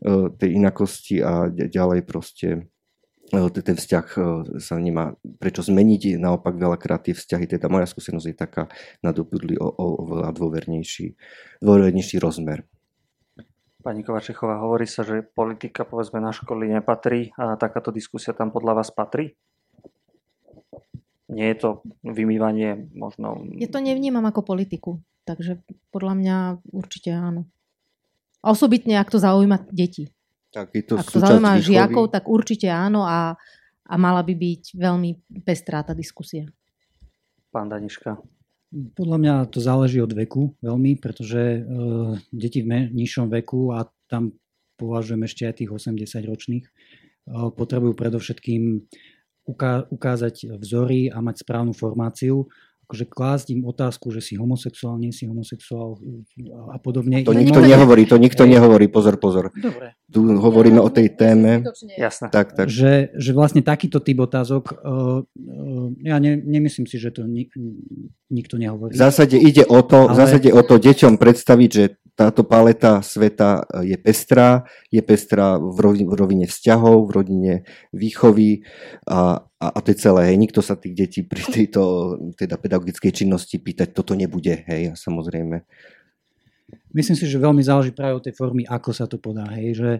uh, tej inakosti a ďalej proste ten vzťah e, sa nemá prečo zmeniť, naopak veľakrát tie vzťahy, teda moja skúsenosť je taká, nadobudli o, o, oveľa dôvernejší, dôvernejší rozmer. Pani Kovačechová, hovorí sa, že politika povedzme na školy nepatrí a takáto diskusia tam podľa vás patrí? Nie je to vymývanie možno... Ja to nevnímam ako politiku, takže podľa mňa určite áno. A osobitne, ak to zaujíma deti. Tak je to Ak to zaujíma výchovy. žiakov, tak určite áno a, a mala by byť veľmi pestrá tá diskusia. Pán Daniška. Podľa mňa to záleží od veku veľmi, pretože uh, deti v nižšom veku a tam považujem ešte aj tých 80 ročných, uh, potrebujú predovšetkým uká- ukázať vzory a mať správnu formáciu akože klásť im otázku, že si homosexuál, nie si homosexuál a podobne. To nikto nehovorí, to nikto nehovorí, pozor, pozor. Dobre. Tu hovoríme o tej téme. Jasné. Tak, tak. Že, že vlastne takýto typ otázok, uh, uh, ja ne, nemyslím si, že to nik, nikto nehovorí. V zásade ide o to, Ale... v zásade o to deťom predstaviť, že táto paleta sveta je pestrá, je pestrá v rovine, v rovine vzťahov, v rodine výchovy a, a, a to je celé. Hej. Nikto sa tých detí pri tejto teda pedagogickej činnosti pýtať, toto nebude, hej, samozrejme. Myslím si, že veľmi záleží práve od tej formy, ako sa to podá. Hej. Že,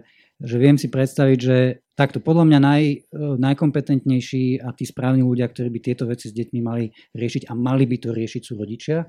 že viem si predstaviť, že takto podľa mňa naj, najkompetentnejší a tí správni ľudia, ktorí by tieto veci s deťmi mali riešiť a mali by to riešiť sú rodičia,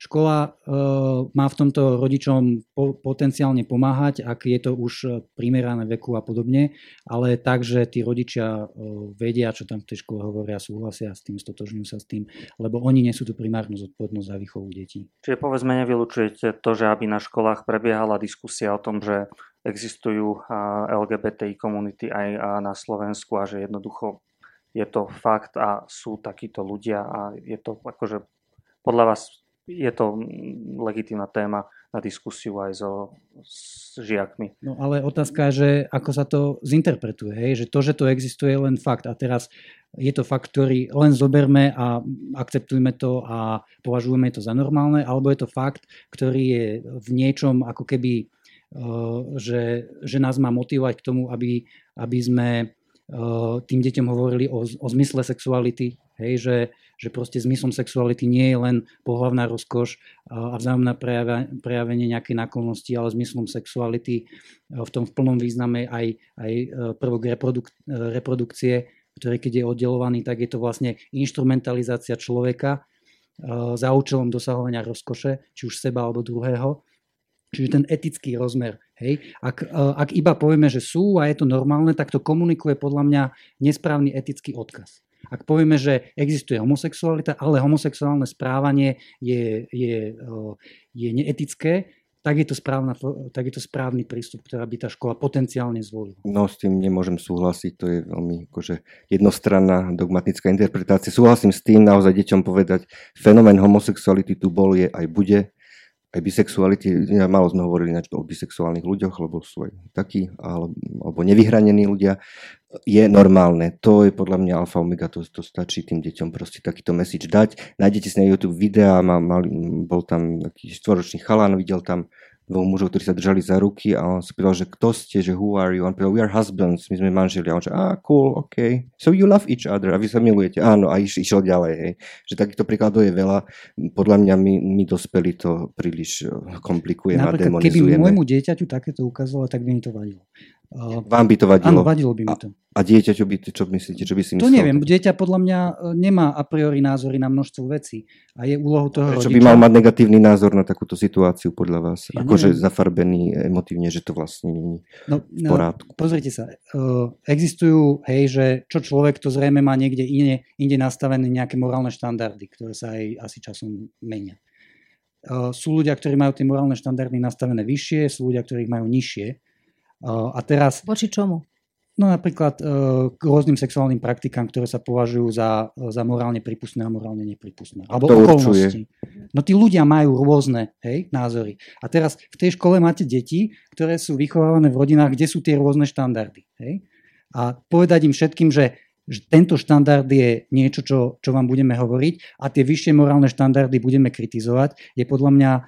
Škola uh, má v tomto rodičom po, potenciálne pomáhať, ak je to už eh, primerané veku a podobne, ale tak, že tí rodičia uh, vedia, čo tam v tej škole hovoria, súhlasia s tým, stotožňujú sa s tým, lebo oni nesú tú primárnu zodpovednosť za výchovu detí. Čiže povedzme, nevylučujete to, že aby na školách prebiehala diskusia o tom, že existujú LGBTI komunity aj na Slovensku a že jednoducho je to fakt a sú takíto ľudia a je to akože podľa vás je to legitímna téma na diskusiu aj so s žiakmi. No ale otázka je, že ako sa to zinterpretuje, hej? že to, že to existuje, je len fakt a teraz je to fakt, ktorý len zoberme a akceptujme to a považujeme to za normálne, alebo je to fakt, ktorý je v niečom ako keby, uh, že, že nás má motivovať k tomu, aby, aby sme uh, tým deťom hovorili o, o zmysle sexuality, hej, že, že proste zmyslom sexuality nie je len pohlavná rozkoš a vzájomné prejavenie nejakej náklonnosti, ale zmyslom sexuality v tom v plnom význame aj, aj e, prvok reproduk- e, reprodukcie, ktorý keď je oddelovaný, tak je to vlastne instrumentalizácia človeka e, za účelom dosahovania rozkoše, či už seba alebo druhého. Čiže ten etický rozmer. Hej. Ak, ak iba povieme, že sú a je to normálne, tak to komunikuje podľa mňa nesprávny etický odkaz. Ak povieme, že existuje homosexualita, ale homosexuálne správanie je, je, je neetické, tak je, to správna, tak je to správny prístup, ktorý by tá škola potenciálne zvolila. No s tým nemôžem súhlasiť, to je veľmi akože jednostranná dogmatická interpretácia. Súhlasím s tým naozaj deťom povedať, fenomén homosexuality tu bol, je aj bude, aj bisexuality, málo sme hovorili o bisexuálnych ľuďoch, lebo sú aj takí, alebo nevyhranení ľudia, je normálne. To je podľa mňa alfa omega, to, to stačí tým deťom proste takýto message dať. Nájdete si na YouTube videá, mal, mal, bol tam taký štvoročný chalán, videl tam dvoch mužov, ktorí sa držali za ruky a on sa pýtal, že kto ste, že who are you? On povedal, we are husbands, my sme manželi. A on že, ah, cool, ok. So you love each other. A vy sa milujete. Áno, a iš, išiel ďalej. Hej. Že takýchto príkladov je veľa. Podľa mňa my, my dospeli to príliš eh, komplikujeme a demonizujeme. Keby môjmu dieťaťu takéto ukázalo, tak by mi to vadilo. Vám by to vadilo? Áno, vadilo by mi to. A, a dieťa, čo, by, čo myslíte? Čo by si myslel? To neviem. Dieťa podľa mňa e, nemá a priori názory na množstvo vecí. A je úlohou toho Čo by mal mať negatívny názor na takúto situáciu podľa vás? Ja akože zafarbený emotívne, že to vlastne nie je no, v no, porádku. No, pozrite sa. Uh, existujú, hej, že čo človek to zrejme má niekde inde, inde nastavené nejaké morálne štandardy, ktoré sa aj asi časom menia. Sú ľudia, ktorí majú tie morálne štandardy nastavené vyššie, sú ľudia, ktorí ich majú nižšie a teraz... Voči čomu? No napríklad e, k rôznym sexuálnym praktikám, ktoré sa považujú za, za morálne prípustné a morálne nepripustné. Alebo to okolnosti. Určuje. No tí ľudia majú rôzne hej, názory. A teraz v tej škole máte deti, ktoré sú vychovávané v rodinách, kde sú tie rôzne štandardy. Hej? A povedať im všetkým, že že tento štandard je niečo, čo, čo vám budeme hovoriť a tie vyššie morálne štandardy budeme kritizovať, je podľa mňa uh,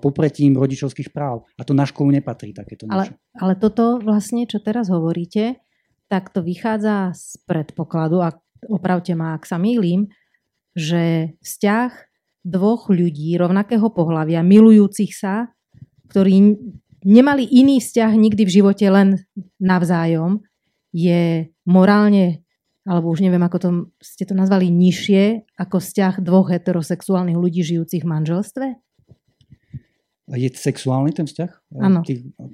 popretím rodičovských práv. A to na školu nepatrí takéto ale, ale toto vlastne, čo teraz hovoríte, tak to vychádza z predpokladu, a opravte ma, ak sa mýlim, že vzťah dvoch ľudí rovnakého pohľavia, milujúcich sa, ktorí nemali iný vzťah nikdy v živote len navzájom, je morálne alebo už neviem, ako to ste to nazvali, nižšie ako vzťah dvoch heterosexuálnych ľudí žijúcich v manželstve? Je sexuálny ten vzťah? Áno.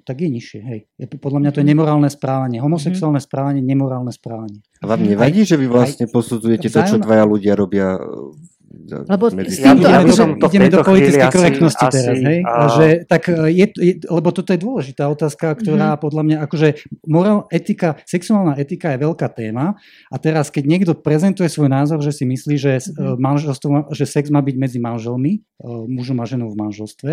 Tak je nižšie, hej. Podľa mňa to je nemorálne správanie. Homosexuálne mm-hmm. správanie, nemorálne správanie. A vám nevadí, aj, že vy vlastne aj, posudzujete to, čo dvaja ľudia robia lebo medzi... ja, ja by som to ideme do politickej korektnosti asi, teraz, hej? A... Že, tak e, je, je, lebo toto je dôležitá otázka, ktorá mm-hmm. podľa mňa, akože morál, etika, sexuálna etika je veľká téma a teraz, keď niekto prezentuje svoj názor, že si myslí, že, mm-hmm. manželstvo, že sex má byť medzi manželmi, e, mužom a ženou v manželstve,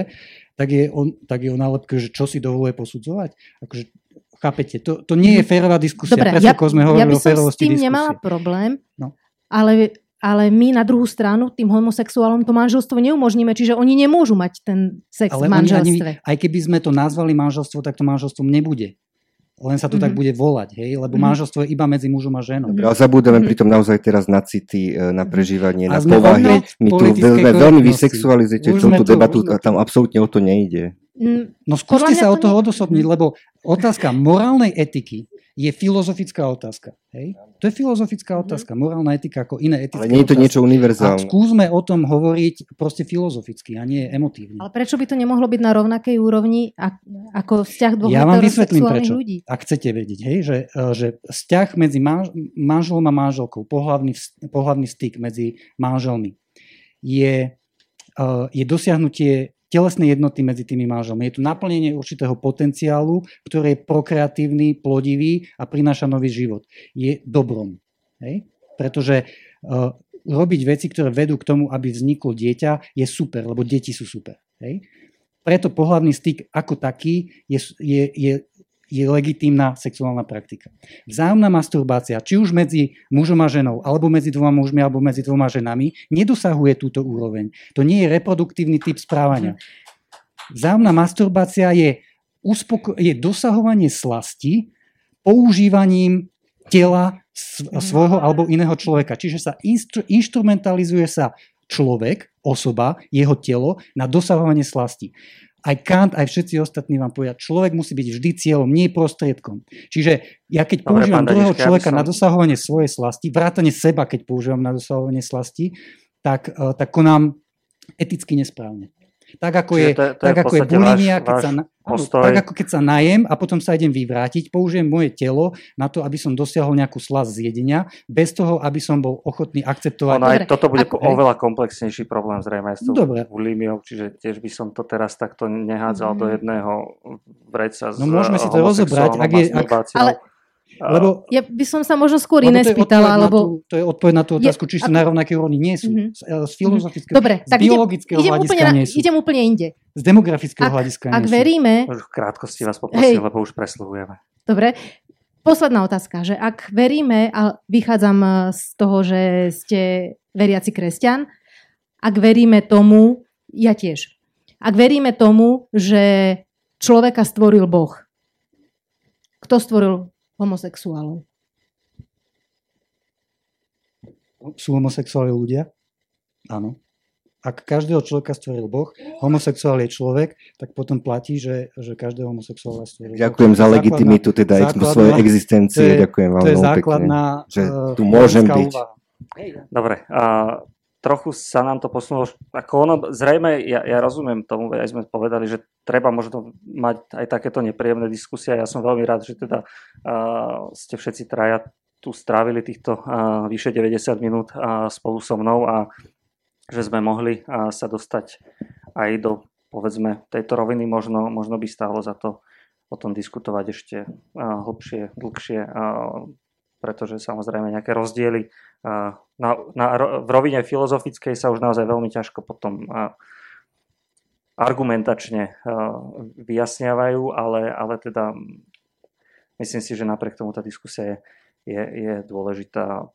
tak je on, tak je on nálepke, že čo si dovoluje posudzovať. Akože Chápete? To, to nie je mhm. férová diskusia. Dobre, ja, ja by som s tým diskusie. nemala problém, no. ale ale my na druhú stranu tým homosexuálom to manželstvo neumožníme, čiže oni nemôžu mať ten sex ale v manželstve. Ani, aj keby sme to nazvali manželstvo, tak to manželstvom nebude. Len sa to mm-hmm. tak mhm. bude volať, hej? lebo mm-hmm. manželstvo je iba medzi mužom a ženou. Mm-hmm. Ale zabúdame mm-hmm. pritom naozaj teraz na city, e, na prežívanie, a na povahy. My tu veľmi, veľmi vysexualizujete túto debatu a tam absolútne o to nejde. Mm, no skúste sa od toho odosobniť, lebo otázka morálnej etiky je filozofická otázka. Hej? To je filozofická mhm. otázka, morálna etika ako iné etické Ale nie je to otázky. niečo univerzálne. A skúsme o tom hovoriť proste filozoficky a nie emotívne. Ale prečo by to nemohlo byť na rovnakej úrovni ako vzťah dvoch ja vám vysvetlím prečo. ľudí? Ak chcete vedieť, hej, že, e, že vzťah medzi manž, manželom a manželkou, pohľavný, pohľavný styk medzi manželmi je, e, je dosiahnutie telesnej jednoty medzi tými manželmi. Je tu naplnenie určitého potenciálu, ktorý je prokreatívny, plodivý a prináša nový život. Je dobrom. Hej? Pretože uh, robiť veci, ktoré vedú k tomu, aby vzniklo dieťa, je super, lebo deti sú super. Hej? Preto pohľadný styk ako taký je, je, je je legitímna sexuálna praktika. Vzájomná masturbácia, či už medzi mužom a ženou, alebo medzi dvoma mužmi, alebo medzi dvoma ženami, nedosahuje túto úroveň. To nie je reproduktívny typ správania. Vzájomná masturbácia je, uspoko- je dosahovanie slasti používaním tela svojho alebo iného človeka. Čiže sa instru- instrumentalizuje sa človek, osoba, jeho telo na dosahovanie slasti aj Kant, aj všetci ostatní vám povedia, človek musí byť vždy cieľom, nie prostriedkom. Čiže ja keď Dobre, používam druhého človeka som... na dosahovanie svojej slasti, vrátane seba, keď používam na dosahovanie slasti, tak, uh, tak konám eticky nesprávne. Tak ako je, to, to tak je, ako je bulimia, keď sa, postoj. tak ako keď sa najem a potom sa idem vyvrátiť, použijem moje telo na to, aby som dosiahol nejakú slasť z jedenia, bez toho, aby som bol ochotný akceptovať. Ono aj toto bude ako, oveľa komplexnejší problém zrejme aj s tou Dobre. bulimiou, čiže tiež by som to teraz takto nehádzal mm. do jedného vreca No môžeme si to rozobrať, ak je, ak, ale, lebo, ja by som sa možno skôr iné spýtala, lebo... to je odpoveď na tú otázku, či sú na rovnaké úrovni. Nie sú. Mm-hmm. Z, z filozofického, Dobre, z tak biologického idem, hľadiska idem úplne, nie sú. Idem úplne inde. Z demografického ak, hľadiska ak nie veríme... Už v krátkosti vás poprosím, lebo už presluhujeme. Dobre, posledná otázka, že ak veríme, a vychádzam e, z toho, že ste veriaci kresťan, ak veríme tomu, ja tiež, ak veríme tomu, že človeka stvoril Boh, kto stvoril homosexuálov. Sú homosexuáli ľudia? Áno. Ak každého človeka stvoril Boh, homosexuál je človek, tak potom platí, že, že každého homosexuála stvoril Ďakujem za legitimitu teda základná, svojej existencie. Je, Ďakujem vám to je základná pekne, že tu môžem byť. Úvaha. Dobre, a trochu sa nám to posunulo, ako ono, zrejme, ja, ja rozumiem tomu, aj sme povedali, že treba možno mať aj takéto nepríjemné diskusie. Ja som veľmi rád, že teda uh, ste všetci traja tu strávili týchto uh, vyše 90 minút uh, spolu so mnou a že sme mohli uh, sa dostať aj do, povedzme, tejto roviny. Možno, možno by stálo za to o tom diskutovať ešte uh, hlbšie, dlhšie. Uh, pretože samozrejme nejaké rozdiely na, na, v rovine filozofickej sa už naozaj veľmi ťažko potom argumentačne vyjasňavajú, ale, ale teda myslím si, že napriek tomu tá diskusia je, je, je dôležitá.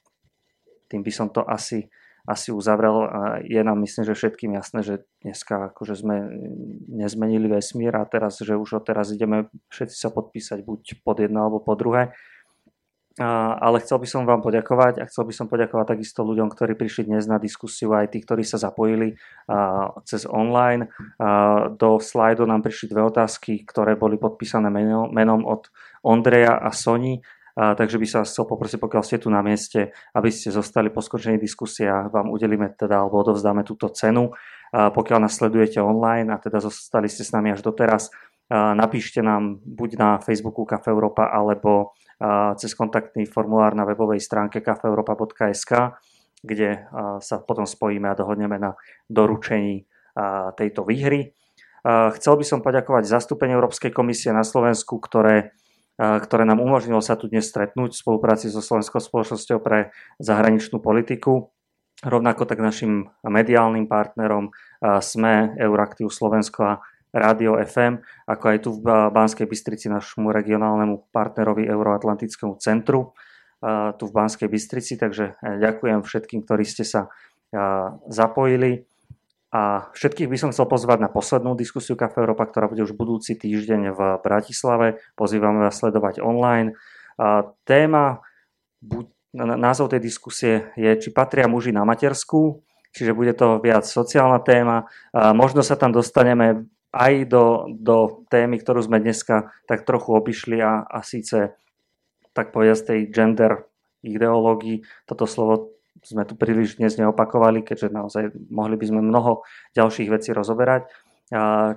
Tým by som to asi, asi uzavrel. Je nám myslím, že všetkým jasné, že dneska akože sme nezmenili vesmír a teraz, že už od teraz ideme všetci sa podpísať buď pod jedno alebo po druhé ale chcel by som vám poďakovať a chcel by som poďakovať takisto ľuďom, ktorí prišli dnes na diskusiu, aj tí, ktorí sa zapojili cez online. Do slajdu nám prišli dve otázky, ktoré boli podpísané menom od Ondreja a Soni. takže by sa chcel poprosiť, pokiaľ ste tu na mieste, aby ste zostali po skončení diskusie a vám udelíme teda, alebo odovzdáme túto cenu. pokiaľ nás sledujete online a teda zostali ste s nami až doteraz, napíšte nám buď na Facebooku Cafe Európa alebo cez kontaktný formulár na webovej stránke kafeeuropa.sk, kde sa potom spojíme a dohodneme na doručení tejto výhry. Chcel by som poďakovať zastúpeniu Európskej komisie na Slovensku, ktoré, ktoré nám umožnilo sa tu dnes stretnúť v spolupráci so Slovenskou spoločnosťou pre zahraničnú politiku. Rovnako tak našim mediálnym partnerom SME, Euraktiv Slovensko a Rádio FM, ako aj tu v Banskej Bystrici našemu regionálnemu partnerovi Euroatlantickému centru tu v Banskej Bystrici, takže e, ďakujem všetkým, ktorí ste sa zapojili. A všetkých by som chcel pozvať na poslednú diskusiu Kafe Európa, ktorá bude už budúci týždeň v Bratislave. Pozývame vás sledovať online. Téma, názov tej diskusie je, či patria muži na materskú, čiže bude to viac sociálna téma. Možno sa tam dostaneme aj do, do témy, ktorú sme dneska tak trochu obišli a, a síce tak povedať z tej gender ideológii. Toto slovo sme tu príliš dnes neopakovali, keďže naozaj mohli by sme mnoho ďalších vecí rozoberať.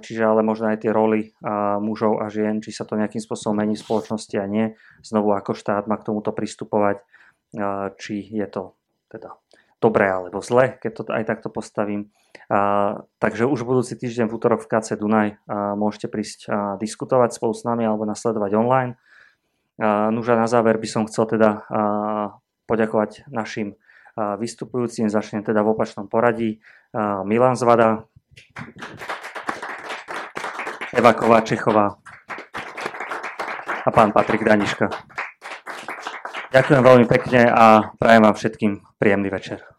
Čiže ale možno aj tie roly mužov a žien, či sa to nejakým spôsobom mení v spoločnosti a nie. Znovu ako štát má k tomuto pristupovať, či je to teda dobré alebo zle, keď to aj takto postavím. A, takže už budúci týždeň v útorok v KC Dunaj a, môžete prísť a, diskutovať spolu s nami alebo nasledovať online. A, nuž a na záver by som chcel teda a, poďakovať našim a, vystupujúcim. Začnem teda v opačnom poradí. A, Milan Zvada, Eva Kováčechová a pán Patrik Daniška. Ďakujem veľmi pekne a prajem vám všetkým príjemný večer.